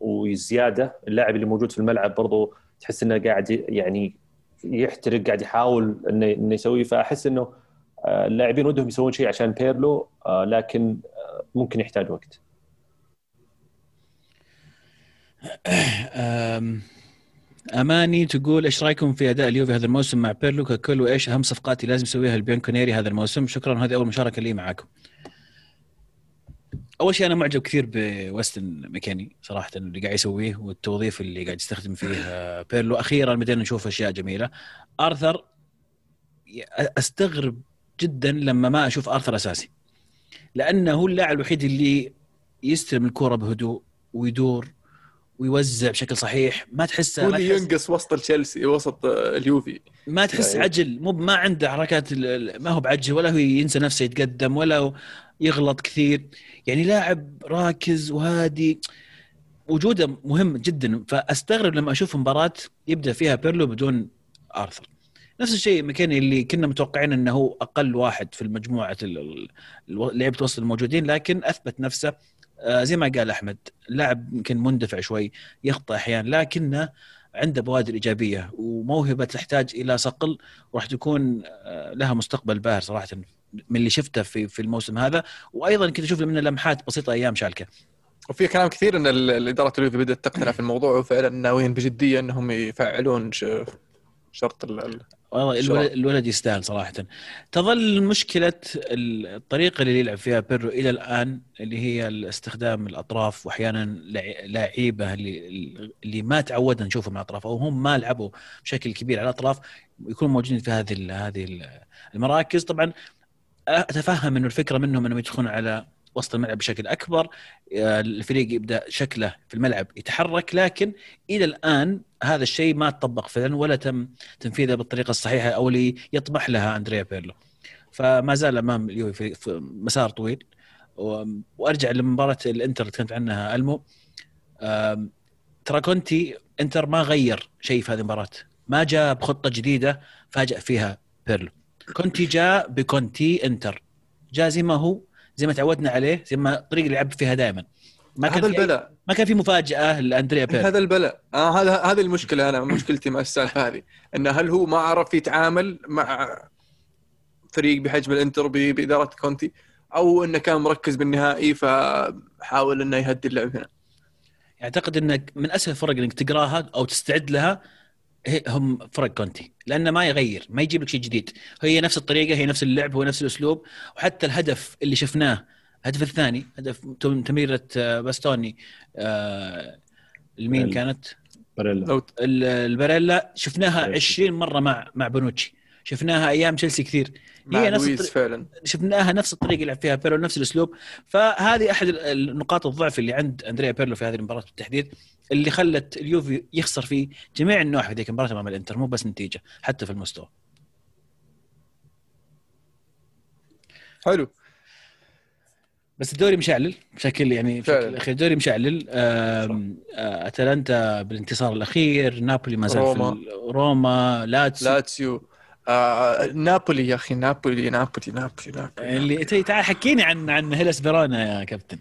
وزيادة. اللاعب اللي موجود في الملعب برضو تحس إنه قاعد يعني يحترق قاعد يحاول إنه إنه يسويه فأحس إنه آه، اللاعبين ودهم يسوون شيء عشان بيرلو آه، لكن آه، ممكن يحتاج وقت. أماني تقول إيش رأيكم في أداء اليوفي هذا الموسم مع بيرلو؟ ككل وإيش أهم صفقات لازم يسويها البيانكونيري هذا الموسم؟ شكرا هذه أول مشاركة لي معاكم. أول شيء أنا معجب كثير بويستن ميكاني صراحة اللي قاعد يسويه والتوظيف اللي قاعد يستخدم فيه بيرلو. أخيرا بدينا نشوف أشياء جميلة. آرثر أستغرب جدا لما ما أشوف آرثر أساسي لأنه هو اللاعب الوحيد اللي يستلم الكرة بهدوء ويدور ويوزع بشكل صحيح. ما تحسه هو اللي ينقص وسط تشيلسي وسط اليوفي. ما تحس يعني. عجل. مو ما عنده حركات ما هو بعجل ولا هو ينسى نفسه يتقدم ولا يغلط كثير. يعني لاعب راكز وهادي وجوده مهم جدا. فأستغرب لما أشوف مباراة يبدأ فيها بيرلو بدون آرثر. نفس الشيء مكاني اللي كنا متوقعين إنه هو أقل واحد في المجموعة لعيبة وسط الموجودين لكن أثبت نفسه. آه، زي ما قال أحمد لاعب يمكن مندفع شوي يخطئ أحيانا لكنه عنده بوادر إيجابية وموهبة تحتاج إلى صقل وراح تكون آه، لها مستقبل باهر صراحة. من اللي شفته في في الموسم هذا. وأيضا كنت أشوف منه لمحات بسيطة أيام شالكة. وفي كلام كثير إن الاداره اليوفي بدأت تقتنع في الموضوع وفعلا ناويين بجدية إنهم يفعلون شرط والله الولد يستاهل صراحة. تظل مشكلة الطريقة اللي يلعب فيها بيرو إلى الآن اللي هي استخدام الأطراف واحيانا لعيبه اللي اللي ما تعودنا نشوفهم على الاطراف أو هم ما لعبوا بشكل كبير على الأطراف يكونوا موجودين في هذه هذه المراكز. طبعا أتفهم إنه الفكرة منهم إنهم يدخلون على وسط الملعب بشكل أكبر آه، الفريق يبدأ شكله في الملعب يتحرك لكن إلى الآن هذا الشيء ما تطبق فعلا ولا تم تنفيذه بالطريقة الصحيحة أو اللي يطمح لها أندريا بيرلو. فما زال أمام اليوفي في مسار طويل. وأرجع لمباراة الإنتر اللي تكلمت عنها ألمو. ترى كونتي إنتر ما غير شيء في هذه المباراة. ما جاء بخطه جديدة فاجأ فيها بيرلو. كونتي جاء بكونتي انتر. جاء زي ما هو زي ما تعودنا عليه زي ما الطريقة اللي يلعب فيها دائما. ما كان هذا البلاء. ما كان في مفاجأة لأندريا بيرلو هذا البلاء. آه هذا هذه المشكلة أنا مشكلتي مع السالفة هذه. إن هل هو ما عرف يتعامل مع فريق بحجم الإنتر بإدارة كونتي أو إنه كان مركز بالنهائي فحاول إنه يهدي اللعب هنا؟ اعتقد إنك من أسهل الفرق إنك تقراها أو تستعد لها هم فرق كونتي لأنه ما يغير ما يجيب لك شيء جديد. هي نفس الطريقة هي نفس اللعب هو نفس الأسلوب. وحتى الهدف اللي شفناه الهدف الثاني هدف تمريرة آه، باستوني آه، المين كانت؟ باريلا. الباريلا. شفناها 20 مرة مع مع بونوتشي. شفناها أيام تشيلسي كثير. هي نفس الطريق... فعلا. شفناها نفس الطريقة اللي فيها بيرلو نفس الأسلوب. فهذه أحد النقاط الضعف اللي عند أندريا بيرلو في هذه المباراة بالتحديد اللي خلت اليوفي يخسر في جميع النواحي في ذيك المباراة أمام الإنتر مو بس نتيجة حتى في المستوى. حلو. بس الدوري مشعلل بشكل يعني بشكل أخير. الدوري مشعلل. أتلانتا بالانتصار الأخير نابولي ما زال روما. في روما لاتسيو. لاتسيو. آه نابولي يا أخي نابولي نابولي نابولي نابولي. اللي تعال حكيني عن عن هيلاس فيرونا يا كابتن.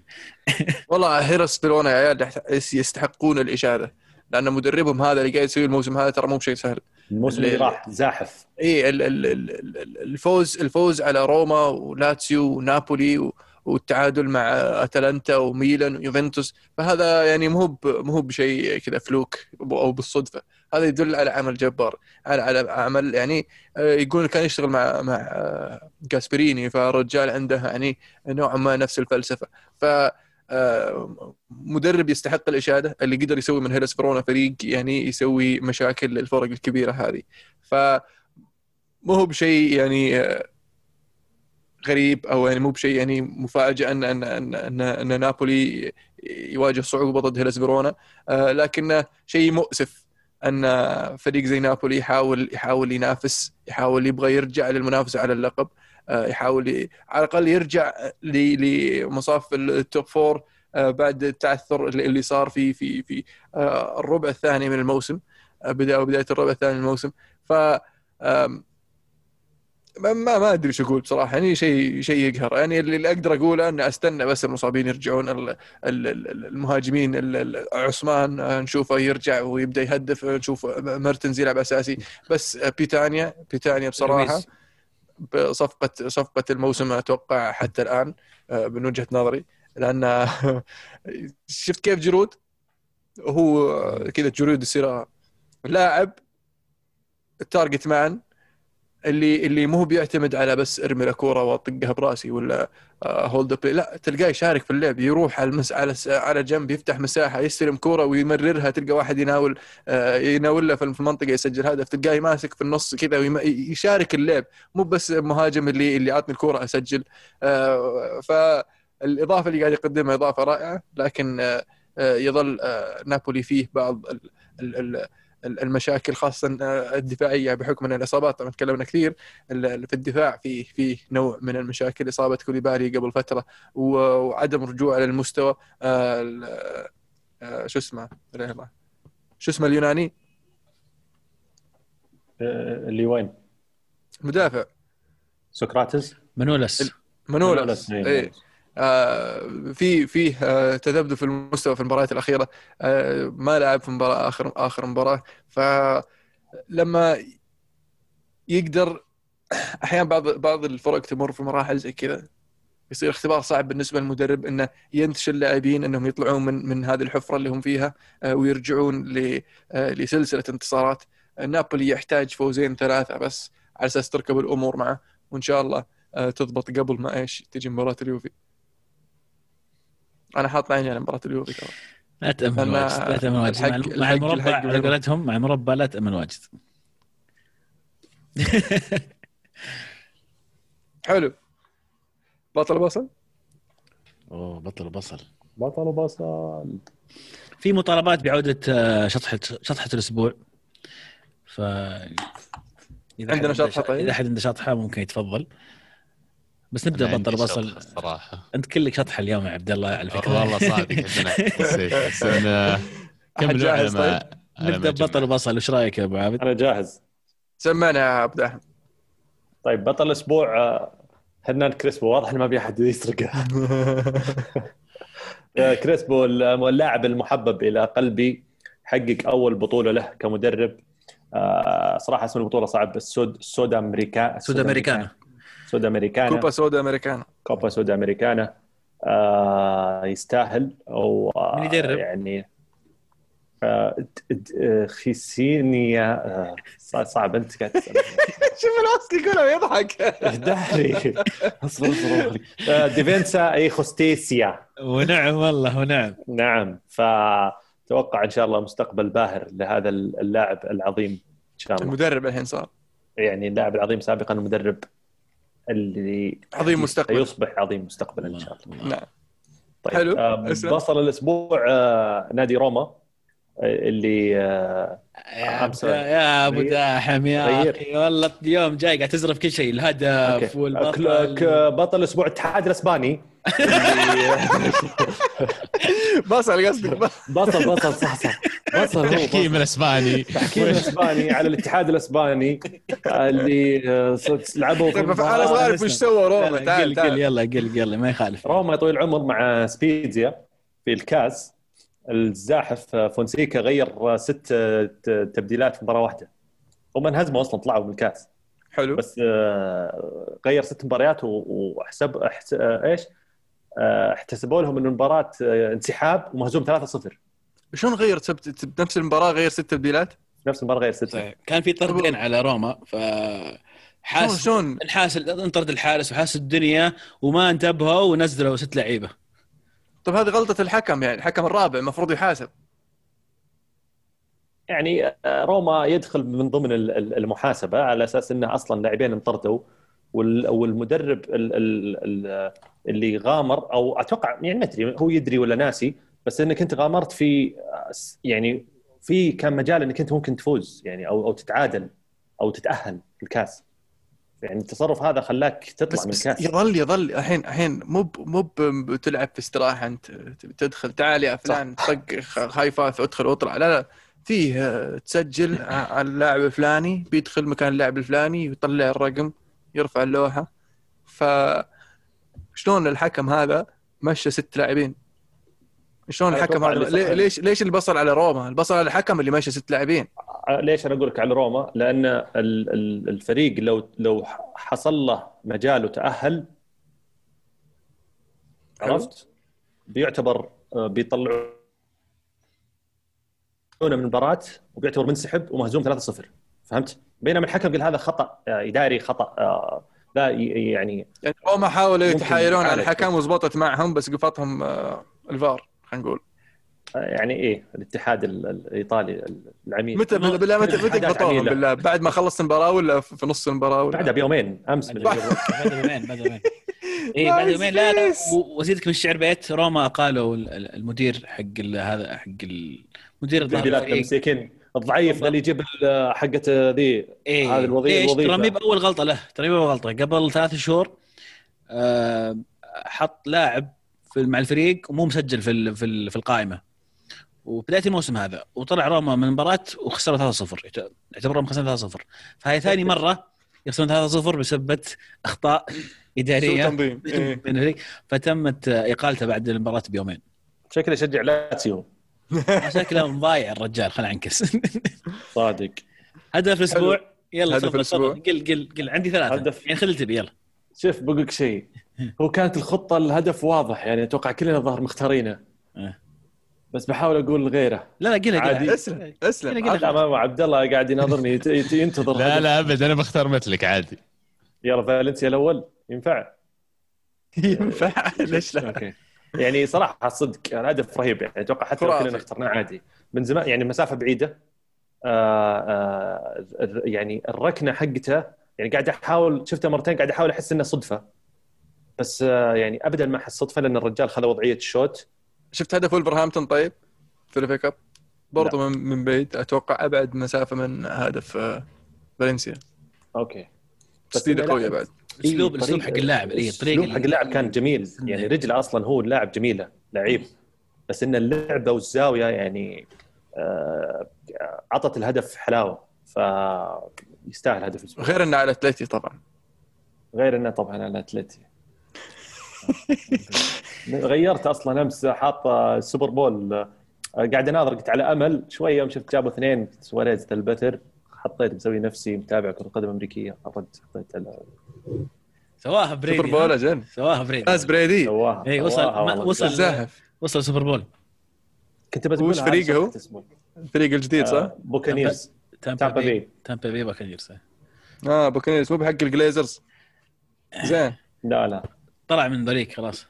والله هيلس فيرونا يا عيال يستحقون الاشاده لأن مدربهم هذا اللي قاعد يسوي الموسم هذا ترى مو بشيء سهل. الموسم اللي راح زاحف. إي الفوز الفوز على روما ولاتسيو ونابولي والتعادل مع أتلانتا وميلان ويوفنتوس فهذا يعني مو مو بشيء كذا فلوك أو بالصدفة. هذا يدل على عمل جبار على على عمل يعني آه، يقول كان يشتغل مع مع آه، جاسبريني فالرجال عنده يعني نوعا ما نفس الفلسفة. ف آه، مدرب يستحق الإشادة اللي قدر يسوي من هيلس فرونا فريق يعني يسوي مشاكل للفرق الكبيرة هذه. ف مو هو بشيء يعني آه، غريب أو يعني مو بشيء يعني مفاجئ ان ان ان, أن, أن نابولي يواجه صعوبة ضد هيلس فيرونا آه، لكنه شيء مؤسف. أن فريق زي نابولي يحاول يحاول ينافس يحاول يبغى يرجع للمنافسة على اللقب آه، يحاول ي- على الأقل يرجع لمصاف ال top four آه، بعد التعثر اللي صار في في في آه، الربع الثاني من الموسم بدايه بداية الربع الثاني من الموسم. ف ما ما أدري شو أقول بصراحة. يعني شيء شيء يقهر. يعني اللي أقدر أقوله أن أستنى بس المصابين يرجعون ال- ال- ال- المهاجمين ال- ال- أوسيمين نشوفه يرجع ويبدأ يهدف نشوف ميرتنز يلعب أساسي. بس بيتانيا بيتانيا بصراحة. بصفقه صفقة الموسم أتوقع حتى الآن آه، من وجهة نظري. لأن شفت كيف جيرو؟ هو كذا جيرو يصير لاعب ال target man اللي اللي مو بيعتمد على بس ارمي الكوره واطقها براسي ولا hold play لا تلقاه يشارك في اللعب يروح على المس... على على جنب يفتح مساحة يستلم كورة ويمررها تلقى واحد يناول آه، يناولها في المنطقة يسجل هدف تلقاه ماسك في النص كذا. يشارك اللعب مو بس مهاجم اللي اللي عطني الكورة أسجل آه، فالاضافه اللي قاعد يقدمها إضافة رائعة لكن آه، آه، يظل آه، نابولي فيه بعض ال... ال... ال... المشاكل خاصة آه، الدفاعية بحكم إن الإصابات طبعا تكلمنا كثير ال- في الدفاع في في نوع من المشاكل إصابة كوليبالي قبل فترة وعدم رجوع للمستوى آه، ال- آه، شو اسمه. شو اسمه اليوناني؟ آه، اللي وين؟ مدافع. سقراطس؟ منولس. منولس. اي آه، في فيه آه، تذبذب في المستوى في المباريات الأخيرة. آه، ما لعب في مباراة آخر آخر مباراة. فلما يقدر أحيانا بعض بعض الفرق تمر في مراحل زي كذا. يصير اختبار صعب بالنسبة للمدرب إنه ينتشل اللاعبين إنهم يطلعون من من هذه الحفرة اللي هم فيها آه، ويرجعون آه، لسلسلة انتصارات. آه، نابولي يحتاج فوزين ثلاثة بس على أساس تركب الأمور معه وإن شاء الله آه، تضبط قبل ما إيش تجي مباراة اليوفي. أنا حاط عيني على مباراه اليوفي ترى. لا تأمن واجد لا تأمن واجد. مع, الحق- مع الحق- المربع على. قولتهم مع المربع لا تأمن واجد. حلو. بطل بصل؟ أوه بطل بصل. بطل وبصل في مطالبات بعودة آه، شطحة شطحة الأسبوع. ف إذا عندنا أحد عنده شطحة ش- طيب؟ إذا احد عنده شطحة ممكن يتفضل. بس نبدأ بطل بصل. الصراحة. أنت كلك شطحة اليوم يا عبد الله على فكره والله صادق بس على جاهز؟ ما نبدأ. ببطل بصل وش رأيك يا أبو عابد؟ أنا جاهز. سمعنا يا عبد الرحمن طيب بطل الأسبوع آه، هرنان كريسبو. واضح إنه ما في احد يسرقه. آه، كريسبو اللاعب المحبب إلى قلبي حقق أول بطولة له كمدرب. آه، صراحة اسم البطولة صعب السود سودا أمريكا سود امريكانا سودا أمريكانا. كوبا سودا أمريكانا. كوبا سودا أمريكانا. آه يستاهل. أو آه من يدرب؟ يعني آه خيسينيا آه صع- صعب. أنت قاعد. شوف العسكري يقولها ويضحك. دحري اصبر اصبر آه، ديفينسا أي خوستيسيا. ونعم والله ونعم. نعم. فتوقع إن شاء الله مستقبل باهر لهذا اللاعب العظيم. إن شاء الله. المدرب الحين صار. يعني اللاعب العظيم سابقا المدرب اللي عظيم مستقبل. يصبح عظيم مستقبلا إن شاء الله نعم طيب حلو. آه. بصل الأسبوع آه نادي روما آه، اللي آه يا, يا أبو. داحم يا غير. أخي والله اليوم جاي قاعد تزرف كل شيء الهدف والبطل. ك- بطل الأسبوع الاتحاد الأسباني. بصل قصدك بطل بطل صح صح. بطل هو تحكيم. الأسباني. تحكيم الأسباني على الاتحاد الأسباني اللي آه، لعبوا في طيب أنا أبغى أعرف وش سوى روما. تعال قل تعال. يلا قل قل ما يخالف. روما يا طويل العمر مع سبيزيا في الكاس. الزاحف فونسيكا غير ست ت- تبديلات في مباراة واحدة. هم انهزموا أصلا طلعوا من الكاس. حلو. بس آه، غير ست مباريات وحسب أحس... آه، إيش؟ آه، احتسبوا لهم إن المباراه انسحاب ومهزوم 3-0 شلون غير سبت بنفس المباراة غير ست تبديلات؟ نفس المباراة غير ستة صحيح كان في طردين على روما ف حاس شلون الحارس انطرد الحارس وحاس الدنيا وما انتبهوا ونزلوا ست لعيبة. طب هذه غلطة الحكم يعني الحكم الرابع المفروض يحاسب. يعني آه، روما يدخل من ضمن ال- ال- المحاسبة على أساس انه أصلا لاعبين انطردوا وال- والمدرب ال- ال- ال- اللي غامر أو أتوقع يعني ما أدري هو يدري ولا ناسي بس إنك أنت غامرت في يعني في كان مجال إنك أنت ممكن تفوز يعني أو أو تتعادل أو تتأهل الكاس. يعني التصرف هذا خلاك تطلع بس, من الكاس. يظل يظل الحين الحين مو مو بتلعب في استراحة انت تدخل تعال يا فلان طق high five ادخل واطلع. لا لا. فيه آه، تسجل على اللاعب الفلاني بيدخل مكان اللاعب الفلاني يطلع الرقم يرفع اللوحة. ف شلون الحكم هذا؟ مشى ست لاعبين. شلون الحكم هذا ليش ليش البصل على روما البصل على الحكم اللي مشى ست لاعبين ليش أنا أقول لك على روما؟ لأن ال- ال- الفريق لو لو حصل له مجال وتأهل. عرفت؟ بيعتبر آه، بيطلعونه من المباراه وبيعتبر منسحب ومهزوم 3-0 فهمت؟ بينما الحكم قال هذا خطأ آه، إداري خطأ آه، لا يعني يعني روما حاولوا يتحايلون على. الحكم وزبطت معهم بس قفطهم آه، الفار خلينا نقول. يعني إيه الاتحاد ال- ال- الإيطالي العميل. متى بالله متى متى عميلة. بالله بعد ما خلصت المباراة ولا في نص المباراة ولا؟ بعدها بيومين أمس. بعد يومين بعد يومين اي بعد يومين لا لا. nice. و- وازيدك من الشعر بيت روما قالوا ال- ال- المدير حق هذا حق المدير. مساكين الضعيف اللي يجيب ال- حقت ذي. إيه. هذه؟ الوظيفة. ترى مي بأول غلطة له. ترى مي بأول غلطة. قبل ثلاث شهور آه، حط لاعب في مع الفريق ومو مسجل في ال- في ال- في القائمة. وبداية الموسم هذا وطلع روما من المباراة وخسروا 3-0 يعت- يعتبرهم خسروا 3-0 فهي ثاني مرة يخسرون 3-0 بسبب أخطاء إدارية تنظيم. إيه. من الفريق. فتمت إقالته بعد المباراة بيومين. شكله يشجع لاتسيو. شكله مضايع الرجال خلينا ننكس صادق. هدف الأسبوع. يلا هدف. تفضل قل قل قل. عندي ثلاثة. هدف. يعني خذ اللي تبي يلا. شوف بقول لك شيء. هو كانت الخطة الهدف واضح يعني أتوقع كلنا الظاهر مختارينه. إيه. بس بحاول أقول غيره لا لا قلها عادي. قلها اسلم. اسلم عبد الله قاعد يناظرني ينتظر لا. لا أبد. أنا بختار مثلك عادي. يلا فالنسيا الأول. ينفع؟ ينفع. ليش لا؟ أوكي. يعني صراحة الصدق الهدف رهيب يعني أتوقع حتى لو. كلنا اخترناه عادي. من زمان يعني مسافة بعيدة. آه آه الر- يعني الركنة حقته يعني قاعد أحاول شفته مرتين قاعد أحاول أحس إنه صدفة. بس آه يعني ابدا ما أحس صدفة لأن الرجال خذ وضعية ال shoot. شفت هدف وولفرهامبتون طيب في ال FA Cup؟ برضه من من بعيد. أتوقع أبعد مسافة من هدف آه، فالنسيا. okay. تسديده قويه بعد. اسلوب طريقة- حق اللاعب اي الطريقة حق اللاعب كان جميل. يعني رجله أصلا هو اللاعب جميله لعيب. بس إن اللعبه والزاويه يعني آه، عطت الهدف حلاوة. فيستاهل هدف الأسبوع. غير إنه على اتلتي طبعا. غير إنه طبعا على اتلتي غيرت أصلا أمس حاط ال Super Bowl. آه، قاعد أناظر قلت على أمل شوية يوم شفت جابوا اثنين سواريز البتر. حطيت مسوي نفسي متابع كرة قدم أمريكية. خرجت حطيت على سواها بريدي Super Bowl؟ أجل سواها بريدي. فاز بريدي. سواها إيه، وصل- سواها. وصل- الزاحف. وصل Super Bowl. كنت بقول وش فريقه؟ هو؟ الفريق الجديد صح؟ بوكانيرز تامبا بي. تامبا بي باكنيرز آه بوكانيرز مو بحق الجليزرز زين. لا لا. طلع من ذوليك خلاص.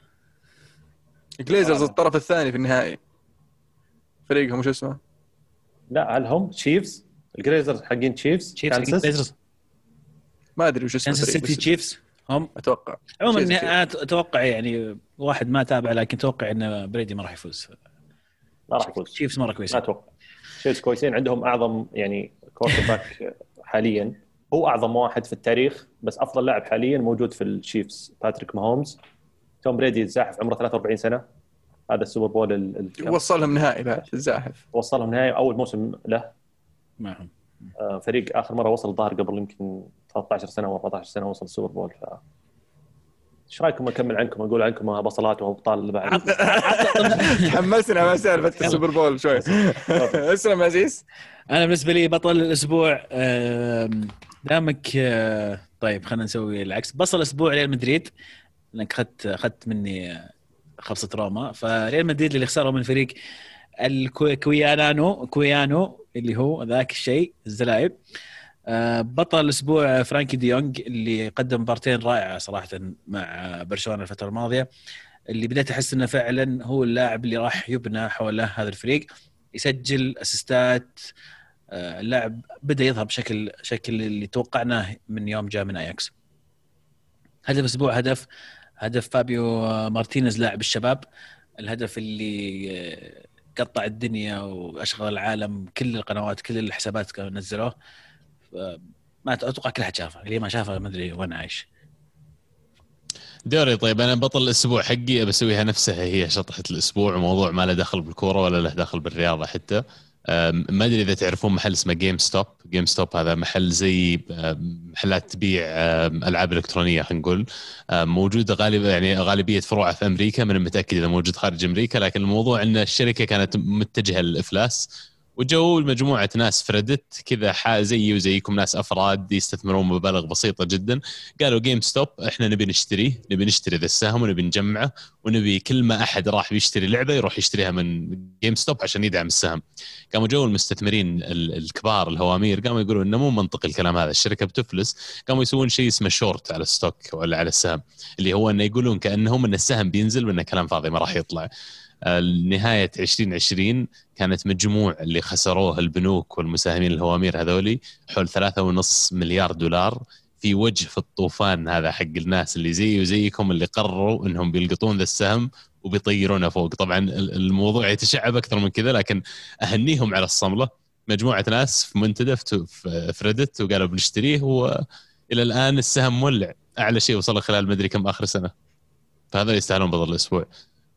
الجليزرز الطرف الثاني في النهائي. فريقهم شو اسمه؟ لا هل هم تشيفز. الجليزرز حقين تشيفز. تشيفز ما أدري وش اسمه كانساس سيتي تشيفز هم. أتوقع. عموما كذا. أنا أتوقع يعني واحد ما تابع لكن أتوقع إن بريدي ما راح يفوز. ما راح يفوز. تشيفز مره ما كويسين. أتوقع. تشيفز كويسين. عندهم أعظم يعني quarterback حاليا. هو أعظم واحد في التاريخ بس أفضل لاعب حاليا موجود في الشيفز باتريك ماهومز توم بريدي زاحف عمره 43 سنة. هذا ال Super Bowl ال- ال- وصلهم نهائي بعد الزاحف. وصلهم نهائي أول موسم له. معهم آه، فريق آخر مرة وصل الظاهر قبل يمكن 13 سنة أو 14 سنة وصل ال Super Bowl. ف إيش رأيكم؟ أكمل عنكم أقول عنكم بصلات وأبطال اللي بعد تحمسنا على سالفة ال Super Bowl شوي. اسلم عزيز. أنا بالنسبة لي بطل الأسبوع دامك آه، طيب خلينا نسوي العكس. بطل الأسبوع ريال مدريد لأنك أخذت أخذت مني آه، خلصه روما. فريال مدريد اللي خسروا من فريق الكويانانو كويانو اللي هو ذاك الشيء الزلايب. آه، بطل الأسبوع فرانكي ديونج اللي قدم مبارتين رائعة صراحة مع برشلونة الفترة الماضية اللي بديت أحس إنه فعلا هو اللاعب اللي راح يبنى حوله هذا الفريق. يسجل أسيستات اللاعب بدأ يظهر بشكل شكل اللي توقعناه من يوم جاء من اياكس هدف الأسبوع هدف هدف فابيو مارتينيز لاعب الشباب. الهدف اللي آه، قطع الدنيا وأشغل العالم كل القنوات كل الحسابات كانوا نزلوه. ما أتوقع كل احد شافه. اللي ما شافه ما أدري وين عايش. دوري طيب أنا بطل الأسبوع حقي بسويها نفسها. هي شطحة الأسبوع وموضوع ما له دخل بالكورة ولا له دخل بالرياضة حتى. ما أدري إذا تعرفون محل اسمه GameStop GameStop هذا محل زي محلات تبيع ألعاب إلكترونية خلينا نقول. موجوده غالبا يعني غالبية فروعها في أمريكا من متاكد اذا موجود خارج أمريكا لكن الموضوع إن الشركة كانت متجهة للإفلاس. وجو مجموعة ناس فرادى كذا زيي وزيكم ناس أفراد يستثمرون مبالغ بسيطة جدا. قالوا GameStop إحنا نبي نشتريه نبي نشتري ذا السهم ونبي نجمعه ونبي كل ما أحد راح بيشتري لعبة يروح يشتريها من GameStop عشان يدعم السهم. قاموا جو المستثمرين الكبار الهوامير قاموا يقولوا إنه مو منطقي الكلام هذا. الشركة بتفلس قاموا يسوون شيء اسمه شورت على ال stock ولا على السهم اللي هو إنه يقولون كأنهم إن السهم بينزل وانه كلام فاضي ما راح يطلع. نهاية 2020 كانت مجموع اللي خسروه البنوك والمساهمين الهوامير هذولي حول 3.5 مليار دولار في وجه في الطوفان هذا حق الناس اللي زي وزيكم اللي قرروا إنهم بيلقطون ذا السهم وبيطيرونه فوق. طبعا الموضوع يتشعب أكثر من كذا لكن أهنيهم على الصملة. مجموعة ناس في منتدى في ريدت وقالوا بنشتريه والى الآن السهم مولع. أعلى شيء وصل خلال مدري كم آخر سنة. فهذا يستاهلون بطل الأسبوع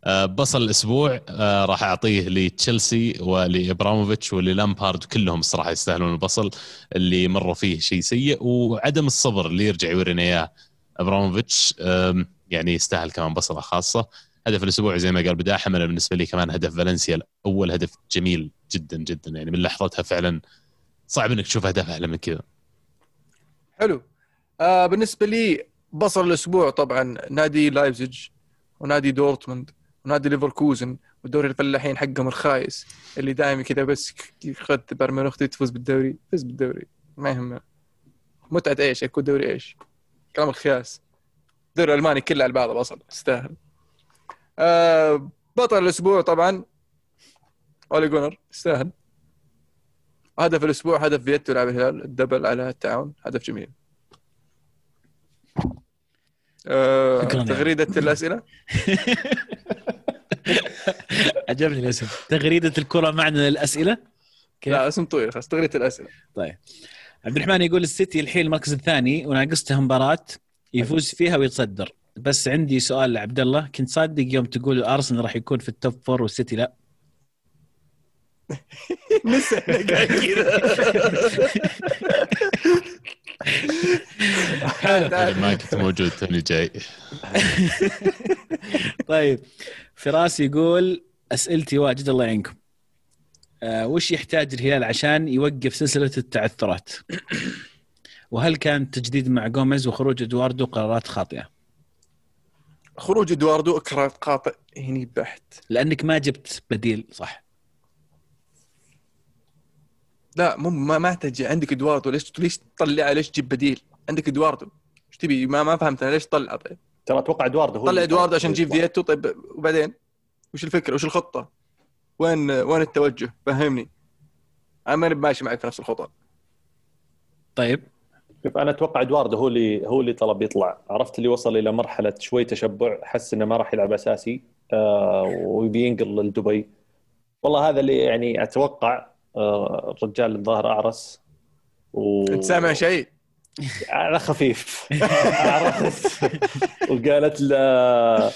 بصل الأسبوع آه، راح أعطيه لتشيلسي ولإبراموفيتش وللامبارد كلهم الصراحة يستاهلون البصل اللي مروا فيه شيء سيء وعدم الصبر اللي يرجع يورينا إياه إبراموفيتش. يعني يستاهل كمان بصلة خاصة. هدف الأسبوع زي ما قال بداحم أنا بالنسبة لي كمان هدف فالنسيا أول هدف جميل جدا جدا يعني من لحظتها فعلا صعب إنك تشوف أهداف أحلى من كذا. حلو. آه بالنسبة لي بصل الأسبوع طبعا نادي لايبزيج ونادي دورتموند. ونادي ليفركوزن ودوري الفلاحين حقهم الخايس اللي دائما كذا بس خذ برمن أختي تفوز بالدوري فز بالدوري ما يهمه. متعة إيش؟ يكون دوري إيش؟ كلام الخياس. الدوري الألماني كله على بعضه أصلا يستاهل. آه بطل الأسبوع طبعا أولي جونر يستاهل. هدف الأسبوع هدف فيتو لعب الهلال الدبل على التعاون هدف جميل. آه تغريدة الأسئلة؟ عجبني الاسم. تغريدة الكرة معنا الاسئله كيف؟ لا اسم طويل خلاص تغريدة الأسئلة. طيب. عبد الرحمن يقول السيتي الحين المركز الثاني وناقصته مباراة يفوز فيها ويتصدر. بس عندي سؤال لعبد الله كنت صادق يوم تقول ارسنال راح يكون في ال top four والسيتي لا؟ نسى قاعد كذا. ما كنت موجود توني جاي طيب فراس يقول أسئلتي واجد الله يعينكم أه وش يحتاج الهلال عشان يوقف سلسلة التعثرات؟ وهل كان تجديد مع جوميز وخروج إدواردو قرارات خاطئة؟ خروج إدواردو قرارات خاطئ هني بحت لأنك ما جبت بديل صح لا مو ما, ما تجي. عندك ادواردو ليش ليش تطلعه ليش تجيب بديل؟ عندك ادواردو إيش تبي؟ ما ما فهمت أنا ليش تطلع؟ طيب؟ ترى أتوقع ادواردو هو طلع ادواردو عشان تجيب فيتو. طيب وبعدين؟ وش الفكرة؟ وش الخطة؟ وين وين التوجه؟ فهمني. أنا ماني ماشي معك في نفس الخطه طيب. شوف أنا أتوقع ادواردو هو اللي هو اللي طلب يطلع. عرفت اللي وصل إلى مرحلة شوي تشبع. حس إنه ما راح يلعب أساسي. آه ويبي ينقل لدبي. والله هذا اللي يعني أتوقع الرجال الظاهر أعرس و... انت سامع شيء؟ على خفيف. عرفت وقالت له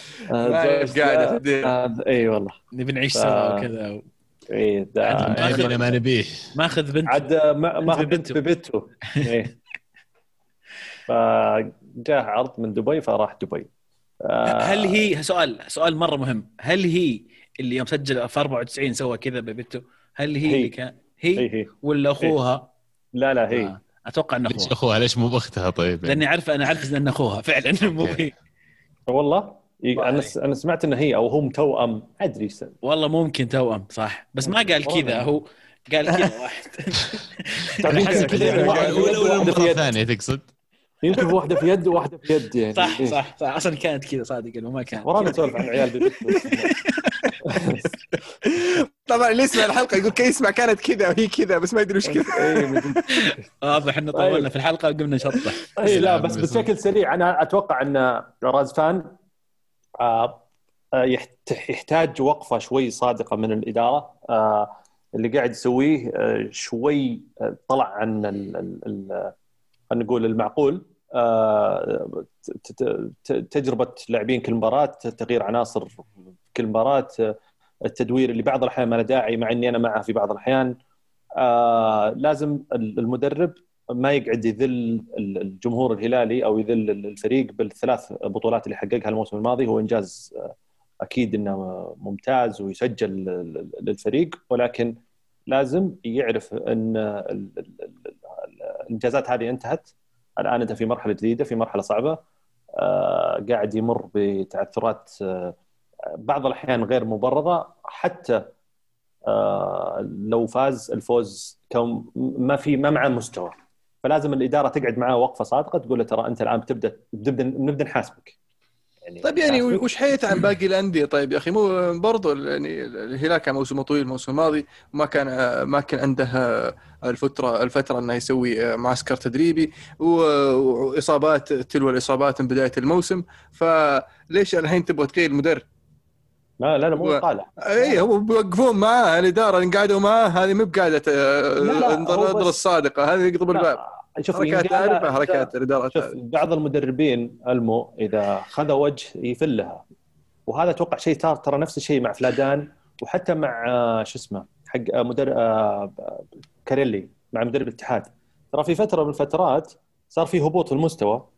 قاعدة إي والله. نبي نعيش سوا وكذا. إي ما ما نبيه ماخذ بنت عاد ماخذ بنت ببيته. إي. فجاه عرض من دبي فراح دبي. هل هي سؤال سؤال مرة مهم. هل هي اللي يوم سجل في 94 سوى كذا ببيته؟ هل هي, هي. اللي كان هي, هي, هي. ولا أخوها؟ لا لا هي. آه. أتوقع انه ليش أخوها. ليش مو بأختها؟ طيب يعني. لأني عارف أنا عارف إن أخوها فعلا. مو هي. والله؟ أنا أنا سمعت انه هي أو هم توأم. أدري والله ممكن توأم صح. بس ما قال كذا هو قال كذا واحد. تعرف يمكن حسب كذا كذا واحد في. الثانية تقصد؟ يمكن واحدة في يد وواحدة في يد يعني. صح إيه. صح صح. أصلا كانت كذا صادق انه ما كان ورانا نسولف عن عيال طبعا اللي يسمع الحلقة يقول كي يسمع كانت كذا وهي كذا بس ما يدري وش كذا. اي من جد. واضح طيب. طولنا في الحلقة وقمنا نشطح اي لا بس بس- بشكل سريع أنا أتوقع إن رازفان آه، آه، يحت- يحتاج وقفة شوي صادقة من الإدارة. آه، اللي قاعد يسويه آه، شوي آه، طلع عن ال- ال- ال- خلينا نقول المعقول. آه، ت- ت- ت- تجربة لاعبين كل مباراة تغيير عناصر كل مباراة. آه، التدوير اللي بعض الأحيان ما له داعي مع إني أنا معه في بعض الأحيان. آه، لازم المدرب ما يقعد يذل الجمهور الهلالي أو يذل الفريق بالثلاث بطولات اللي حققها الموسم الماضي. هو إنجاز آه، أكيد إنه ممتاز ويسجل للفريق ولكن لازم يعرف إن ال- ال- ال- الإنجازات هذه انتهت. الآن أنت في مرحلة جديدة في مرحلة صعبة. آه، قاعد يمر بتعثرات آه، بعض الأحيان غير مبررة حتى آه، لو فاز الفوز ما في ما معه مستوى فلازم الإدارة تقعد معاه وقفة صادقة تقول له ترى أنت الآن بتبدأ بنبدا بنبدأ نحاسبك يعني طيب يعني. وش حيت عن باقي الأندية طيب يا أخي مو برضو يعني الهلال كان موسمه طويل الموسم الماضي وما كان ما كان عنده الفترة الفترة إنه يسوي معسكر تدريبي وإصابات تلو الإصابات من بداية الموسم فليش الحين تبغى تغير المدرب؟ لا لا لا مو طالع اي هو بيوقفون معاه الاداره اللي قعدوا معاه هذه مو بقاعدة النظره بس- الصادقة هذه يقضب الباب. شوف حركات تعرفها حركات الاداره شوف بعض المدربين ألمو إذا خذ وجه يفلها. وهذا أتوقع شيء صار ترى نفس الشيء مع فلادان وحتى مع آه، شو اسمه حق آه، مدرب آه، كاريلي مع مدرب الاتحاد. ترى في فترة من الفترات صار في هبوط في المستوى. آه،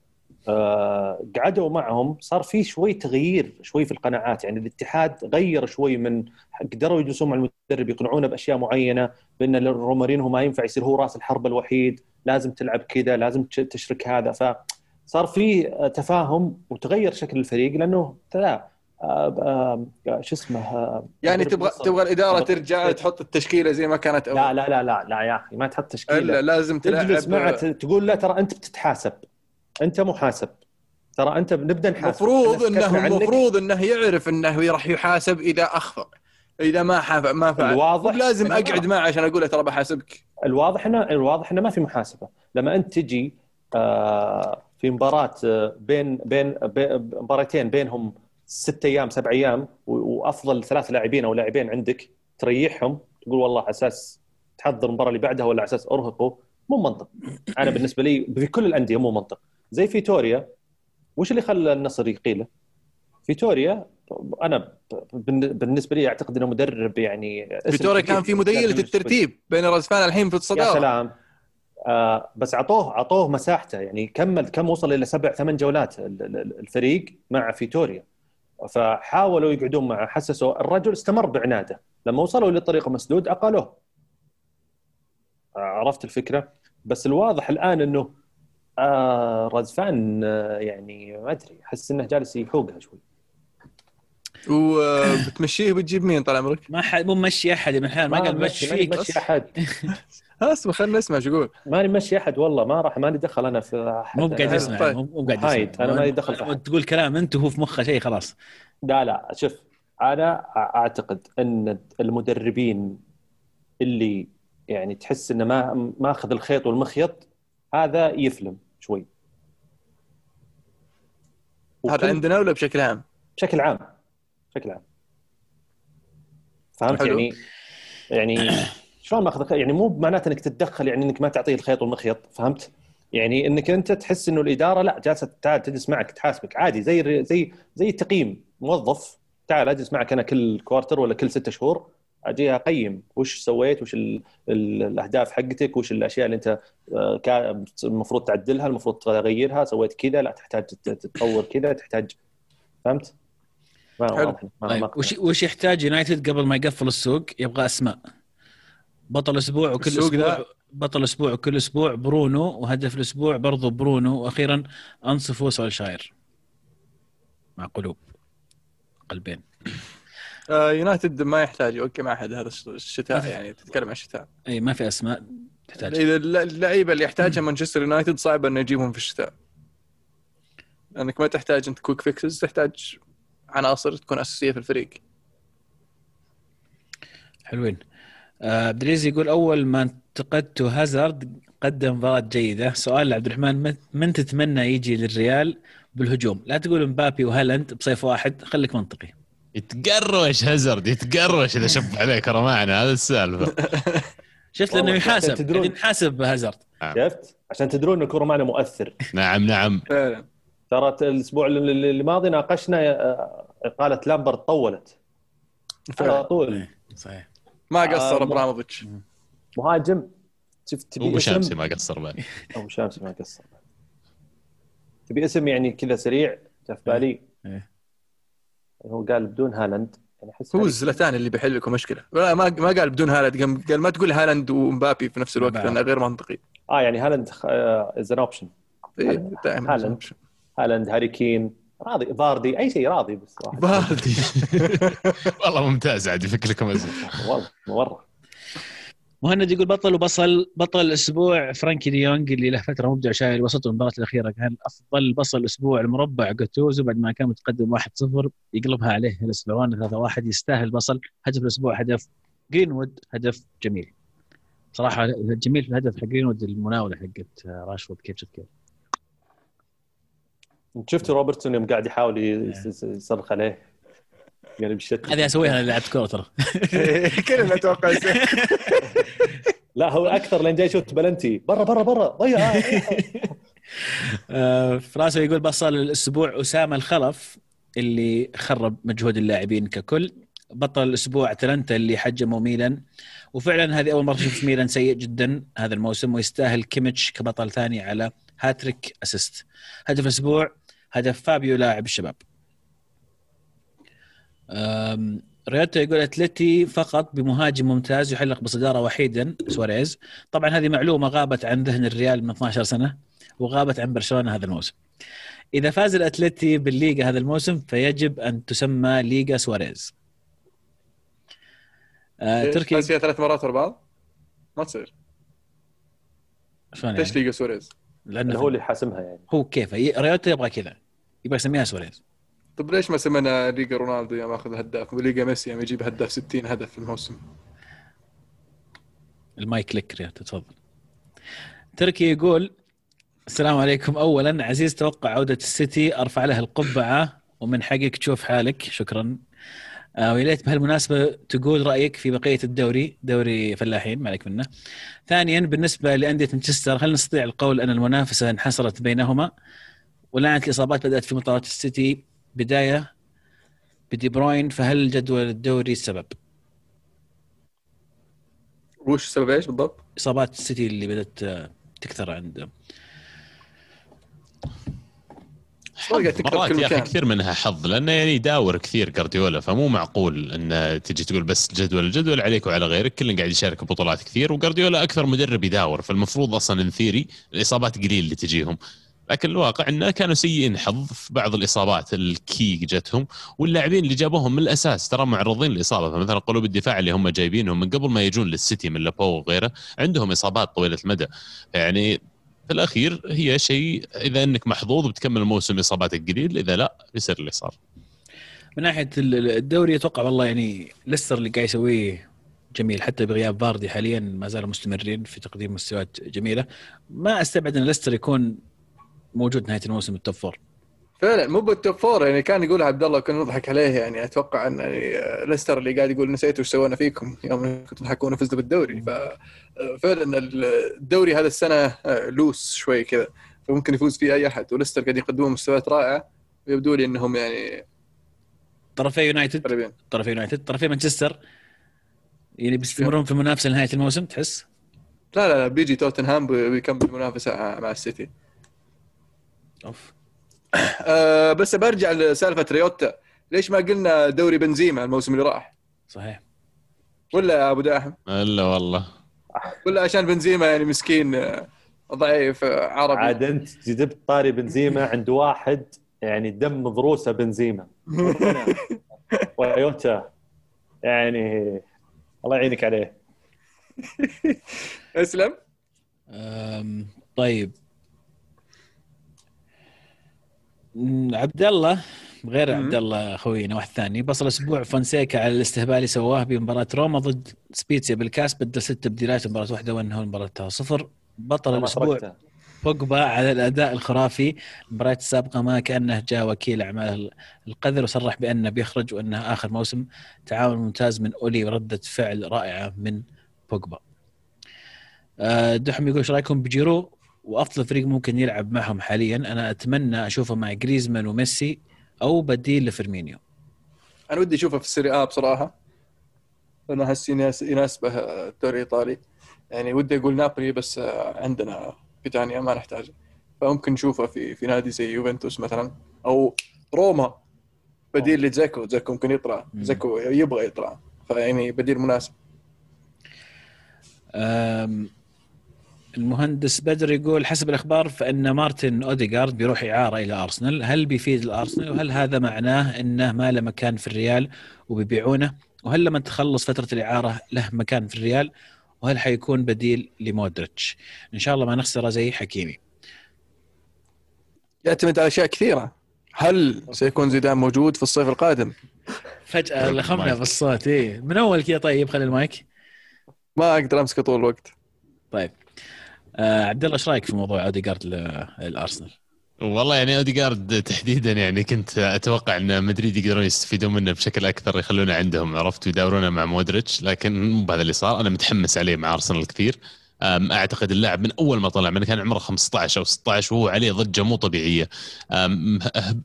قعدوا معهم صار في شوي تغيير شوي في القناعات. يعني الاتحاد غير شوي من قدروا يجلسون مع المدرب يقنعونه بأشياء معينة بأن رومارينو ما ينفع يصير هو راس الحرب الوحيد لازم تلعب كذا لازم تش- تشرك هذا. فصار في تفاهم وتغير شكل الفريق لأنه لا آه، آه، شو اسمه آه، يعني تبغى. تبغى الإدارة ترجع تحط التشكيلة زي ما كانت أول. لا لا لا لا يا أخي ما تحط تشكيلة. إلا لازم تجلس معه تلعب تقول له ترى أنت بتتحاسب. انت محاسب ترى انت بنبدا نحاسب. المفروض انه. المفروض إنه يعرف إنه راح يحاسب إذا أخطأ. إذا ما حاف ما فعل. الواضح لازم أقعد. معه عشان أقول له ترى بحاسبك. الواضح انه الواضح إنه ما في محاسبة. لما أنت تجي آه، في مباراة آه، بين بين بين- مباراتين بينهم ست أيام سبع أيام وأفضل ثلاث لاعبين أو لاعبين عندك تريحهم تقول والله على أساس تحضر المباراة اللي بعدها ولا على أساس أرهقه مو منطق. أنا بالنسبة لي في كل الأندية مو منطق. زي فيتوريا. وش اللي خلى النصر يقيله؟ فيتوريا أنا بالنسبة لي أعتقد إنه مدرب يعني فيتوريا كان في مديله الترتيب بين رزفان الحين في يا الصداره سلام. آه بس أعطوه أعطوه مساحته. يعني كمل كم وصل إلى سبع ثمان جولات ال- ال- الفريق مع فيتوريا. فحاولوا يقعدون معه حسسوا الرجل استمر بعناده. لما وصلوا لطريق مسدود أقالوه. آه عرفت الفكرة؟ بس الواضح الآن إنه آه رزفان آه يعني ما أدري أحس إنه جالس يحوقها شوي وبتمشيه بتجيب مين طال عمرك؟ ما حد مو ممشي أحد من الحين ما قال مش ماني فيك ماشي أحد اسمع خلينا نسمع شو يقول ماني ممشي أحد والله ما راح ماني دخل أنا في أحد. مو بقاعد طيب. يسمع مو مو قاعد يسمع أنا مالي دخل في أحد. تقول كلام أنت وهو في مخه شيء خلاص لا لا شوف أنا أعتقد إن المدربين اللي يعني تحس إنه ما ماخذ الخيط والمخيط هذا يفلم شوي هذا عندنا ولا بشكل عام؟ بشكل عام بشكل عام فهمت حلو. يعني يعني شلون ماخذ يعني مو معناته إنك تتدخل يعني إنك ما تعطيه الخيط والمخيط فهمت؟ يعني إنك أنت تحس إنه الإدارة لا جالسة تعال تجلس معك تحاسبك عادي زي زي زي تقييم موظف تعال أجلس معك أنا كل quarter ولا كل ستة شهور أجي أقيم وش سويت وش ال ال الأهداف حقتك وش الأشياء اللي أنت آه، كا- المفروض تعدلها المفروض تغيرها سويت كذا لا تحتاج تت- تتطور كذا تحتاج فهمت؟ ما حلو. ما طيب ما وش وش يحتاج يونايتد قبل ما يقفل السوق؟ يبغى أسماء. بطل أسبوع وكل السوق أسبوع ذا- بطل أسبوع وكل أسبوع برونو وهدف الأسبوع برضو برونو. وأخيرا انصفوا سولشاير مع قلوب. قلبين. يونايتد ما يحتاج يوقع مع أحد هذا الشتاء يعني تتكلم عن الشتاء. أي ما في أسماء تحتاج. إذا اللعيبة اللي يحتاجها مانشستر يونايتد صعب إنه يجيبهم في الشتاء. لأنك ما تحتاج أنت quick fixes تحتاج عناصر تكون أساسية في الفريق. حلوين. آه، عبد العزيز يقول أول ما انتقدت هازارد قدم مباراة جيدة. سؤال لعبد الرحمن من- من تتمنى يجي للريال بالهجوم؟ لا تقول مبابي وهالاند بصيف واحد خليك منطقي. يتقروش هازارد يتقروش إذا شب عليك رمعنا هذا السالفة. شفت لأنه يحاسب تدرون- قاعدين نحاسب هازارد شفت؟ عشان تدرون ان كوروماني مؤثر. نعم نعم. فعلا. ترى الأسبوع اللي اللي ماضي ناقشنا آه، إقالة لامبرد طولت. على طول. صحيح. ما قصر آه، أبراموفيتش. مهاجم. شفت تبي أبو شامسي اسم ما قصر بعد. أبو شامسي ما قصر. تبي اسم يعني كذا سريع؟ جاء في بالي إيه. هو قال بدون هالاند. يعني أحس هو هذه- زلتان اللي بيحل لكم مشكلة. لا ما ما قال بدون هالاند. قال- قال ما تقول هالاند ومبابي في نفس الوقت بعد. لأنه غير منطقي. آه يعني هالاند is an option دائما هالاند. هالاند هاري كين. راضي فاردي أي شيء راضي بس. فاردي والله ممتاز عاد يفك لكم اسم والله مرة. مهند يقول بطل وبصل بطل الأسبوع فرانكي دي يونغ اللي له فترة مبدع شايل الوسط والمباراه الأخيرة. كان أفضل بصل الأسبوع المربع جاتوزو بعد ما كان متقدم 1-0 يقلبها عليه الأسبوعين 3-1 يستاهل بصل؟ هدف الأسبوع هدف جرينوود هدف جميل. صراحة جميل في الهدف حق جرينوود المناولة حقت راشفورد كيف شفت كيف؟ شفت روبرتسون يوم قاعد يحاول يس- يصرخ عليه. يعني بالشت هذه أسويها أنا لعبت كورة ترى. كلنا أتوقع. لا هو أكثر لين جاي shoot penalty. برا برا برا. ضيع. آه، فراسو يقول بصل الأسبوع أسامة الخلف اللي خرب مجهود اللاعبين ككل. بطل الأسبوع أتلانتا اللي حجموا ميلان. وفعلا هذه أول مرة نشوف ميلان سيء جدا هذا الموسم ويستاهل كيميتش كبطل ثاني على hat-trick assist. هدف الأسبوع هدف فابيو لاعب الشباب. أم، ريوتا يقول أتلتي فقط بمهاجم ممتاز يحلق بصدارة وحيدا سواريز. طبعا هذه معلومة غابت عن ذهن الريال من 12 سنة وغابت عن برشلونة هذا الموسم. إذا فاز الأتلتي بالليغا هذا الموسم فيجب أن تسمى ليغا سواريز. آه تركي فاز فيها ثلاث مرات ورا بعض؟ ما تصير. شلون ليش يعني؟ ليجا سوريز لأنه هو اللي حاسمها يعني. هو كيف ريوتا يبغى كذا. يبغى يسميها سواريز. طيب ليش ما سمينا ليجا رونالدو يوم أخذ هداف؟ وليجا ميسي يوم يجيب هداف 60 هدف في الموسم. المايك لك ريوتا تفضل تركي يقول السلام عليكم. اولا عزيز توقع عودة السيتي أرفع له القبعة ومن حقك تشوف حالك. شكرا. آه، ويا ليت بهالمناسبة تقول رأيك في بقية الدوري دوري فلاحين ما عليك منه. ثانيا بالنسبة لأندية مانشستر هل نستطيع القول أن المنافسة انحصرت بينهما؟ ولعنه الإصابات بدأت في مباراه السيتي. بداية بدي بروين فهل جدول الدوري السبب؟ وش السبب إيش بالضبط؟ إصابات السيتي اللي بدأت آه، تكثر عند قاعد تكتب مرات يا أخي. كثير منها حظ لأنه يعني يداور كثير جارديولا فمو معقول إن تجي تقول بس جدول الجدول عليك وعلى غيرك كل قاعد يشارك ببطولات كثير وجارديولا أكثر مدرب يداور فالمفروض أصلا in theory الإصابات قليل اللي تجيهم لكن الواقع إنه كانوا سيئين حظ في بعض الإصابات الكي جتهم واللاعبين اللي جابوهم من الأساس. ترى معرضين للإصابة. فمثلا قلوب الدفاع اللي هم جايبينهم من قبل ما يجون للسيتي من لابو وغيره عندهم إصابات طويلة المدى. يعني في الأخير هي شيء إذا إنك محظوظ بتكمل الموسم إصاباتك قليل إذا لا يصير اللي صار. من ناحية ال- الدوري أتوقع والله يعني ليستر اللي قاعد يسويه جميل. حتى بغياب فاردي حاليا ما زالوا مستمرين في تقديم مستويات جميلة. ما أستبعد إن ليستر يكون موجود نهاية الموسم ال top four فعلا مو بال top four يعني كان يقول عبد الله وكنا نضحك عليه يعني أتوقع أن يعني ليستر اللي قاعد يقول نسيتوا إيش سوينا فيكم يوم كنتوا تضحكون فزتوا بالدوري. ففعلا الدوري هذا السنة loose شوي كذا فممكن يفوز فيه أي أحد. وليستر قاعد يقدمون مستويات رائعة. ويبدو لي إنهم يعني طرفي يونايتد قريبين. طرفي يونايتد طرفي مانشستر. يعني بيستمرون في المنافسه لنهاية الموسم تحس؟ لا لا لا بيجي توتنهام بيكمل المنافسة مع السيتي. أوف. أه بس برجع لسالفة ريوتا. ليش ما قلنا دوري بنزيما الموسم اللي راح؟ صحيح. ولا يا أبو داحم؟ إلا والله. ولا عشان بنزيما يعني مسكين آه، ضعيف آه، عربي. عاد أنت جبت طاري بنزيما عند واحد يعني دم ضروسه بنزيما. ويوتا يعني الله يعينك عليه. أسلم. طيب م، عبد الله غير. عبد الله خوينا واحد ثاني بصل أسبوع فونسيكا على الاستهبال اللي سواه بمباراه روما ضد سبيتسيا بالكاس بدل ست تبديلات مباراة واحدة وانهى المباراه صفر بطل الأسبوع. بوجبا على الأداء الخرافي المباريات السابقة ما كأنه جاء وكيل أعمال القذر وصرح بأنه بيخرج وأنه آخر موسم تعاون ممتاز من أولي ورده فعل رائعة من بوجبا. آه، دحم يقول إيش رأيكم بجيرو وأفضل فريق ممكن يلعب معهم حاليا. أنا أتمنى أشوفه مع جريزمان وميسي أو بديل لفيرمينيو. أنا ودي أشوفه في السيري آ بصراحة أنا أحس يناس- يناسبه الدوري الإيطالي. يعني ودي أقول نابولي بس عندنا بيتانيا ما نحتاجه. فممكن نشوفه في في نادي زي يوفنتوس مثلا أو روما. بديل لزاكو زاكو ممكن يطلع. مم. زاكو يبغى يطلع. فيعني بديل مناسب. أم، المهندس بدر يقول حسب الأخبار فإن مارتن أوديغارد بيروح إعارة إلى أرسنال، هل بيفيد الأرسنال وهل هذا معناه إنه ما له مكان في الريال وبيبيعونه؟ وهل لما تخلص فترة الإعارة له مكان في الريال؟ وهل حيكون بديل لمودريتش؟ إن شاء الله ما نخسره زي حكيمي. يعتمد على أشياء كثيرة هل سيكون زيدان موجود في الصيف القادم؟ فجأة لخمنا. بالصوت إيه من أول كذا طيب خلي المايك. ما أقدر امسكه طول الوقت طيب آه عبد الله إيش رأيك في موضوع أوديغارد للارسنال؟ والله يعني اوديجارد تحديدا يعني كنت أتوقع أن مدريد يقدرون يستفيدون منه بشكل أكثر يخلونه عندهم عرفت ويداورونه مع مودريتش لكن مو بهذا اللي صار أنا متحمس عليه مع أرسنال كثير أعتقد اللاعب من أول ما طلع من كان عمره 15 أو 16 وهو عليه ضجة مو طبيعية.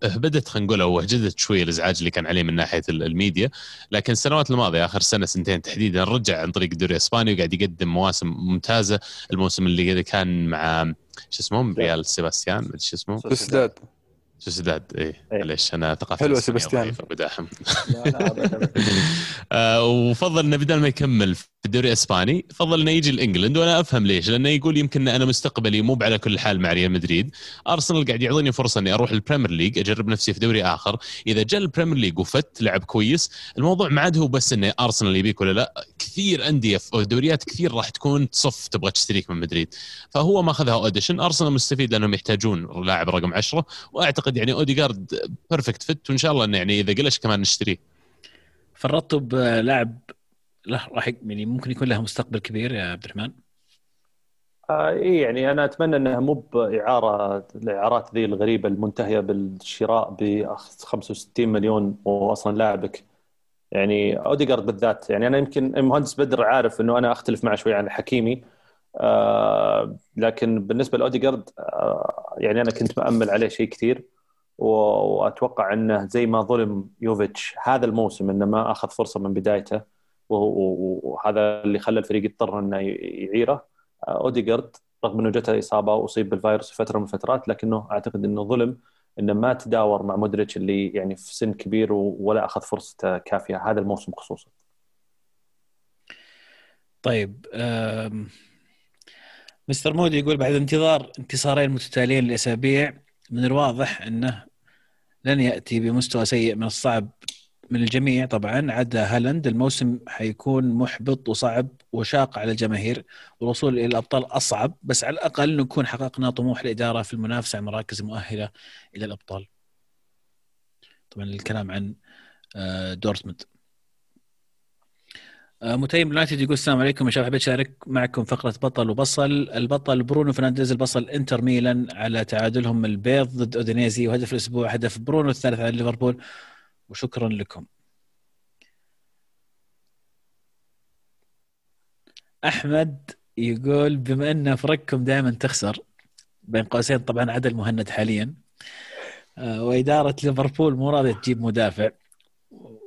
هبدت خلينا نقول أو وهجدت شوي الإزعاج اللي كان عليه من ناحية ال- الميديا. لكن السنوات الماضية آخر سنة سنتين تحديدا رجع عن طريق الدوري الإسباني وقاعد يقدم مواسم ممتازة. الموسم اللي كان مع شو اسمه؟ ريال سيباستيان شو اسمه. سوسيداد سوسيداد إيه إيه. معليش أنا ثقافتي حلوة الإسبانية سيباستيان. بداحم. آه، وفضل إنه بدل ما يكمل في الدوري الإسباني فضل إنه يجي ل England وأنا أفهم ليش لأنه يقول يمكن أنا مستقبلي مو على كل حال مع ريال مدريد أرسنال قاعد يعطيني فرصة إني أروح ال Premier League أجرب نفسي في دوري آخر إذا جاء ال Premier League و fit لعب كويس الموضوع ما عاد هو بس إنه أرسنال يبيك ولا لا كثير أندية في دوريات كثير راح تكون تصف تبغى تشتريك من مدريد فهو ماخذها audition أرسنال مستفيد لأنهم يحتاجون لاعب رقم 10 وأعتقد يعني اوديجارد perfect fit وإن شاء الله إنه يعني إذا قلش كمان نشتريه. فرطوا بلاعب له راح يعني ممكن يكون له مستقبل كبير يا عبد الرحمن؟ آه إيه يعني أنا أتمنى إنها مو بإعارة الإعارات ذي الغريبة المنتهية بالشراء ب 65 مليون واصلا لاعبك. يعني اوديجارد بالذات يعني أنا يمكن المهندس بدر عارف إنه أنا أختلف معه شوي عن حكيمي. آه لكن بالنسبة لاوديجارد آه يعني أنا كنت مأمل عليه شيء كثير. وأتوقع إنه زي ما ظلم يوفيتش هذا الموسم إنه ما أخذ فرصة من بدايته وهذا اللي خلى الفريق يضطر إنه يعيره اوديجارد رغم إنه جته إصابة وأصيب بالفيروس في فترة من الفترات لكنه أعتقد إنه ظلم إنه ما تداور مع مودريتش اللي يعني في سن كبير ولا أخذ فرصته كافية هذا الموسم خصوصا. طيب مستر مودي يقول بعد انتظار انتصارين متتاليين لأسابيع من الواضح أنه لن يأتي بمستوى سيء من الصعب من الجميع طبعا عدا هالاند الموسم حيكون محبط وصعب وشاق على الجماهير والوصول إلى الأبطال أصعب بس على الأقل نكون حققنا طموح الإدارة في المنافسة على المراكز المؤهلة إلى الأبطال. طبعا الكلام عن آه، دورتموند. آه، متيم يونايتد يقول السلام عليكم. يا شباب حبيت أشارك معكم فقرة بطل وبصل. البطل برونو فرنانديز البصل إنتر ميلان على تعادلهم البيض ضد أودينيزي. وهدف الأسبوع هدف برونو الثالث على ليفربول. وشكرا لكم. أحمد يقول بما أن فرقكم دائما تخسر بين قوسين طبعا عدا المهند حاليا. آه، وإدارة ليفربول مو راضية تجيب مدافع.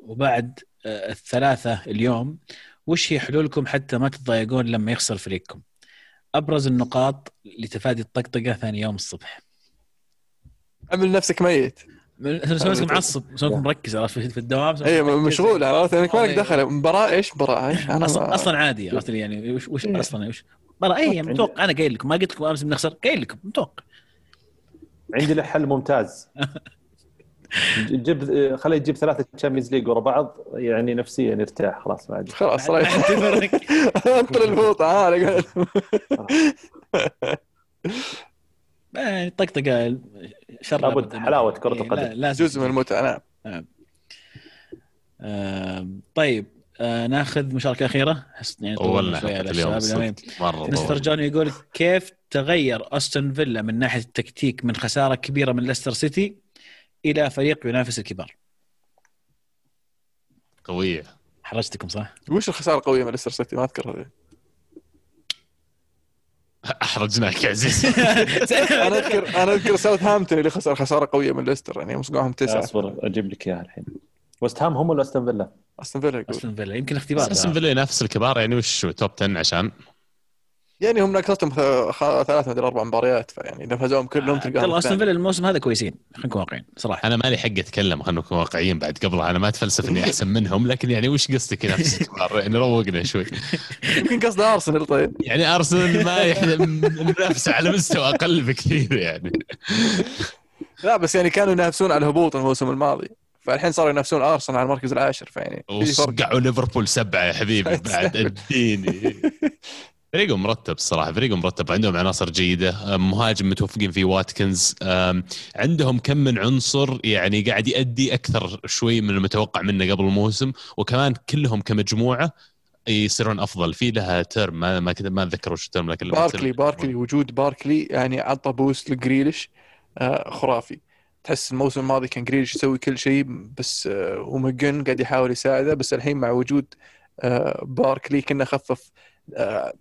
وبعد الثلاثة اليوم وش هي حلولكم حتى ما تتضايقون لما يخسر فريقكم؟ أبرز النقاط لتفادي الطقطقة ثاني يوم الصبح. عمل نفسك ميت. سويتك معصب سويتك مركز عرفت؟ في الدوام اي مشغول عرفت؟ انك ما لك إيه. دخل. مباراة إيش؟ مباراة إيش؟ أنا أصلا عادي عرفت لي يعني؟ وش, وش إيه. أصلا وش؟ مرة اي يعني متوقع. أنا قايل لكم ما قلت لكم أمس بنخسر قايل لكم متوقع. عندي له حل ممتاز. جيب خليه يجيب ثلاثة Champions League ورا بعض يعني نفسيا يرتاح خلاص ما عاد خلاص رايح انطر الفوطه ها طقطقة شر لابد أبداً. حلاوة كرة إيه، القدم. جزء من المتعة نعم آه، طيب آه، ناخذ مشاركة أخيرة يعني حلقه اليوم. مرة مستر طول. جون يقول كيف تغير أستون فيلا من ناحية التكتيك من خسارة كبيرة من ليستر سيتي إلى فريق ينافس الكبار. قوية. حرجتكم صح؟ وش الخسارة القوية من ليستر سيتي؟ ما اذكر هذه أحرجناك يا عزيز أنا اذكر أنا أذكر ساوثهامبتون اللي خسر خسارة قوية من ليستر يعني مصقعهم تسعة. أصبر أجيب لك إياها الحين. وست هام هم ولا استون فيلا؟ استون فيلا استون فيلا يمكن اختبار. استون فيلا ينافس الكبار يعني وش توب 10 عشان؟ يعني هم ناقصتهم ثلاث مدري أربع مباريات فيعني إذا فازوهم كلهم والله تلقاهم استون الثاني. فيلا الموسم هذا كويسين خلينا نكون واقعيين صراحة. أنا مالي حق أتكلم خلينا نكون واقعيين بعد قبلها أنا ما أتفلسف إني أحسن منهم لكن يعني وش قصدك ينافس الكبار يعني روقنا شوي. يمكن قصد أرسنال طيب. يعني أرسنال ما يحلم منافسة على مستوى أقل بكثير يعني. لا بس يعني كانوا ينافسون على الهبوط الموسم الماضي فالحين صاروا ينافسون أرسنال على المركز العاشر فيعني وصقعوا ليفربول سبعة يا حبيبي بعد اديني فريقهم مرتب الصراحه فريقهم مرتب عندهم عناصر جيدة مهاجم متوفقين فيه واتكنز عندهم كم من عنصر يعني قاعد يأدي أكثر شوي من المتوقع منه قبل الموسم وكمان كلهم كمجموعة يصيرون أفضل. في لها ترم ما ما كنت ما أتذكر وش الترم لكن باركلي باركلي وجود باركلي يعني عطى boost لجريليش آه، خرافي. تحس الموسم الماضي كان جريليش يسوي كل شيء بس آه، وماكجين قاعد يحاول يساعده بس الحين مع وجود آه، باركلي كأنه خفف آه،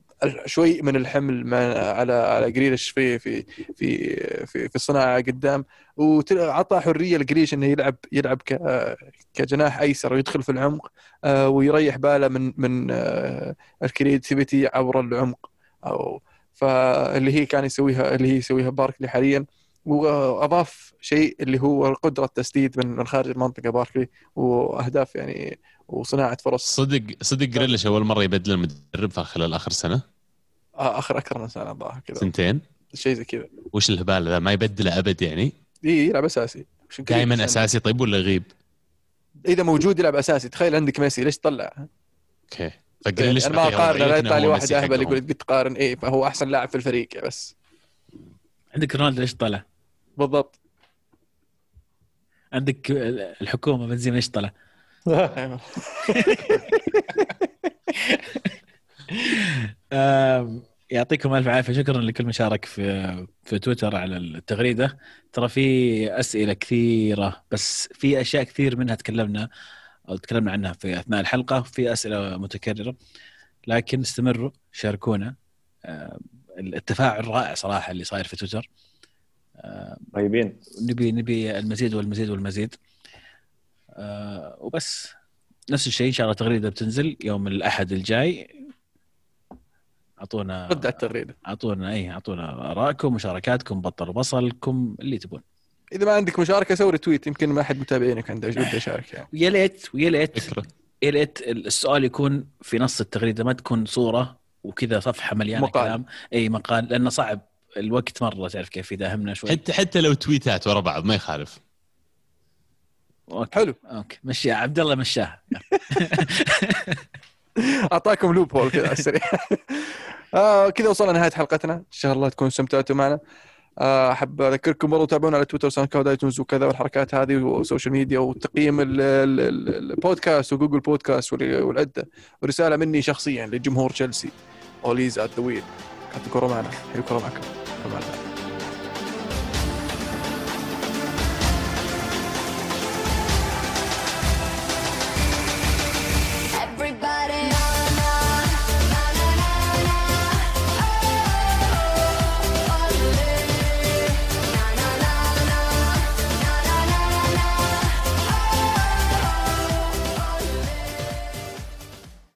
شوي من الحمل على على جريليش في في في في, في الصناعة قدام. وعطى حرية لجريليش إنه يلعب يلعب كجناح أيسر ويدخل في العمق آه، ويريح باله من من آه، ال creativity عبر العمق. أو فاللي هي كان يسويها اللي هي يسويها باركلي حاليا. وأضاف شيء اللي هو قدره التسديد من من خارج المنطقة باركلي وأهداف يعني وصناعة فرص. صدق صدق جريليش أول مرة يبدل المدرب في خلال آخر سنة؟ آه، آخر أكثر من سنة الظاهر كذا. سنتين؟ شيء زي كذا. وش الهبال ذا ما يبدله أبد يعني؟ إي يلعب أساسي. دائما أساسي طيب ولا يغيب إذا موجود يلعب أساسي تخيل عندك ميسي ليش تطلع؟ أوكي. فجريليش ما أقارن لا يطلع لي واحد أهبل. يقول تقارن إيه فهو أحسن لاعب في الفريق بس. عندك رونالدو ليش طلع؟ بالضبط. عندك الحكومة طلع؟ أيوة. آم، يعطيكم ألف عافية شكرا لكل من شارك في في تويتر على التغريدة ترى في أسئلة كثيرة بس في أشياء كثير منها تكلمنا أو تكلمنا عنها في أثناء الحلقة في أسئلة متكررة لكن استمروا شاركونا آم، التفاعل رائع صراحة اللي صاير في تويتر طيبين. نبي نبي المزيد والمزيد والمزيد. آه وبس. نفس الشيء إن شاء الله تغريدة بتنزل يوم الأحد الجاي. اعطونا رد على التغريدة. اعطونا اي أعطونا آرائكم مشاركاتكم بطل بصلكم اللي تبون. إذا ما عندك مشاركة سوي tweet يمكن ما أحد متابعينك عنده ود يشارك يعني؟ يا ليت ويا ليت يا ليت السؤال يكون في نص التغريدة ما تكون صورة وكذا صفحة مليانة مقال. كلام. اي مقال لأنه صعب. الوقت مرة تعرف كيف يداهمنا شوي. حتى حتى لو تويتات ورا بعض ما يخالف. okay. حلو. okay. مشي. عبد الله مشاها أعطاكم loophole كذا على السريع. آه كذا وصلنا لنهاية حلقتنا. إن شاء الله تكونوا استمتعتوا معنا. آه، أحب أذكركم برضو تابعونا على تويتر SoundCloud iTunes وكذا والحركات هذه وال social media وتقييم ال- ال- ال- البودكاست و Google Podcasts وال- والعدة. ورساله مني شخصيا لجمهور تشيلسي. Ole's at the wheel كانت الكره معنا. حيو الكره معكم. في أمان الله.